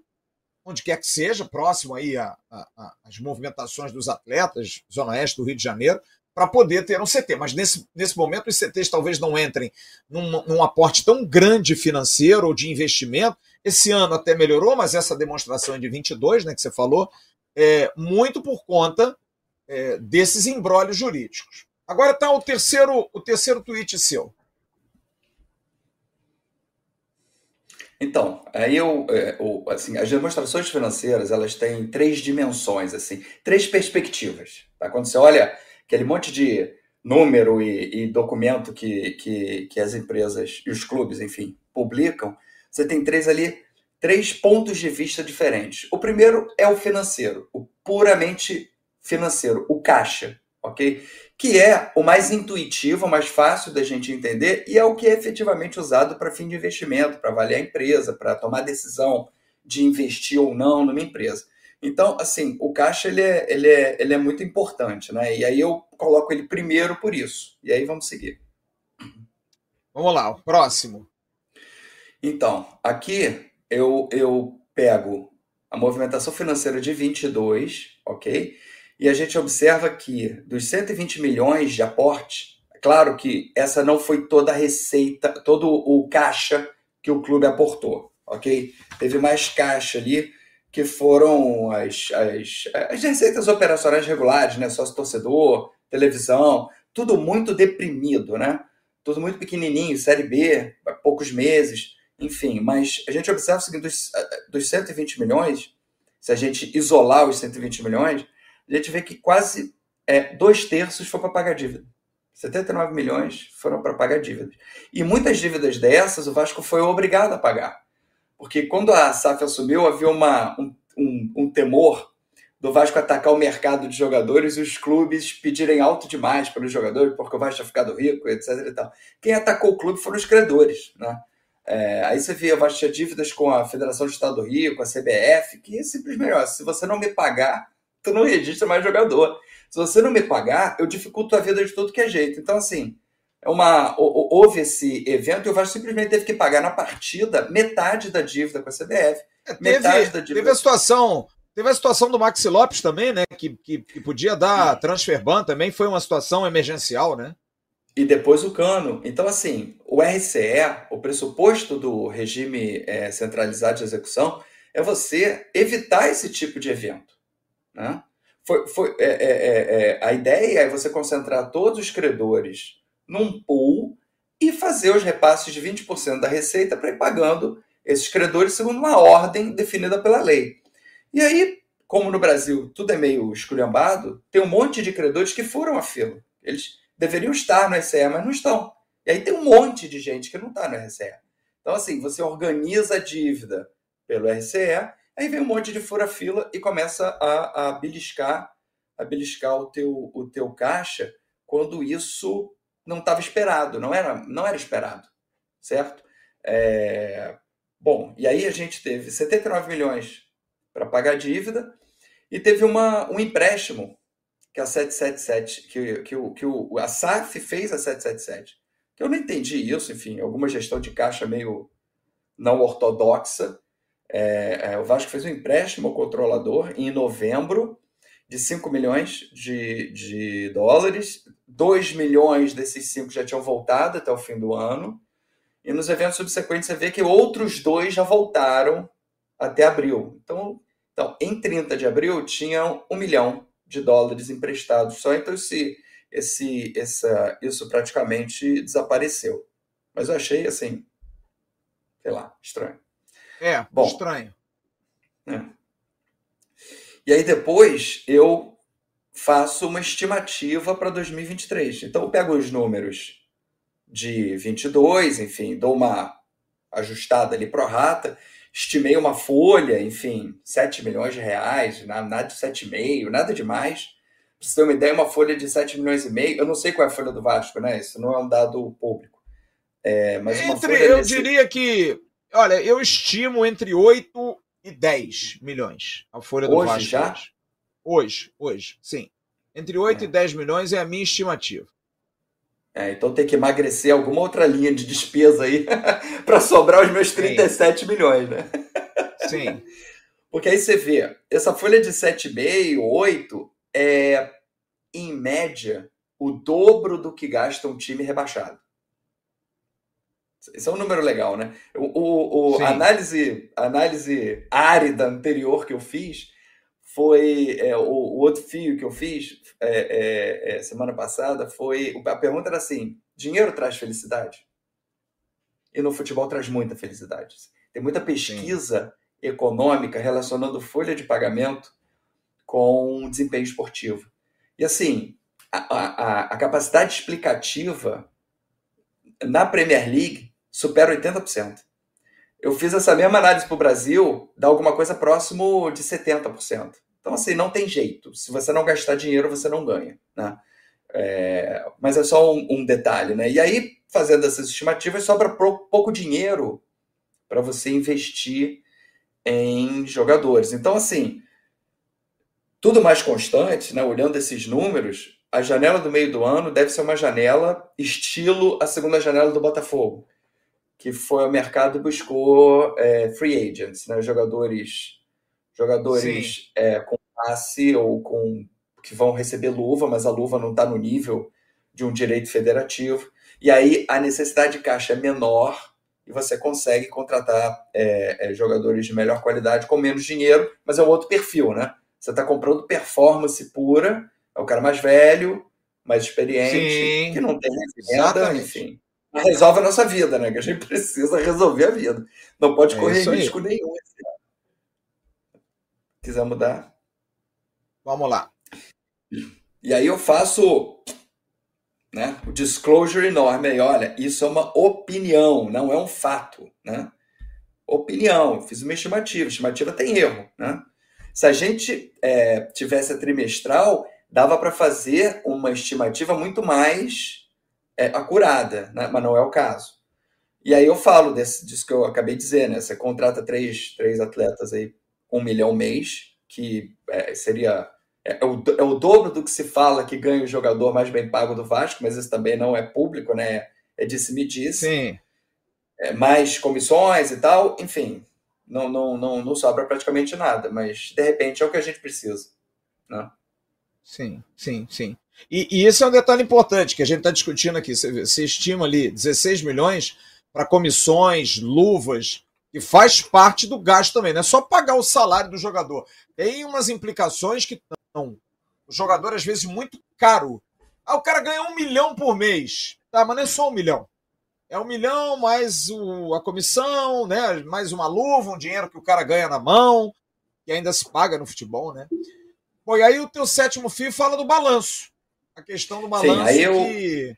onde quer que seja, próximo aí às movimentações dos atletas, Zona Oeste do Rio de Janeiro, para poder ter um CT. Mas nesse, nesse momento, os CTs talvez não entrem num, num aporte tão grande financeiro ou de investimento. Esse ano até melhorou, mas essa demonstração é de 22, né, que você falou, é, muito por conta é, desses embrólios jurídicos. Agora está o terceiro, o terceiro tweet seu. Então, aí eu, é, assim, as demonstrações financeiras elas têm três dimensões, assim, três perspectivas. Tá? Quando você olha aquele monte de número e, e documento que, que, que as empresas e os clubes, enfim, publicam, você tem três ali três pontos de vista diferentes. O primeiro é o financeiro, o puramente financeiro, o caixa, ok? Que é o mais intuitivo, o mais fácil da gente entender e é o que é efetivamente usado para fim de investimento, para avaliar a empresa, para tomar decisão de investir ou não numa empresa. Então, assim, o caixa ele é, ele é, ele é muito importante, né? E aí eu coloco ele primeiro por isso. E aí vamos seguir. Vamos lá, o próximo. Então, aqui eu, eu pego a movimentação financeira de 22, ok? E a gente observa que dos 120 milhões de aporte, é claro que essa não foi toda a receita, todo o caixa que o clube aportou, ok? Teve mais caixa ali que foram as, as, as receitas operacionais regulares, né? Sócio torcedor, televisão, tudo muito deprimido, né? Tudo muito pequenininho, Série B, poucos meses. Enfim, mas a gente observa o seguinte: dos, dos 120 milhões, se a gente isolar os 120 milhões, a gente vê que quase é, dois terços foi para pagar dívida. 79 milhões foram para pagar dívidas. E muitas dívidas dessas o Vasco foi obrigado a pagar. Porque quando a SAF assumiu, havia uma, um, um, um temor do Vasco atacar o mercado de jogadores e os clubes pedirem alto demais pelos jogadores, porque o Vasco tinha ficado rico, etc. E tal. Quem atacou o clube foram os credores. Né? É, aí você via, tinha dívidas com a Federação do Estado do Rio, com a CBF, que é simplesmente, se você não me pagar, tu não registra mais jogador. Se você não me pagar, eu dificulto a vida de todo que é jeito. Então, assim, é uma, houve esse evento e o Vasco simplesmente teve que pagar na partida metade da dívida com a CBF. É, teve, teve a situação Teve a situação do Maxi Lopes também, né? Que, que, que podia dar transfer ban também, foi uma situação emergencial, né? E depois o cano. Então, assim, o RCE, o pressuposto do regime é, centralizado de execução, é você evitar esse tipo de evento. Né? Foi, foi, é, é, é, é a ideia é você concentrar todos os credores num pool e fazer os repasses de 20% da receita para ir pagando esses credores segundo uma ordem definida pela lei. E aí, como no Brasil tudo é meio esculhambado, tem um monte de credores que foram a fila. Eles deveriam estar no RCE, mas não estão. E aí tem um monte de gente que não está no RCE. Então, assim, você organiza a dívida pelo RCE, aí vem um monte de fura-fila e começa a, a beliscar, a beliscar o teu, o teu caixa quando isso não estava esperado, não era, não era esperado, certo? É... Bom, e aí a gente teve 79 milhões para pagar a dívida e teve uma, um empréstimo que a 777, que, que, o, que o, a SAF fez a 777. Que eu não entendi isso, enfim, alguma gestão de caixa meio não ortodoxa. É, é, o Vasco fez um empréstimo ao controlador em novembro de 5 milhões de, de dólares. 2 milhões desses 5 já tinham voltado até o fim do ano. E nos eventos subsequentes você vê que outros dois já voltaram até abril. Então, então, em 30 de abril, tinham um milhão de dólares emprestados só. Então, esse, esse, essa, isso praticamente desapareceu. Mas eu achei, assim, sei lá, estranho. É, Bom, estranho. É. E aí, depois, eu faço uma estimativa para 2023. Então, eu pego os números de 22, enfim, dou uma ajustada ali pro rata estimei uma folha, enfim, 7 milhões de reais, nada de 7,5, nada demais. Para você ter uma ideia, uma folha de 7 milhões e meio, eu não sei qual é a folha do Vasco, né? Isso não é um dado público. É, mas uma entre, eu desse... diria que, olha, eu estimo entre 8 e 10 milhões a folha do hoje, Vasco. Já? Hoje, hoje, hoje sim. Entre 8 é. e 10 milhões é a minha estimativa. É, então tem que emagrecer alguma outra linha de despesa aí *laughs* para sobrar os meus 37 Sim. milhões, né? Sim. *laughs* Porque aí você vê, essa folha de 7,5, 8 é, em média, o dobro do que gasta um time rebaixado. Esse é um número legal, né? O, o, o análise, análise árida anterior que eu fiz foi é, o, o, outro fio que eu fiz é, é, é, semana passada foi a pergunta era assim: dinheiro traz felicidade? E no futebol traz muita felicidade. Tem muita pesquisa Sim. econômica relacionando folha de pagamento com desempenho esportivo. E assim, a, a, a capacidade explicativa na Premier League supera 80% eu fiz essa mesma análise para o Brasil, dá alguma coisa próximo de 70%. Então, assim, não tem jeito. Se você não gastar dinheiro, você não ganha. Né? É, mas é só um, um, detalhe. Né? E aí, fazendo essas estimativas, sobra pouco dinheiro para você investir em jogadores. Então, assim, tudo mais constante, né? olhando esses números, a janela do meio do ano deve ser uma janela estilo a segunda janela do Botafogo que foi ao mercado buscou é, free agents, né? jogadores, jogadores é, com passe ou com que vão receber luva, mas a luva não está no nível de um direito federativo. E aí a necessidade de caixa é menor e você consegue contratar é, é jogadores de melhor qualidade com menos dinheiro, mas é um outro perfil, né? Você está comprando performance pura, é o cara mais velho, mais experiente, Sim, que não tem renda, enfim resolve a nossa vida, né? Que a gente *laughs* precisa resolver a vida. Não pode é correr risco aí. nenhum. Quiser mudar? Vamos lá. E aí eu faço né, o disclosure enorme aí, olha, isso é uma opinião, não é um fato, né? Opinião, fiz uma estimativa, estimativa tem erro, né? Se a gente é, tivesse a trimestral, dava para fazer uma estimativa muito mais é, acurada, né? mas não é o caso. E aí eu falo desse, disso que eu acabei de dizer, né? Você contrata três, três atletas aí, um milhão mês, que é, seria é, é, o, é o dobro do que se fala que ganha o jogador mais bem pago do Vasco, mas isso também não é público, né? É disse-me-disse. Sim. É, mais comissões e tal, enfim, não, não, não, não sobra praticamente nada, mas de repente é o que a gente precisa. Né? Sim, sim, sim. E, e esse é um detalhe importante que a gente está discutindo aqui. Você, você estima ali 16 milhões para comissões, luvas, que faz parte do gasto também, não é só pagar o salário do jogador. Tem umas implicações que estão. O jogador, às vezes, muito caro. Ah, o cara ganha um milhão por mês. Tá, mas não é só um milhão. É um milhão mais o, a comissão, né? Mais uma luva, um dinheiro que o cara ganha na mão, que ainda se paga no futebol, né? Pô, e aí o teu sétimo fio fala do balanço. A questão do balanço Sim, eu... que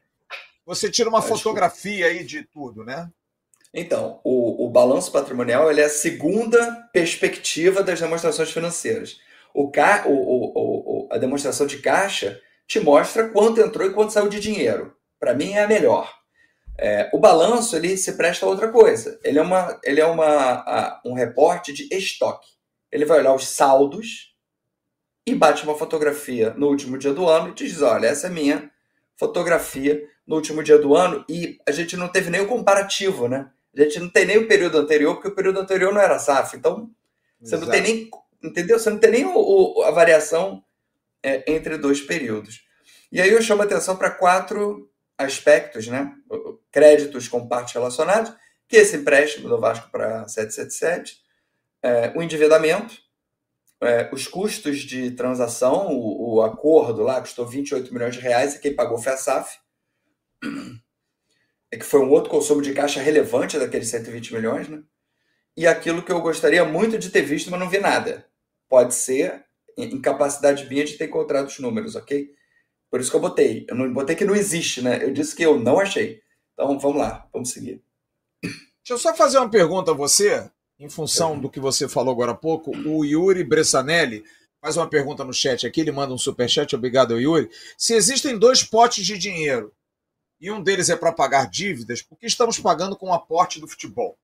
você tira uma fotografia aí de tudo, né? Então, o, o balanço patrimonial ele é a segunda perspectiva das demonstrações financeiras. O, ca, o, o, o, a demonstração de caixa te mostra quanto entrou e quanto saiu de dinheiro. Para mim é a melhor. É, o balanço ele se presta a outra coisa. Ele é, uma, ele é uma, a, um reporte de estoque. Ele vai olhar os saldos e bate uma fotografia no último dia do ano e te diz: olha, essa é minha fotografia no último dia do ano. E a gente não teve nem o comparativo, né? A gente não tem nem o período anterior, porque o período anterior não era SAF. Então, você Exato. não tem nem. Entendeu? Você não tem nem o, o, a variação é, entre dois períodos. E aí eu chamo a atenção para quatro aspectos, né? Créditos com partes relacionadas, que é esse empréstimo do Vasco para 777, é, o endividamento, é, os custos de transação, o, o, acordo lá custou 28 milhões de reais e quem pagou foi a SAF, é que foi um outro consumo de caixa relevante daqueles 120 milhões, né? E aquilo que eu gostaria muito de ter visto, mas não vi nada. Pode ser incapacidade minha de ter encontrado os números, ok? Por isso que eu botei. Eu não botei que não existe, né? Eu disse que eu não achei. Então vamos lá, vamos seguir. Deixa eu só fazer uma pergunta a você, em função do que você falou agora há pouco. O Yuri Bressanelli faz uma pergunta no chat aqui, ele manda um superchat, obrigado Yuri. Se existem dois potes de dinheiro e um deles é para pagar dívidas, por que estamos pagando com o aporte do futebol?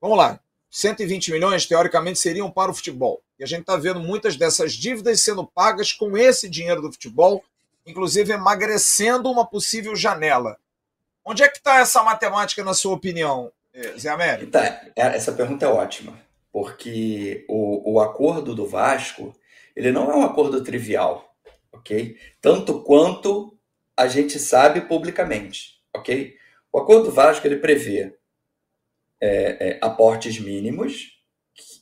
Vamos lá, 120 milhões teoricamente seriam para o futebol. E a gente está vendo muitas dessas dívidas sendo pagas com esse dinheiro do futebol inclusive emagrecendo uma possível janela. Onde é que está essa matemática, na sua opinião, Zé Américo? Tá, é, essa pergunta é ótima, porque o, o acordo do Vasco ele não é um acordo trivial, ok? Tanto quanto a gente sabe publicamente, ok? O acordo do Vasco ele prevê é, é, aportes mínimos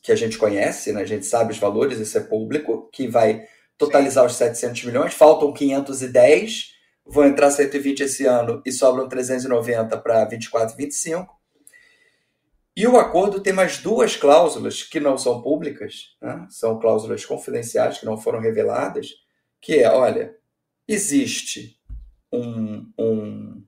que a gente conhece, né? a gente sabe os valores, isso é público, que vai totalizar Sim. os 700 milhões, faltam 510, vão entrar 120 esse ano e sobram 390 para 24 e 25. E o acordo tem mais duas cláusulas que não são públicas, né? são cláusulas confidenciais que não foram reveladas, que é, olha, existe um, um,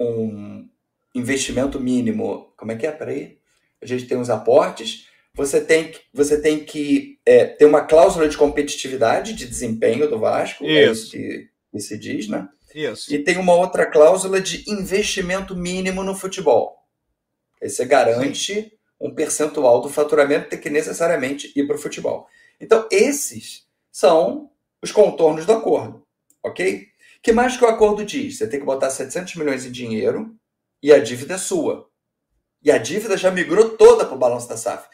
um investimento mínimo, como é que é? Peraí, a gente tem os aportes, você tem, você tem que é, ter uma cláusula de competitividade de desempenho do Vasco, isso. é isso que, que se diz, né? Isso. E tem uma outra cláusula de investimento mínimo no futebol. Aí você garante Sim. um percentual do faturamento ter que necessariamente ir para o futebol. Então, esses são os contornos do acordo, ok? que mais que o acordo diz? Você tem que botar 700 milhões em dinheiro e a dívida é sua. E a dívida já migrou toda para o balanço da SAF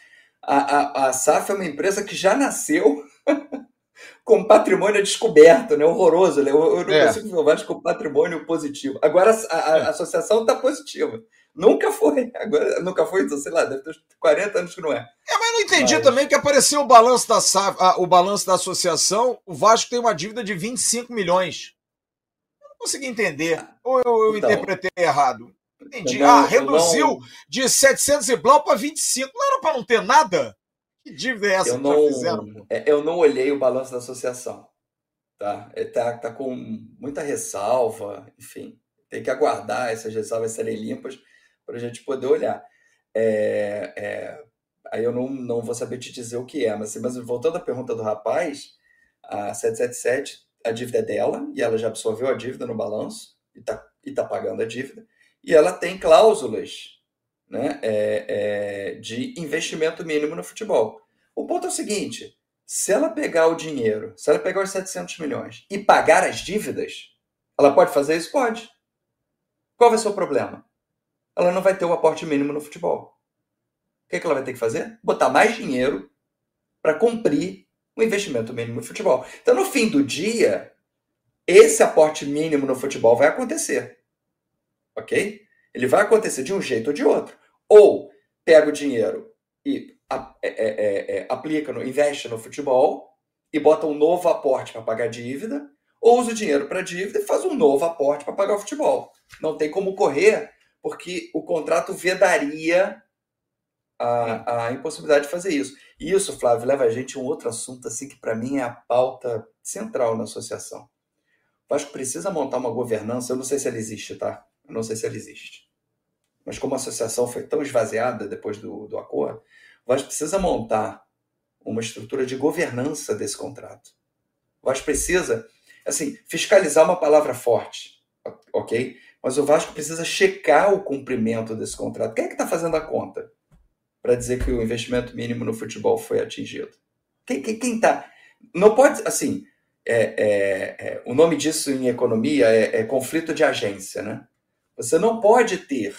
a, a, a SAF é uma empresa que já nasceu *laughs* com patrimônio descoberto, né? Horroroso, né? Eu, eu não é. consigo Vasco com patrimônio positivo. Agora a, a, a associação está positiva. Nunca foi, *laughs* agora nunca foi, então, sei lá, deve ter 40 anos que não é. É, mas não entendi mas... também que apareceu o balanço da SAF, o balanço da associação, o Vasco tem uma dívida de 25 milhões. Eu não consegui entender. Ou eu, eu então, interpretei errado? Entendi. Não, ah, reduziu não... de 700 e blau para 25. Não era para não ter nada? Que dívida é essa eu que não, fizeram? É, eu não olhei o balanço da associação. Tá? Tá, tá com muita ressalva, enfim. Tem que aguardar essas ressalvas serem limpas para a gente poder olhar. É, é, aí eu não, não vou saber te dizer o que é, mas, mas voltando à pergunta do rapaz, a 777, a dívida é dela, e ela já absorveu a dívida no balanço, e está e tá pagando a dívida, e ela tem cláusulas né, é, é, de investimento mínimo no futebol. O ponto é o seguinte: se ela pegar o dinheiro, se ela pegar os 700 milhões e pagar as dívidas, ela pode fazer isso? Pode. Qual vai ser o problema? Ela não vai ter o aporte mínimo no futebol. O que, é que ela vai ter que fazer? Botar mais dinheiro para cumprir o investimento mínimo no futebol. Então, no fim do dia, esse aporte mínimo no futebol vai acontecer. Ok? Ele vai acontecer de um jeito ou de outro. Ou pega o dinheiro e é, é, é, é, aplica, no, investe no futebol e bota um novo aporte para pagar dívida, ou usa o dinheiro para dívida e faz um novo aporte para pagar o futebol. Não tem como correr, porque o contrato vedaria a, a impossibilidade de fazer isso. E isso, Flávio, leva a gente a um outro assunto assim que para mim é a pauta central na associação. O Vasco precisa montar uma governança, eu não sei se ela existe, tá? Eu não sei se ela existe. Mas como a associação foi tão esvaziada depois do, do acordo, o Vasco precisa montar uma estrutura de governança desse contrato. O Vasco precisa, assim, fiscalizar uma palavra forte, ok? Mas o Vasco precisa checar o cumprimento desse contrato. Quem é que está fazendo a conta para dizer que o investimento mínimo no futebol foi atingido? Quem está? Quem, quem tá? Não pode, assim, é, é, é, o nome disso em economia é, é, conflito de agência, né? Você não pode ter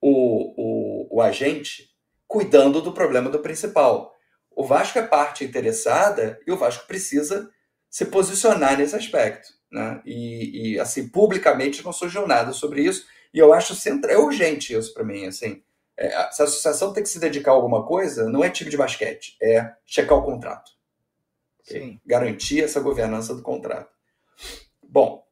o, o, o agente cuidando do problema do principal. O Vasco é parte interessada e o Vasco precisa se posicionar nesse aspecto. Né? E, e assim, publicamente não surgiu nada sobre isso. E eu acho central, é urgente isso para mim. Assim, é, se a associação tem que se dedicar a alguma coisa, não é time de basquete, é checar o contrato. Okay? Garantir essa governança do contrato. Bom,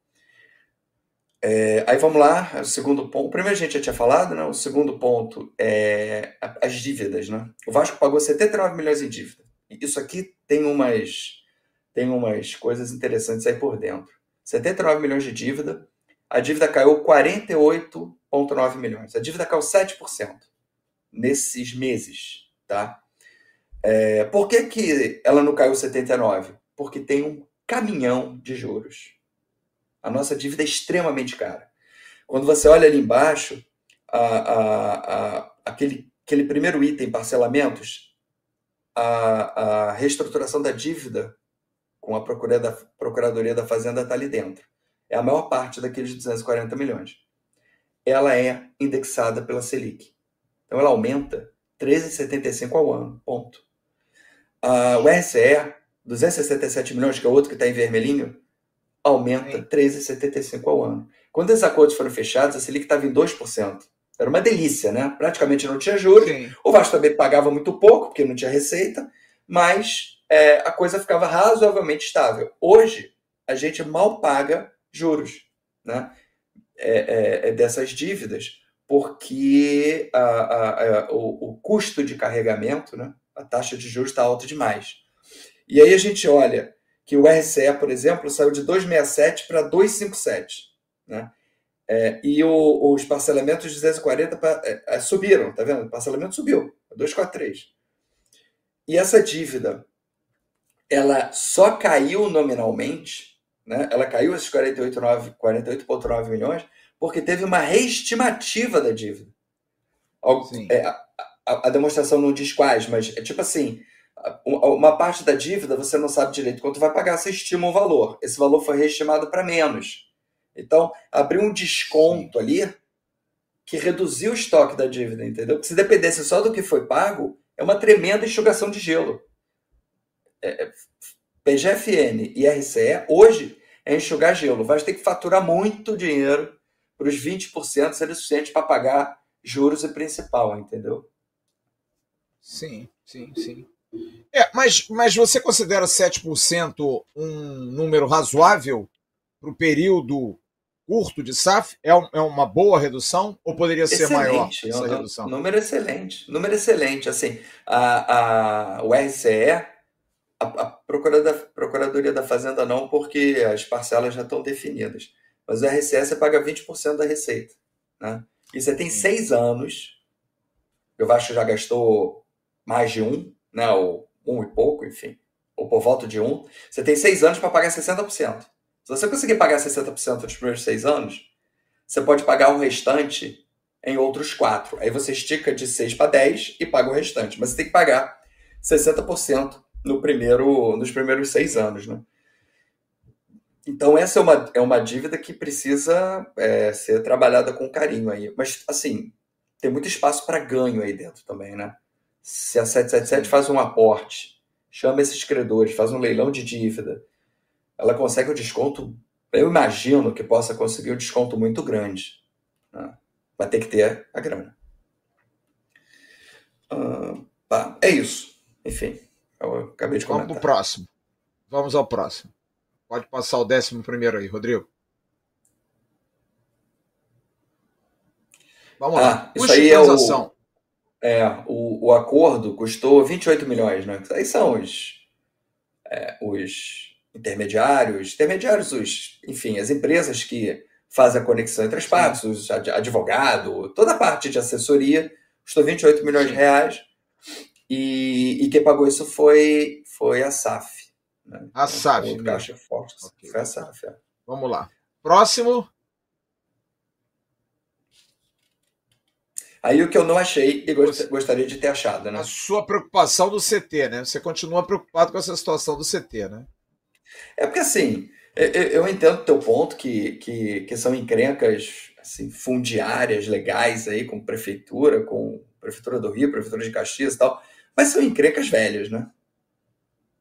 é, aí vamos lá, o segundo ponto. O primeiro a gente já tinha falado, né? O segundo ponto é as dívidas, né? O Vasco pagou 79 milhões em dívida. Isso aqui tem umas tem umas coisas interessantes aí por dentro. 79 milhões de dívida, a dívida caiu 48,9 milhões. A dívida caiu 7% nesses meses, tá? É, por que, que ela não caiu 79? Porque tem um caminhão de juros. A nossa dívida é extremamente cara. Quando você olha ali embaixo, a, a, a, aquele, aquele primeiro item, parcelamentos, a, a reestruturação da dívida com a Procuradoria da, Procuradoria da Fazenda está ali dentro. É a maior parte daqueles 240 milhões. Ela é indexada pela Selic. Então ela aumenta 13,75 ao ano. Ponto. Uh, o RCE, 267 milhões, que é o outro que está em vermelhinho, aumenta 13,75 ao ano. Quando esses acordos foram fechados, a Selic estava em 2%. Era uma delícia, né? Praticamente não tinha juros. Sim. O Vasco também pagava muito pouco, porque não tinha receita, mas é, a coisa ficava razoavelmente estável. Hoje, a gente mal paga juros né? É, é, é dessas dívidas, porque a, a, a, o, o, custo de carregamento, né? a taxa de juros está alta demais. E aí a gente olha que o RCE, por exemplo, saiu de 267 para 257, né? É, e o, os parcelamentos de 240 pra, é, é, subiram, tá vendo? O parcelamento subiu, 243. E essa dívida, ela só caiu nominalmente, né? Ela caiu esses 48,9 48 milhões porque teve uma reestimativa da dívida. É, a, a, a demonstração não diz quais, mas é tipo assim, uma parte da dívida você não sabe direito quanto vai pagar, você estima um valor. Esse valor foi reestimado para menos. Então, abriu um desconto Sim. ali que reduziu o estoque da dívida, entendeu? Porque se dependesse só do que foi pago, é uma tremenda enxugação de gelo. É, é PGFN e RCE, hoje, é enxugar gelo. Vai ter que faturar muito dinheiro para os 20% serem suficientes para pagar juros e principal, entendeu? Sim, sim, sim. É, mas, mas você considera 7% um número razoável para o período curto de SAF? É, é uma boa redução ou poderia ser excelente, maior essa é redução? Número excelente, número excelente. Assim, a, a, o RCE, a, a Procuradoria, Procuradoria da Fazenda não, porque as parcelas já estão definidas. Mas o RCE você paga 20% da receita. Né? E você tem seis anos, eu acho que já gastou mais de um, né, ou um e pouco, enfim, ou por volta de um, você tem seis anos para pagar 60%. Se você conseguir pagar 60% nos primeiros seis anos, você pode pagar o restante em outros quatro. Aí você estica de 6 para 10 e paga o restante. Mas você tem que pagar 60% no primeiro, nos primeiros seis anos. Né? Então, essa é uma, é uma dívida que precisa é, ser trabalhada com carinho aí. Mas, assim, tem muito espaço para ganho aí dentro também, né? Se a 777 faz um aporte, chama esses credores, faz um leilão de dívida, ela consegue um desconto, eu imagino que possa conseguir um desconto muito grande. Né? Vai ter que ter a grana. Tá, é isso. Enfim, eu acabei de comentar. Vamos pro próximo. Vamos ao próximo. Pode passar o décimo primeiro aí, Rodrigo. Vamos lá. Ah, isso aí é o, é, o, o acordo custou 28 milhões, né? Aí são os, é, os intermediários, intermediários, os, enfim, as empresas que fazem a conexão entre as partes, os advogado, toda a parte de assessoria, custou 28 milhões de reais. E, e quem pagou isso foi, foi a SAF. Né? A então, SAF. Caixa forte. Okay. Foi a SAF. É. Vamos lá. Próximo. Aí o que eu não achei e gostaria de ter achado, né? A sua preocupação do CT, né? Você continua preocupado com essa situação do CT, né? É porque assim, eu entendo o teu ponto que, que, que são encrencas assim, fundiárias legais aí com prefeitura, com prefeitura do Rio, prefeitura de Caxias e tal, mas são encrencas velhas, né?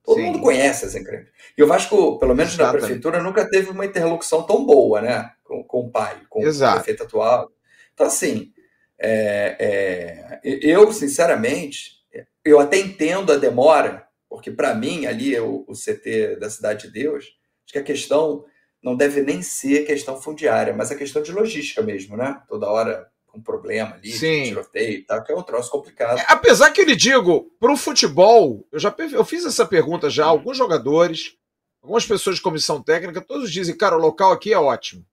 Todo Sim. mundo conhece as encrencas. E o Vasco, pelo menos Exatamente. na prefeitura, nunca teve uma interlocução tão boa, né? Com, com o pai, com Exato. o prefeito atual. Então, assim, é, é, eu, sinceramente, eu até entendo a demora, porque para mim, ali, o, o, CT da Cidade de Deus, acho que a questão não deve nem ser questão fundiária, mas a questão de logística mesmo, né? Toda hora um problema ali, Sim. tiroteio e tal, que é um troço complicado. É, apesar que ele digo, para o futebol, eu já eu fiz essa pergunta já, alguns jogadores, algumas pessoas de comissão técnica, todos dizem, cara, o local aqui é ótimo.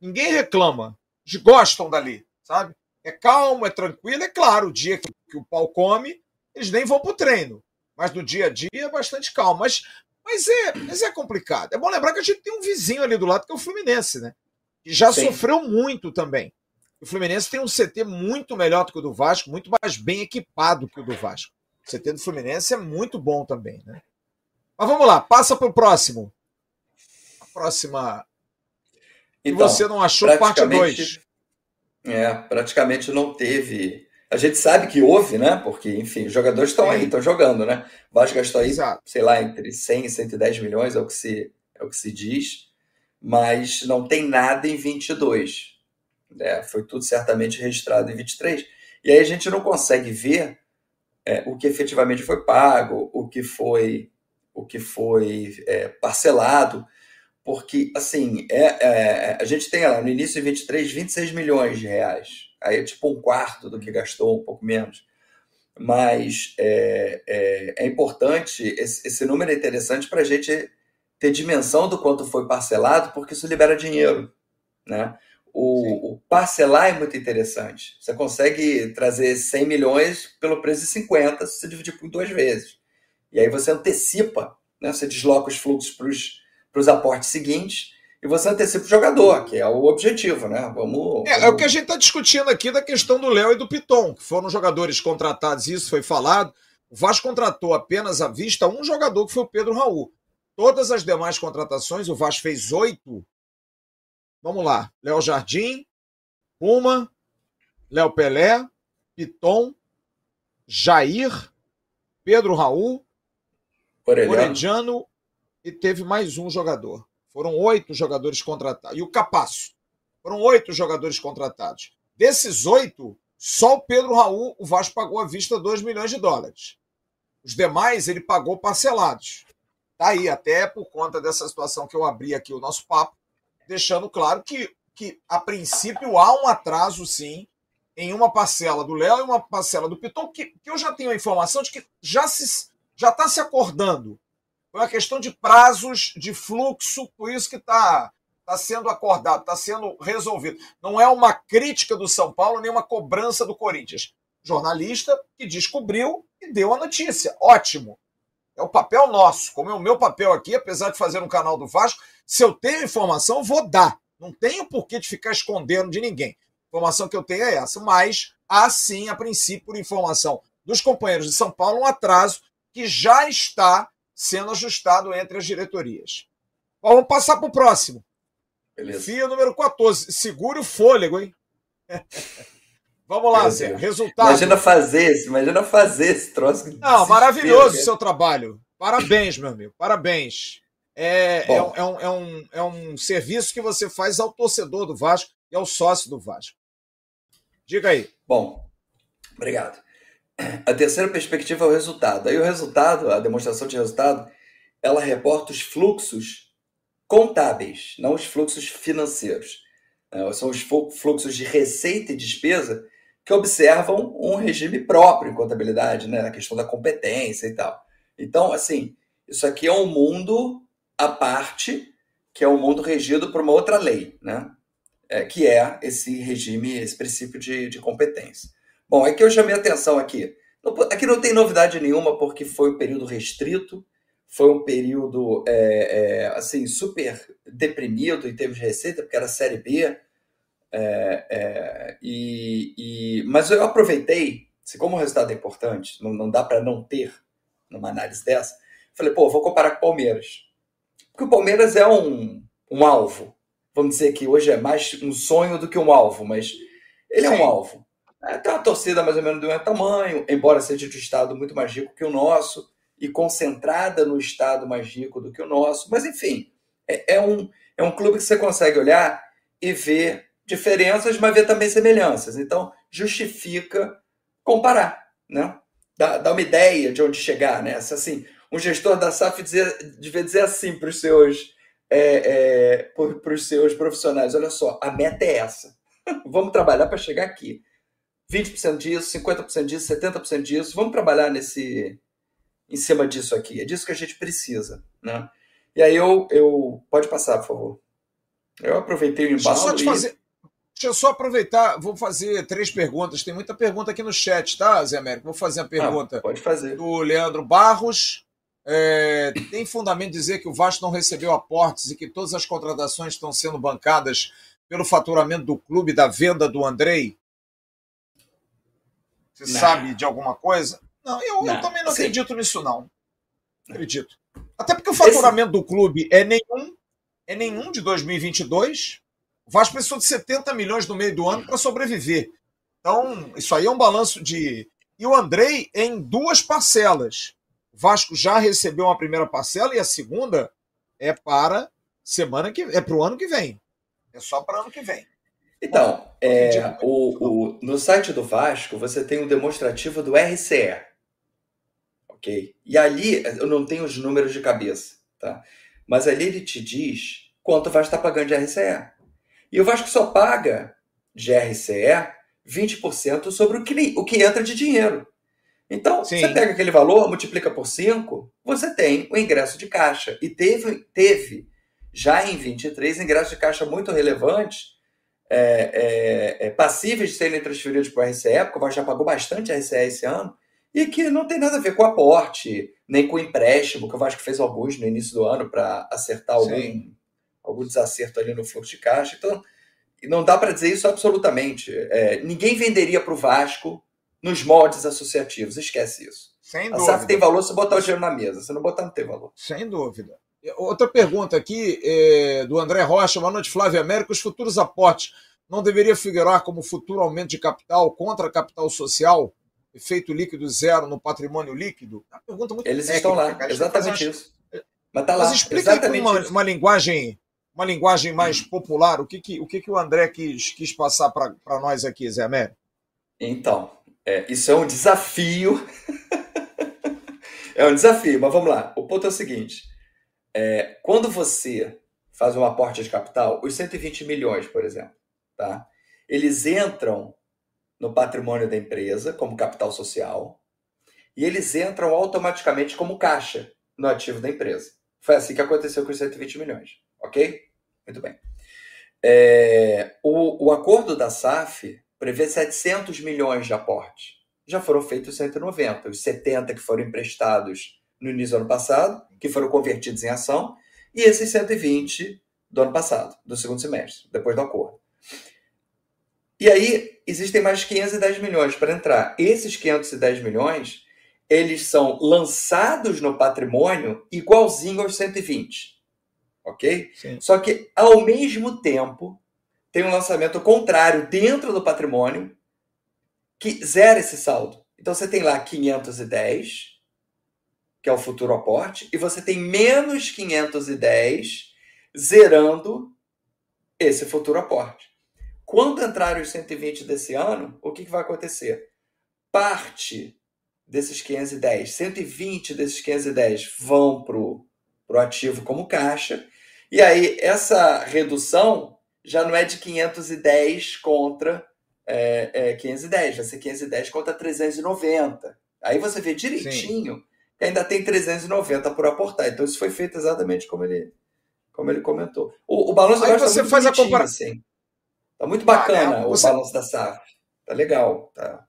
Ninguém reclama, eles gostam dali, sabe? é calmo, é tranquilo. É claro, o dia que, que o pau come, eles nem vão para o treino. Mas no dia a dia é bastante calmo. Mas, mas, é, mas é complicado. É bom lembrar que a gente tem um vizinho ali do lado que é o Fluminense, né? Que já Sim. sofreu muito também. O Fluminense tem um CT muito melhor do que o do Vasco, muito mais bem equipado que o do Vasco. O CT do Fluminense é muito bom também, né? Mas vamos lá, passa para o próximo. A próxima. Então, você não achou parte 2. É, praticamente não teve. A gente sabe que houve, né? Porque, enfim, os jogadores estão aí, estão jogando, né? O Vasco gastou aí, Exato. sei lá, entre 100 e 110 milhões, é o que se, é o que se diz, mas não tem nada em 22. Né? Foi tudo certamente registrado em 23. E aí a gente não consegue ver é, o que efetivamente foi pago, o que foi, o que foi é, parcelado porque, assim, é, é, a gente tem lá no início de 23, 26 milhões de reais. Aí é tipo um quarto do que gastou, um pouco menos. Mas é, é, é importante, esse, esse, número é interessante para a gente ter dimensão do quanto foi parcelado, porque isso libera dinheiro. Né? O, o, parcelar é muito interessante. Você consegue trazer 100 milhões pelo preço de 50 se você dividir por duas vezes. E aí você antecipa, né? você desloca os fluxos para os aportes seguintes e você antecipa o jogador, que é o objetivo, né? Vamos. É, vamos... é o que a gente está discutindo aqui da questão do Léo e do Piton, que foram jogadores contratados, isso foi falado. O Vasco contratou apenas à vista um jogador, que foi o Pedro Raul. Todas as demais contratações, o Vasco fez oito. Vamos lá: Léo Jardim, Puma, Léo Pelé, Piton, Jair, Pedro Raul, Orelhano e teve mais um jogador. Foram oito jogadores contratados. E o Capasso. Foram oito jogadores contratados. Desses oito, só o Pedro Raul, o Vasco pagou à vista 2 milhões de dólares. Os demais ele pagou parcelados. Tá aí, até por conta dessa situação que eu abri aqui o nosso papo, deixando claro que, que a princípio há um atraso, sim, em uma parcela do Léo e uma parcela do Piton, que, que eu já tenho a informação de que já se já está se acordando foi uma questão de prazos, de fluxo, por isso que está tá sendo acordado, está sendo resolvido. Não é uma crítica do São Paulo, nem uma cobrança do Corinthians. jornalista que descobriu e deu a notícia. Ótimo. É o papel nosso. Como é o meu papel aqui, apesar de fazer um canal do Vasco, se eu tenho informação, vou dar. Não tenho por que de ficar escondendo de ninguém. A informação que eu tenho é essa. Mas há sim, a princípio, por informação dos companheiros de São Paulo, um atraso que já está sendo ajustado entre as diretorias. Bom, vamos passar para o próximo. Beleza. FIA número 14. Segure o fôlego, hein? *laughs* Vamos lá, Zé. Resultado. Imagina fazer esse, imagina fazer esse troço. Não, maravilhoso o seu trabalho. Parabéns, meu amigo. Parabéns. É, é, um, é, um, é, um, é um serviço que você faz ao torcedor do Vasco e ao sócio do Vasco. Diga aí. Bom, obrigado. A terceira perspectiva é o resultado. Aí o resultado, a demonstração de resultado, ela reporta os fluxos contábeis, não os fluxos financeiros. É, são os fluxos de receita e despesa que observam um regime próprio em contabilidade, né, na questão da competência e tal. Então, assim, isso aqui é um mundo à parte, que é um mundo regido por uma outra lei, né, é, que é esse regime, esse princípio de, de competência. Bom, é que eu chamei atenção aqui. Aqui não tem novidade nenhuma, porque foi um período restrito, foi um período é, é, assim super deprimido em termos de receita, porque era Série B. É, é, e, e, mas eu aproveitei, se como o resultado é importante, não, não dá para não ter numa análise dessa, falei, pô, vou comparar com o Palmeiras. Porque o Palmeiras é um, um alvo. Vamos dizer que hoje é mais um sonho do que um alvo, mas ele é um alvo. É, tem uma torcida mais ou menos do mesmo tamanho, embora seja de um estado muito mais rico que o nosso e concentrada no estado mais rico do que o nosso. Mas, enfim, é, é um, é um clube que você consegue olhar e ver diferenças, mas ver também semelhanças. Então, justifica comparar, né? Dá, dá uma ideia de onde chegar, né? Assim, um gestor da SAF dizer, devia dizer assim para os seus, é, é, seus profissionais: olha só, a meta é essa. *laughs* Vamos trabalhar para chegar aqui. 20% disso, 50% disso, 70% disso. Vamos trabalhar nesse em cima disso aqui. É disso que a gente precisa, né? E aí eu, eu pode passar, por favor. Eu aproveitei o embalo. Deixa eu só, te fazer... Deixa eu só aproveitar, vou fazer três perguntas. Tem muita pergunta aqui no chat, tá, Zé Américo? Vou fazer a ah, pergunta. Ah, pode fazer. Do Leandro Barros. É, tem fundamento dizer que o Vasco não recebeu aportes e que todas as contratações estão sendo bancadas pelo faturamento do clube da venda do Andrei? Você não. sabe de alguma coisa? Não, eu, não. eu também não Sim. acredito nisso, não. Acredito. Até porque o faturamento Esse... do clube é nenhum, é nenhum de 2022. O Vasco precisou de 70 milhões no meio do ano para sobreviver. Então, isso aí é um balanço de. E o Andrei em duas parcelas. O Vasco já recebeu uma primeira parcela e a segunda é para semana que é para o ano que vem. É só para o ano que vem. Então, é, o, o, no site do Vasco você tem um demonstrativo do RCE. Ok? E ali, eu não tenho os números de cabeça, tá? Mas ali ele te diz quanto o Vasco está pagando de RCE. E o Vasco só paga de RCE 20% sobre o que, o que entra de dinheiro. Então, Sim. você pega aquele valor, multiplica por 5, você tem o ingresso de caixa. E teve, teve já em 23 ingressos de caixa muito relevantes é, é, é, passíveis de serem transferidos para o RCE, porque o Vasco já pagou bastante RCE esse ano, e que não tem nada a ver com aporte, nem com empréstimo, que o Vasco fez alguns no início do ano para acertar algum, algum desacerto ali no fluxo de caixa. Então, não dá para dizer isso absolutamente. É, ninguém venderia para o Vasco nos moldes associativos, esquece isso. Sem a SAF tem valor se botar o dinheiro na mesa, se não botar, não tem valor. Sem dúvida. Outra pergunta aqui é, do André Rocha. Boa noite, Flávio América. Os futuros aportes não deveria figurar como futuro aumento de capital contra capital social? Efeito líquido zero no patrimônio líquido? É uma pergunta muito Eles técnica, estão lá, cara. exatamente isso. Mas, tá lá, Mas explica com uma, uma, linguagem uma linguagem mais popular, o que, que, o, que, que o André quis, quis passar para nós aqui, Zé Américo? Então, é, isso é um desafio. *laughs* é um desafio, mas vamos lá. O ponto é o seguinte: é, quando você faz um aporte de capital, os 120 milhões, por exemplo, tá? eles entram no patrimônio da empresa como capital social e eles entram automaticamente como caixa no ativo da empresa. Foi assim que aconteceu com os 120 milhões, ok? Muito bem. É, o, o acordo da SAF prevê 700 milhões de aporte já foram feitos 190. Os 70 que foram emprestados no início do ano passado, que foram convertidos em ação, e esses 120 do ano passado, do segundo semestre, depois do acordo. E aí, existem mais 510 milhões para entrar. Esses 510 milhões, eles são lançados no patrimônio igualzinho aos 120. Ok? Sim. Só que, ao mesmo tempo, tem um lançamento contrário dentro do patrimônio que zera esse saldo. Então, você tem lá 510, que é o futuro aporte, e você tem menos 510 zerando esse futuro aporte. Quando entrarem os 120 desse ano, o que, que vai acontecer? Parte desses 510, 120 desses 510 vão para o ativo como caixa, e aí essa redução já não é de 510 contra é, é, 510, vai ser 510 contra 390. Aí você vê direitinho Sim. que ainda tem 390 por aportar. Então isso foi feito exatamente como ele, como ele comentou. O, o balanço aí você tá faz a comparação. Assim. Tá muito bacana ah, é, você... o balanço da SAF. Tá legal, tá.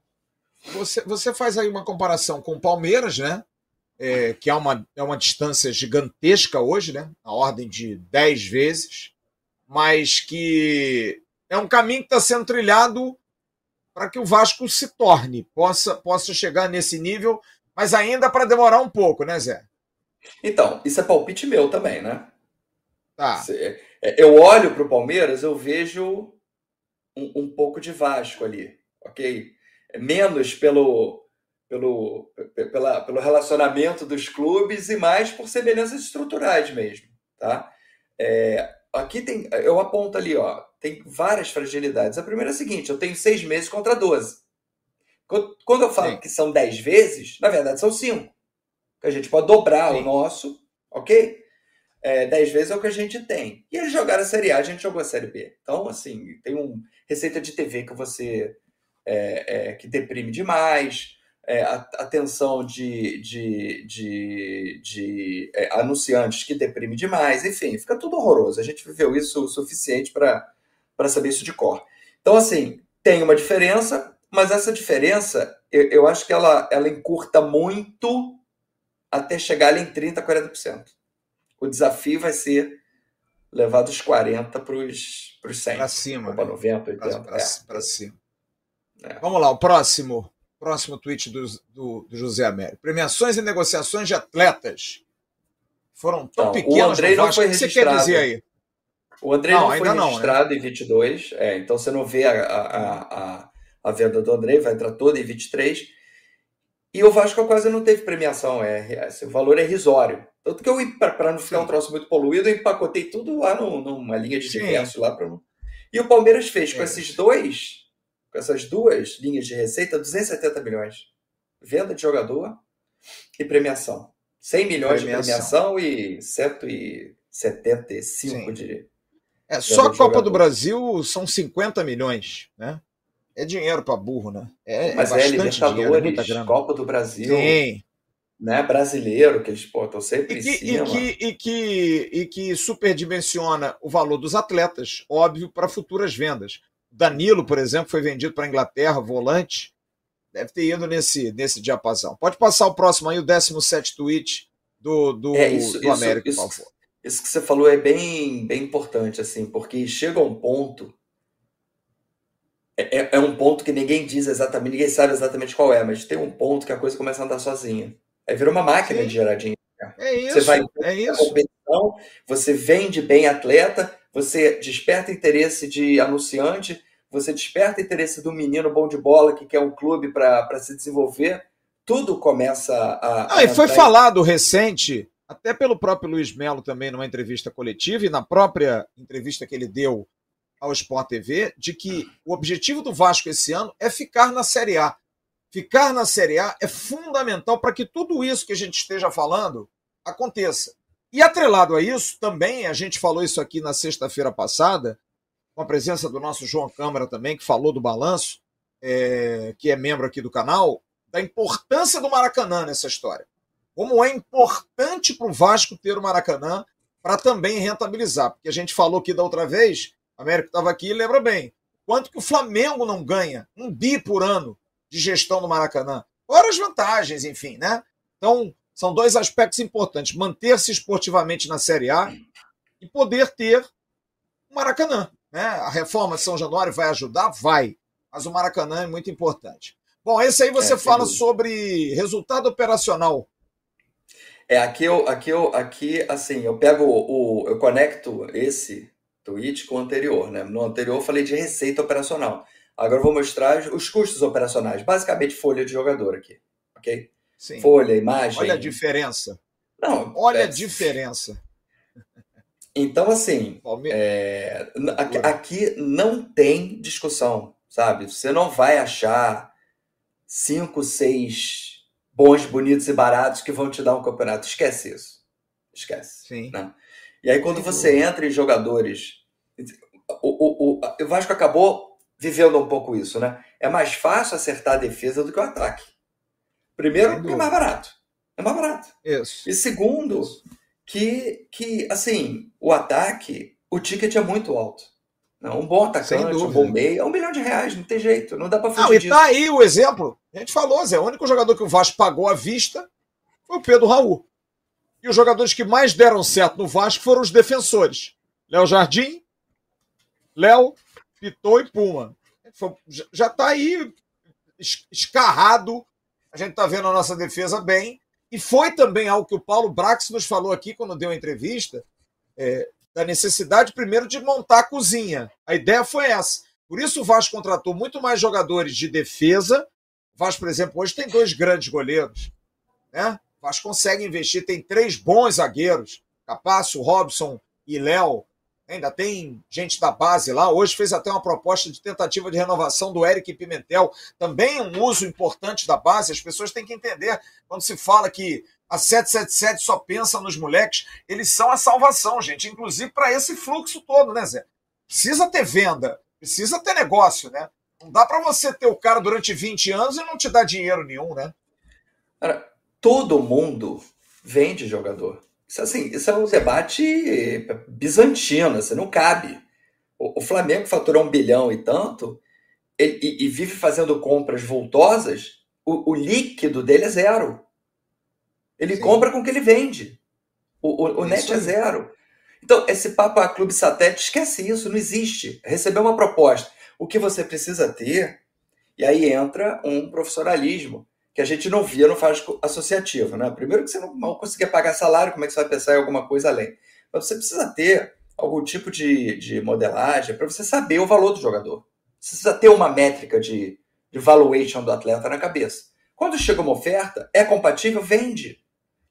Você, você faz aí uma comparação com o Palmeiras, né? É, que é uma, é uma distância gigantesca hoje, né? Na ordem de 10 vezes, mas que é um caminho que está sendo trilhado para que o Vasco se torne, possa, possa chegar nesse nível, mas ainda para demorar um pouco, né, Zé? Então, isso é palpite meu também, né? Tá. É, eu olho para o Palmeiras, eu vejo um, um pouco de Vasco ali, ok? Menos pelo, pelo, pela, pelo relacionamento dos clubes e mais por semelhanças estruturais mesmo, tá? É, aqui tem, eu aponto ali, ó, tem várias fragilidades. A primeira é a seguinte, eu tenho seis meses contra 12. Quando eu falo Sim. que são dez vezes, na verdade são cinco. A gente pode dobrar Sim. o nosso, ok? É, dez vezes é o que a gente tem. E eles jogaram a Série A, a gente jogou a Série B. Então, assim, tem um receita de TV que você é, é, que deprime demais, é, atenção de, de, de, de é, anunciantes que deprime demais, enfim, fica tudo horroroso. A gente viveu isso o suficiente para saber isso de cor. Então, assim, tem uma diferença, mas essa diferença, eu, eu acho que ela, ela encurta muito até chegar ali em 30%, 40%. O desafio vai ser levar dos 40 para os 100. Para cima. Para né? 90, 80. Para é. cima. É. Vamos lá, o próximo. Próximo tweet do, do, do, José Américo. Premiações e negociações de atletas foram tão não, pequenas. O Andrei não foi O que você quer dizer aí? O Andrei não, não foi não, registrado né? em 22, é, então você não vê a, a, a, a venda do Andrei, vai entrar toda em 23. E o Vasco quase não teve premiação, é, é o valor é irrisório. Tanto que eu, para não ficar um troço muito poluído, eu empacotei tudo lá no, numa linha de diverso lá para E o Palmeiras fez com é. esses dois, com essas duas linhas de receita, 270 milhões. Venda de jogador e premiação. 100 milhões premiação. de premiação e 175 Sim. de. É, só a Copa jogador. do Brasil são 50 milhões, né? É dinheiro para burro, né? É, Mas é, é Libertadores, dinheiro, é Copa do Brasil. Sim né, brasileiro, que eles estão sempre e que, em cima. E que, e, que, e que superdimensiona o valor dos atletas, óbvio, para futuras vendas. Danilo, por exemplo, foi vendido para a Inglaterra, volante, deve ter ido nesse, nesse diapasão. Pode passar o próximo aí, o 17 tweet do, do, é, isso, do América, isso, por favor. Isso que você falou é bem, bem importante, assim, porque chega um ponto. É, é, é um ponto que ninguém diz exatamente, ninguém sabe exatamente qual é, mas tem um ponto que a coisa começa a andar sozinha. Aí vira uma máquina Sim. de gerar dinheiro. É isso, você vai é isso. competição, você vende bem atleta, você desperta interesse de anunciante, você desperta interesse do menino bom de bola que quer um clube para se desenvolver. Tudo começa a. Ah, e foi falado recente, até pelo próprio Luiz Melo também, numa entrevista coletiva, e na própria entrevista que ele deu ao Sport TV, de que o objetivo do Vasco esse ano é ficar na Série A ficar na Série A é fundamental para que tudo isso que a gente esteja falando aconteça. E atrelado a isso, também, a gente falou isso aqui na sexta-feira passada, com a presença do nosso João Câmara também, que falou do balanço, é, que é membro aqui do canal, da importância do Maracanã nessa história. Como é importante para o Vasco ter o Maracanã para também rentabilizar. Porque a gente falou aqui da outra vez, a América estava aqui e lembra bem, quanto que o Flamengo não ganha? Um bi por ano de gestão do Maracanã. Fora as vantagens, enfim, né? Então, são dois aspectos importantes: manter-se esportivamente na Série A e poder ter o Maracanã. Né? A reforma de São Januário vai ajudar? Vai. Mas o Maracanã é muito importante. Bom, esse aí você é, fala sobre resultado operacional. É, aqui eu, aqui eu, aqui, assim, eu pego o, eu conecto esse tweet com o anterior, né? No anterior eu falei de receita operacional. Agora eu vou mostrar os custos operacionais, basicamente folha de jogador aqui, ok? Sim. Folha, imagem. Olha a diferença. Não, olha é... a diferença. Então, assim, é, aqui não tem discussão, sabe? Você não vai achar cinco, seis bons, bonitos e baratos que vão te dar um campeonato. Esquece isso. Esquece. Sim. Né? E aí, quando você entra em jogadores. O, o, o, o Vasco acabou vivendo um pouco isso, né? É mais fácil acertar a defesa do que o ataque. Primeiro, porque é mais barato. É mais barato. Isso. E segundo, isso que, que assim, o ataque, o ticket é muito alto. Não, um bom atacante, um bom meio, é um milhão de reais, não tem jeito, não dá para fugir não, e tá aí o exemplo. A gente falou, Zé, o único jogador que o Vasco pagou à vista foi o Pedro Raul. E os jogadores que mais deram certo no Vasco foram os defensores. Léo Jardim, Léo, Pitou e Puma. Já está aí escarrado. A gente está vendo a nossa defesa bem. E foi também algo que o Paulo Brax nos falou aqui quando deu a entrevista, é, da necessidade, primeiro, de montar a cozinha. A ideia foi essa. Por isso o Vasco contratou muito mais jogadores de defesa. O Vasco, por exemplo, hoje tem dois grandes goleiros. Né? O Vasco consegue investir, tem três bons zagueiros, Capácio, Robson e Léo. Ainda tem gente da base lá. Hoje fez até uma proposta de tentativa de renovação do Eric Pimentel. Também um uso importante da base. As pessoas têm que entender quando se fala que a 777 só pensa nos moleques. Eles são a salvação, gente. Inclusive para esse fluxo todo, né, Zé? Precisa ter venda, precisa ter negócio, né? Não dá para você ter o cara durante 20 anos e não te dar dinheiro nenhum, né? Cara, todo mundo vende jogador. Isso, assim, isso é um debate bizantino, assim, não cabe. O, o Flamengo faturou um bilhão e tanto e, e, e vive fazendo compras voltosas, o, o, líquido dele é zero. Ele Sim. compra com o que ele vende. O, o, o net é zero. Então, esse papo a clube satélite, esquece isso, não existe. Receber uma proposta. O que você precisa ter, e aí entra um profissionalismo que a gente não via no Vasco associativo. Né? Primeiro que você não, não conseguia pagar salário, como é que você vai pensar em alguma coisa além? Mas você precisa ter algum tipo de, de modelagem para você saber o valor do jogador. Você precisa ter uma métrica de, de valuation do atleta na cabeça. Quando chega uma oferta, é compatível, vende.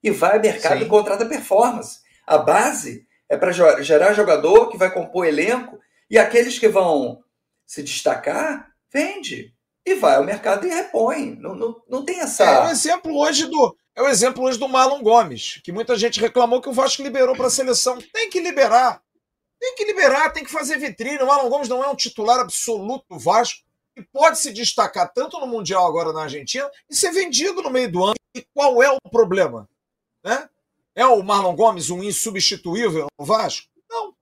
E vai ao mercado Sim. e contrata performance. A base é para gerar jogador que vai compor elenco e aqueles que vão se destacar, vende e vai ao mercado e repõe. Não, não, não tem essa. É o exemplo hoje do. É o exemplo hoje do Marlon Gomes, que muita gente reclamou que o Vasco liberou para a seleção. Tem que liberar. Tem que liberar, tem que fazer vitrine. O Marlon Gomes não é um titular absoluto do Vasco e pode se destacar tanto no Mundial agora na Argentina e ser vendido no meio do ano. E qual é o problema? Né? É o Marlon Gomes um insubstituível no Vasco? Não.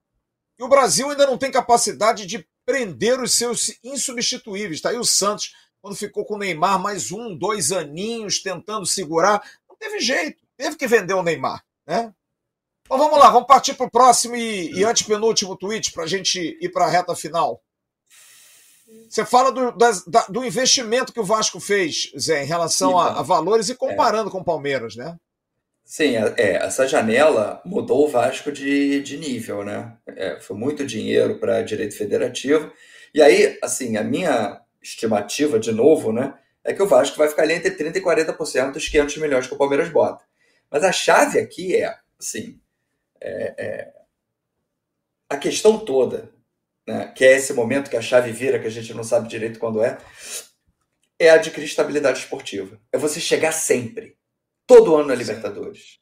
E o Brasil ainda não tem capacidade de prender os seus insubstituíveis. Está aí o Santos, quando ficou com o Neymar mais um, dois aninhos tentando segurar. Não teve jeito, teve que vender o Neymar. Né? Então vamos lá, vamos partir para o próximo e, e antepenúltimo tweet para a gente ir para a reta final. Você fala do, das, da, do investimento que o Vasco fez, Zé, em relação a, a, valores e comparando é. com o Palmeiras, né? Sim, é, essa janela mudou o Vasco de, de nível, né? É, foi muito dinheiro para direito federativo. E aí, assim, a minha estimativa, de novo, né? É que o Vasco vai ficar ali entre 30% e 40% dos 500 milhões que o Palmeiras bota. Mas a chave aqui é, assim, é, é, a questão toda, né, que é esse momento que a chave vira, que a gente não sabe direito quando é, é adquirir estabilidade esportiva. É você chegar sempre Todo ano na Libertadores.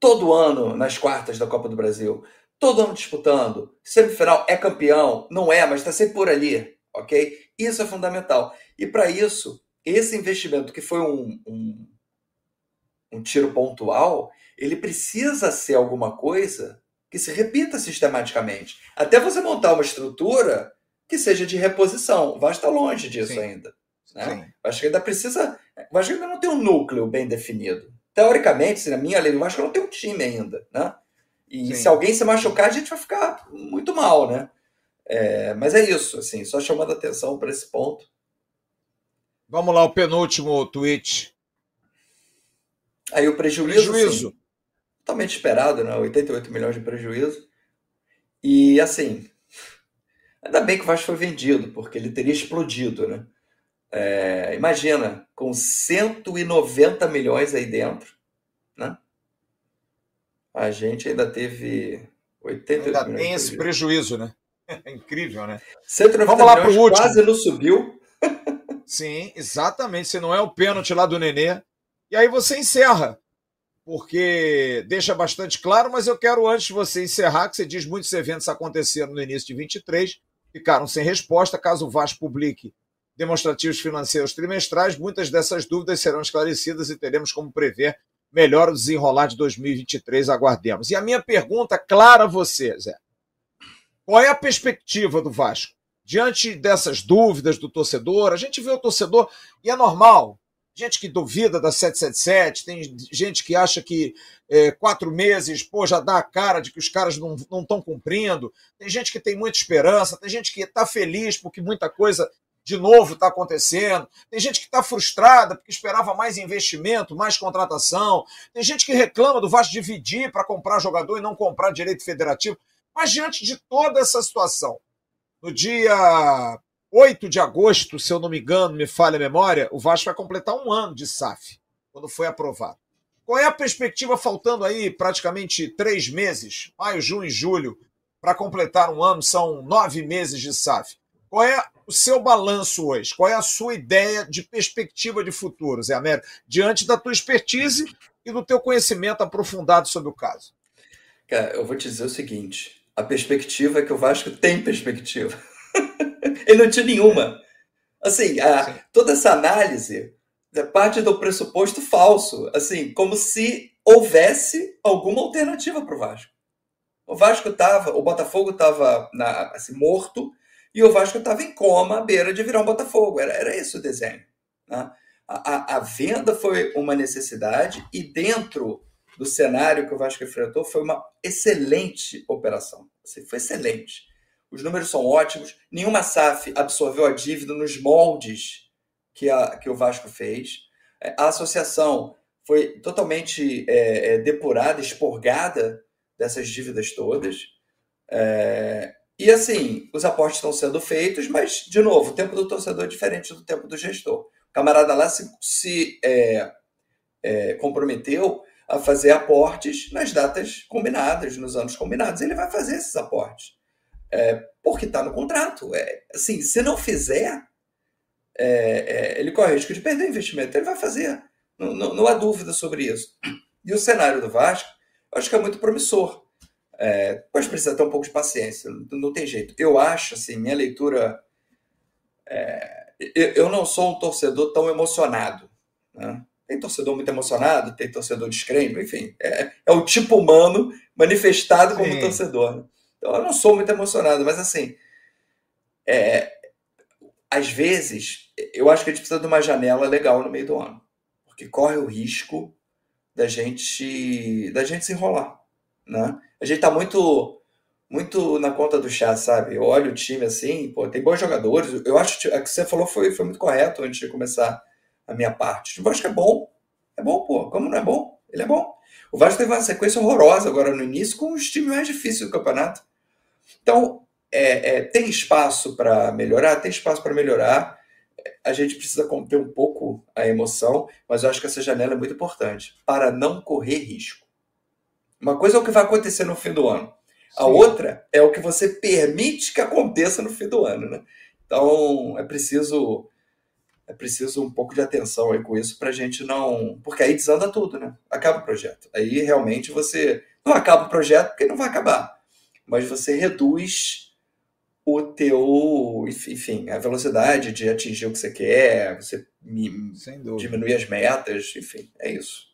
Todo ano nas quartas da Copa do Brasil. Todo ano disputando. Semifinal é campeão? Não é, mas está sempre por ali. Ok? Isso é fundamental. E para isso, esse investimento que foi um, um, um tiro pontual, ele precisa ser alguma coisa que se repita sistematicamente. Até você montar uma estrutura que seja de reposição. Vai estar longe disso Sim. ainda. Né? O Vasco ainda precisa. O Vasco ainda não tem um núcleo bem definido. Teoricamente, na minha lei do Vasco, não tem um time ainda. Né? E Sim. se alguém se machucar, a gente vai ficar muito mal, né? É, mas é isso, assim, só chamando atenção para esse ponto. Vamos lá, o penúltimo tweet. Aí o prejuízo. Prejuízo. Assim, totalmente esperado, né? 88 milhões de prejuízo. E assim, ainda bem que o Vasco foi vendido, porque ele teria explodido, né? É, imagina, com 190 milhões aí dentro, né? A gente ainda teve 88 ainda milhões. Tem esse prejuízo, né? É *laughs* incrível, né? 190 Vamos lá milhões, último. quase não subiu. Sim, exatamente. Se não é o pênalti lá do Nenê. E aí você encerra porque deixa bastante claro, mas eu quero, antes de você encerrar, que você diz muitos eventos aconteceram no início de 23, ficaram sem resposta. Caso o Vasco publique demonstrativos financeiros trimestrais, muitas dessas dúvidas serão esclarecidas e teremos como prever melhor o desenrolar de 2023. Aguardemos. E a minha pergunta clara a você, Zé: qual é a perspectiva do Vasco? Diante dessas dúvidas do torcedor, a gente vê o torcedor, e é normal, gente que duvida da 777, tem gente que acha que é, quatro meses pô, já dá a cara de que os caras não estão cumprindo, tem gente que tem muita esperança, tem gente que está feliz porque muita coisa de novo está acontecendo, tem gente que está frustrada porque esperava mais investimento, mais contratação, tem gente que reclama do Vasco dividir para comprar jogador e não comprar direito federativo. Mas diante de toda essa situação, no dia 8 de agosto, se eu não me engano, me falha a memória, o Vasco vai completar um ano de SAF, quando foi aprovado. Qual é a perspectiva, faltando aí praticamente três meses, maio, junho e julho, para completar um ano, são nove meses de SAF. Qual é o seu balanço hoje? Qual é a sua ideia de perspectiva de futuro, Zé Américo, diante da tua expertise e do teu conhecimento aprofundado sobre o caso? Cara, eu vou te dizer o seguinte: a perspectiva é que o Vasco tem perspectiva. *laughs* Ele não tinha nenhuma. Assim, a, toda essa análise é parte do pressuposto falso, assim, como se houvesse alguma alternativa para o Vasco. O Vasco estava, o Botafogo estava assim, morto e o Vasco estava em coma à beira de virar um Botafogo. Era, era esse o desenho. Né? A, a, a, venda foi uma necessidade e dentro do cenário que o Vasco enfrentou foi uma excelente operação. Assim, foi excelente. Os números são ótimos. Nenhuma SAF absorveu a dívida nos moldes que, a, que o Vasco fez. É, a associação foi totalmente é, é, depurada, expurgada dessas dívidas todas. É, e assim, os aportes estão sendo feitos, mas, de novo, o tempo do torcedor é diferente do tempo do gestor. O camarada lá se, se é, é, comprometeu a fazer aportes nas datas combinadas, nos anos combinados. Ele vai fazer esses aportes. É, porque está no contrato. É, assim, se não fizer, é, é, ele corre o risco de perder investimento. Ele vai fazer. Não, não, não, há dúvida sobre isso. E o cenário do Vasco, acho que é muito promissor. É, mas precisa ter um pouco de paciência, não, tem jeito. Eu acho, assim, minha leitura. É, eu, eu não sou um torcedor tão emocionado. Né? Tem torcedor muito emocionado, tem torcedor descrente, enfim, é, é o tipo humano manifestado Sim. como torcedor. Né? Então eu não sou muito emocionado, mas assim, é, às vezes, eu acho que a gente precisa de uma janela legal no meio do ano, porque corre o risco da gente da gente se enrolar, né? A gente tá muito muito na conta do chá, sabe? Eu olho o time assim, pô, tem bons jogadores. Eu acho que o que você falou foi, foi muito correto antes de começar a minha parte. O Vasco é bom, é bom, pô. Como não é bom? Ele é bom. O Vasco teve uma sequência horrorosa agora no início com os times mais difíceis do campeonato. Então, é, é, tem espaço para melhorar? Tem espaço para melhorar. A gente precisa conter um pouco a emoção, mas eu acho que essa janela é muito importante para não correr risco. Uma coisa é o que vai acontecer no fim do ano. A Sim. outra é o que você permite que aconteça no fim do ano. Né? Então, é preciso é preciso um pouco de atenção aí com isso para a gente não. Porque aí desanda tudo, né? Acaba o projeto. Aí realmente você. Não acaba o projeto porque não vai acabar. Mas você reduz o teu. Enfim, a velocidade de atingir o que você quer, você diminui as metas, enfim, é isso.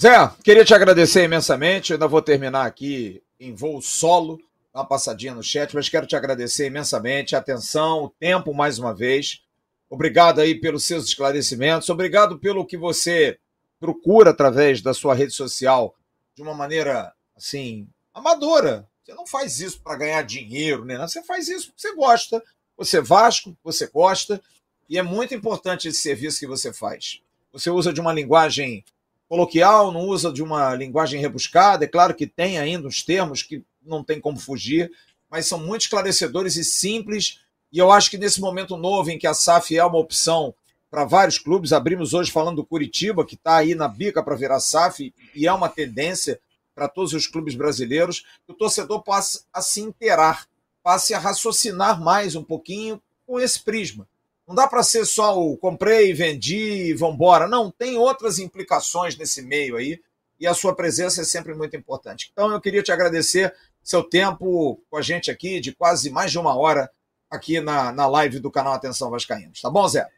Zé, queria te agradecer imensamente. Eu ainda vou terminar aqui em voo solo, uma passadinha no chat, mas quero te agradecer imensamente a atenção, o tempo mais uma vez Obrigado aí pelos seus esclarecimentos. Obrigado pelo que você procura através da sua rede social de uma maneira assim amadora. Você não faz isso para ganhar dinheiro, né? Você faz isso porque você gosta. Você é Vasco, você gosta, e é muito importante esse serviço que você faz. Você usa de uma linguagem coloquial, não usa de uma linguagem rebuscada. É claro que tem ainda os termos que não tem como fugir, mas são muito esclarecedores e simples. E eu acho que nesse momento novo em que a SAF é uma opção para vários clubes, abrimos hoje falando do Curitiba, que está aí na bica para virar SAF, e é uma tendência para todos os clubes brasileiros, que o torcedor passe a se inteirar, passe a raciocinar mais um pouquinho com esse prisma. Não dá para ser só o comprei, vendi e vambora. Não, tem outras implicações nesse meio aí, e a sua presença é sempre muito importante. Então eu queria te agradecer seu tempo com a gente aqui, de quase mais de uma hora aqui na, na live do canal Atenção Vascaínos. Tá bom, Zé?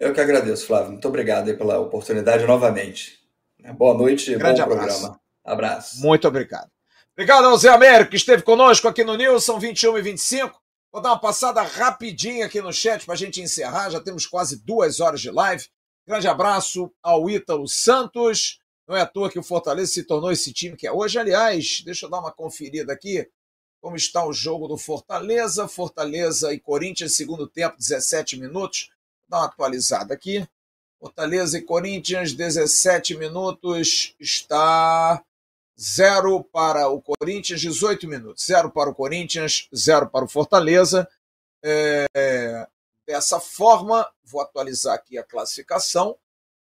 Eu que agradeço, Flávio. Muito obrigado pela oportunidade novamente. Boa noite, Grande bom abraço. programa. Abraço. Muito obrigado. Obrigado ao Zé Américo, que esteve conosco aqui no News, são 21 e 25. Vou dar uma passada rapidinha aqui no chat para a gente encerrar, já temos quase duas horas de live. Grande abraço ao Ítalo Santos. Não é à toa que o Fortaleza se tornou esse time que é hoje. Aliás, deixa eu dar uma conferida aqui como está o jogo do Fortaleza. Fortaleza e Corinthians, segundo tempo, 17 minutos dar uma atualizada aqui. Fortaleza e Corinthians, 17 minutos, está 0 para o Corinthians, 18 minutos. 0 para o Corinthians, 0 para o Fortaleza. É, dessa forma, vou atualizar aqui a classificação.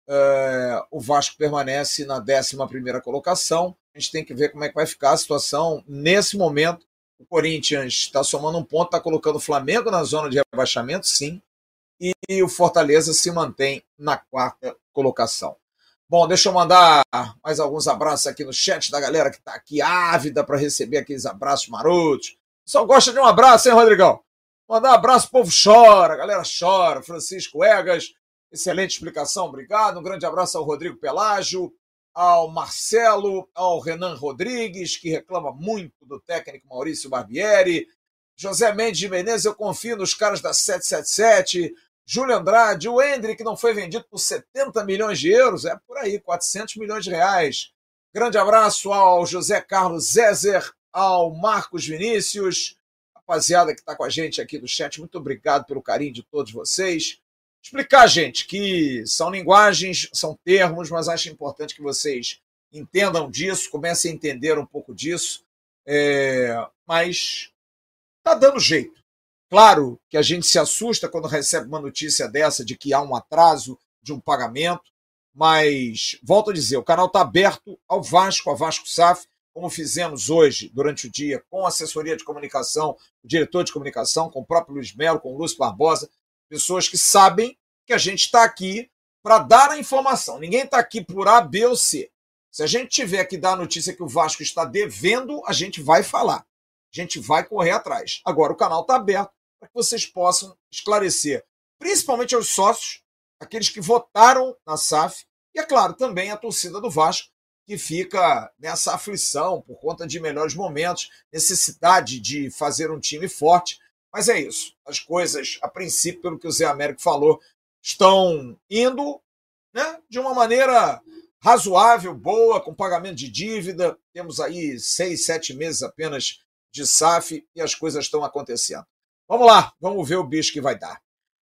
É, o Vasco permanece na 11 colocação. A gente tem que ver como é que vai ficar a situação nesse momento. O Corinthians está somando um ponto, está colocando o Flamengo na zona de rebaixamento, sim e o Fortaleza se mantém na quarta colocação. Bom, deixa eu mandar mais alguns abraços aqui no chat da galera que está aqui ávida para receber aqueles abraços marotos. Só gosta de um abraço, hein, Rodrigão? Mandar um abraço, o povo chora, a galera chora. Francisco Egas, excelente explicação, obrigado. Um grande abraço ao Rodrigo Pelágio, ao Marcelo, ao Renan Rodrigues, que reclama muito do técnico Maurício Barbieri. José Mendes de Menezes, eu confio nos caras da 777. Júlio Andrade, o Hendrick que não foi vendido por 70 milhões de euros, é por aí, 400 milhões de reais. Grande abraço ao José Carlos Zezer, ao Marcos Vinícius, rapaziada que está com a gente aqui no chat, muito obrigado pelo carinho de todos vocês. Explicar, gente, que são linguagens, são termos, mas acho importante que vocês entendam disso, comecem a entender um pouco disso. É, mas tá dando jeito. Claro que a gente se assusta quando recebe uma notícia dessa de que há um atraso de um pagamento, mas volto a dizer, o canal está aberto ao Vasco, a Vasco SAF, como fizemos hoje durante o dia com a assessoria de comunicação, o diretor de comunicação, com o próprio Luiz Melo, com o Lúcio Barbosa, pessoas que sabem que a gente está aqui para dar a informação. Ninguém está aqui por A, B ou C. Se a gente tiver que dar a notícia que o Vasco está devendo, a gente vai falar. A gente vai correr atrás. Agora, o canal está aberto para que vocês possam esclarecer, principalmente aos sócios, aqueles que votaram na SAF, e, é claro, também a torcida do Vasco, que fica nessa aflição por conta de melhores momentos, necessidade de fazer um time forte. Mas é isso. As coisas, a princípio, pelo que o Zé Américo falou, estão indo né, de uma maneira razoável, boa, com pagamento de dívida. Temos aí seis, sete meses apenas de SAF e as coisas estão acontecendo. Vamos lá, vamos ver o bicho que vai dar.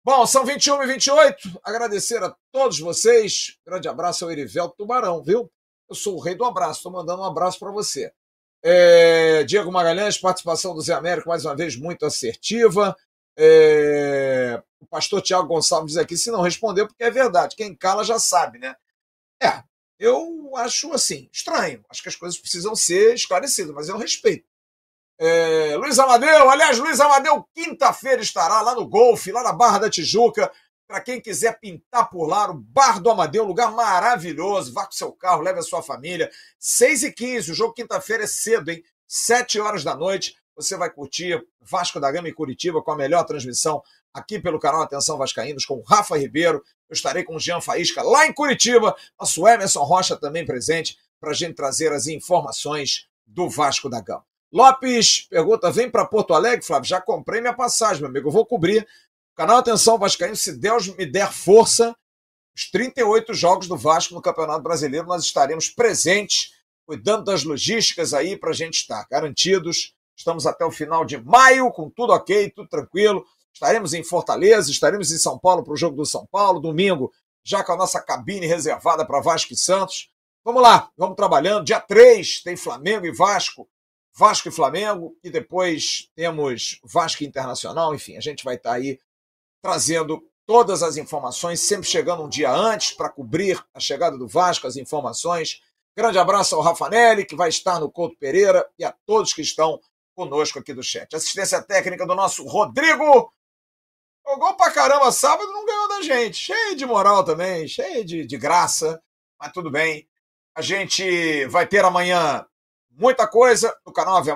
Bom, são 21 e 28. Agradecer a todos vocês. Grande abraço ao Erivelto Tubarão, viu? Eu sou o rei do abraço, estou mandando um abraço para você. É, Diego Magalhães, participação do Zé Américo, mais uma vez, muito assertiva. É, o pastor Tiago Gonçalves diz aqui: se não respondeu, porque é verdade. Quem cala já sabe, né? É, eu acho assim, estranho. Acho que as coisas precisam ser esclarecidas, mas eu respeito. É, Luiz Amadeu, aliás, Luiz Amadeu, quinta-feira estará lá no Golfe, lá na Barra da Tijuca. Para quem quiser pintar por lá, o Bar do Amadeu, lugar maravilhoso. Vá com seu carro, leve a sua família. 6 e 15 o jogo quinta-feira é cedo, hein? 7 horas da noite. Você vai curtir Vasco da Gama e Curitiba com a melhor transmissão aqui pelo canal Atenção Vascaínos com o Rafa Ribeiro. Eu estarei com o Jean Faísca lá em Curitiba. Nosso Emerson Rocha também presente para a gente trazer as informações do Vasco da Gama. Lopes pergunta: vem para Porto Alegre, Flávio? Já comprei minha passagem, meu amigo. Eu vou cobrir. canal Atenção Vascaíno, se Deus me der força, os 38 jogos do Vasco no Campeonato Brasileiro, nós estaremos presentes, cuidando das logísticas aí para a gente estar garantidos. Estamos até o final de maio, com tudo ok, tudo tranquilo. Estaremos em Fortaleza, estaremos em São Paulo para o jogo do São Paulo, domingo, já com a nossa cabine reservada para Vasco e Santos. Vamos lá, vamos trabalhando. Dia 3 tem Flamengo e Vasco, Vasco e Flamengo, e depois temos Vasco Internacional. Enfim, a gente vai estar aí trazendo todas as informações, sempre chegando um dia antes para cobrir a chegada do Vasco, as informações. Grande abraço ao Rafanelli, que vai estar no Couto Pereira, e a todos que estão conosco aqui do chat. Assistência técnica do nosso Rodrigo Jogou pra caramba sábado não ganhou da gente. Cheio de moral também, cheio de, de graça, mas tudo bem. A gente vai ter amanhã muita coisa no canal AV.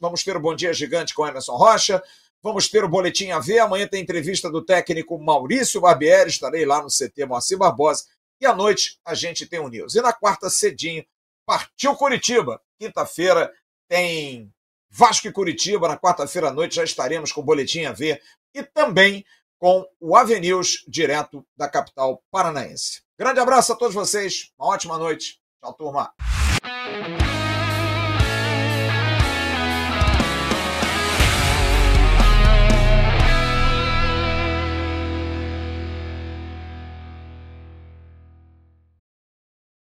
Vamos ter o Bom Dia Gigante com Emerson Rocha. Vamos ter o Boletim AV. Amanhã tem entrevista do técnico Maurício Barbieri. Estarei lá no CT Moacir Barbosa. E à noite a gente tem o News. E na quarta, cedinho, partiu Curitiba. Quinta-feira tem Vasco e Curitiba. Na quarta-feira à noite já estaremos com o Boletim AV e também com o Avenews, direto da capital paranaense. Grande abraço a todos vocês, uma ótima noite. Tchau, turma.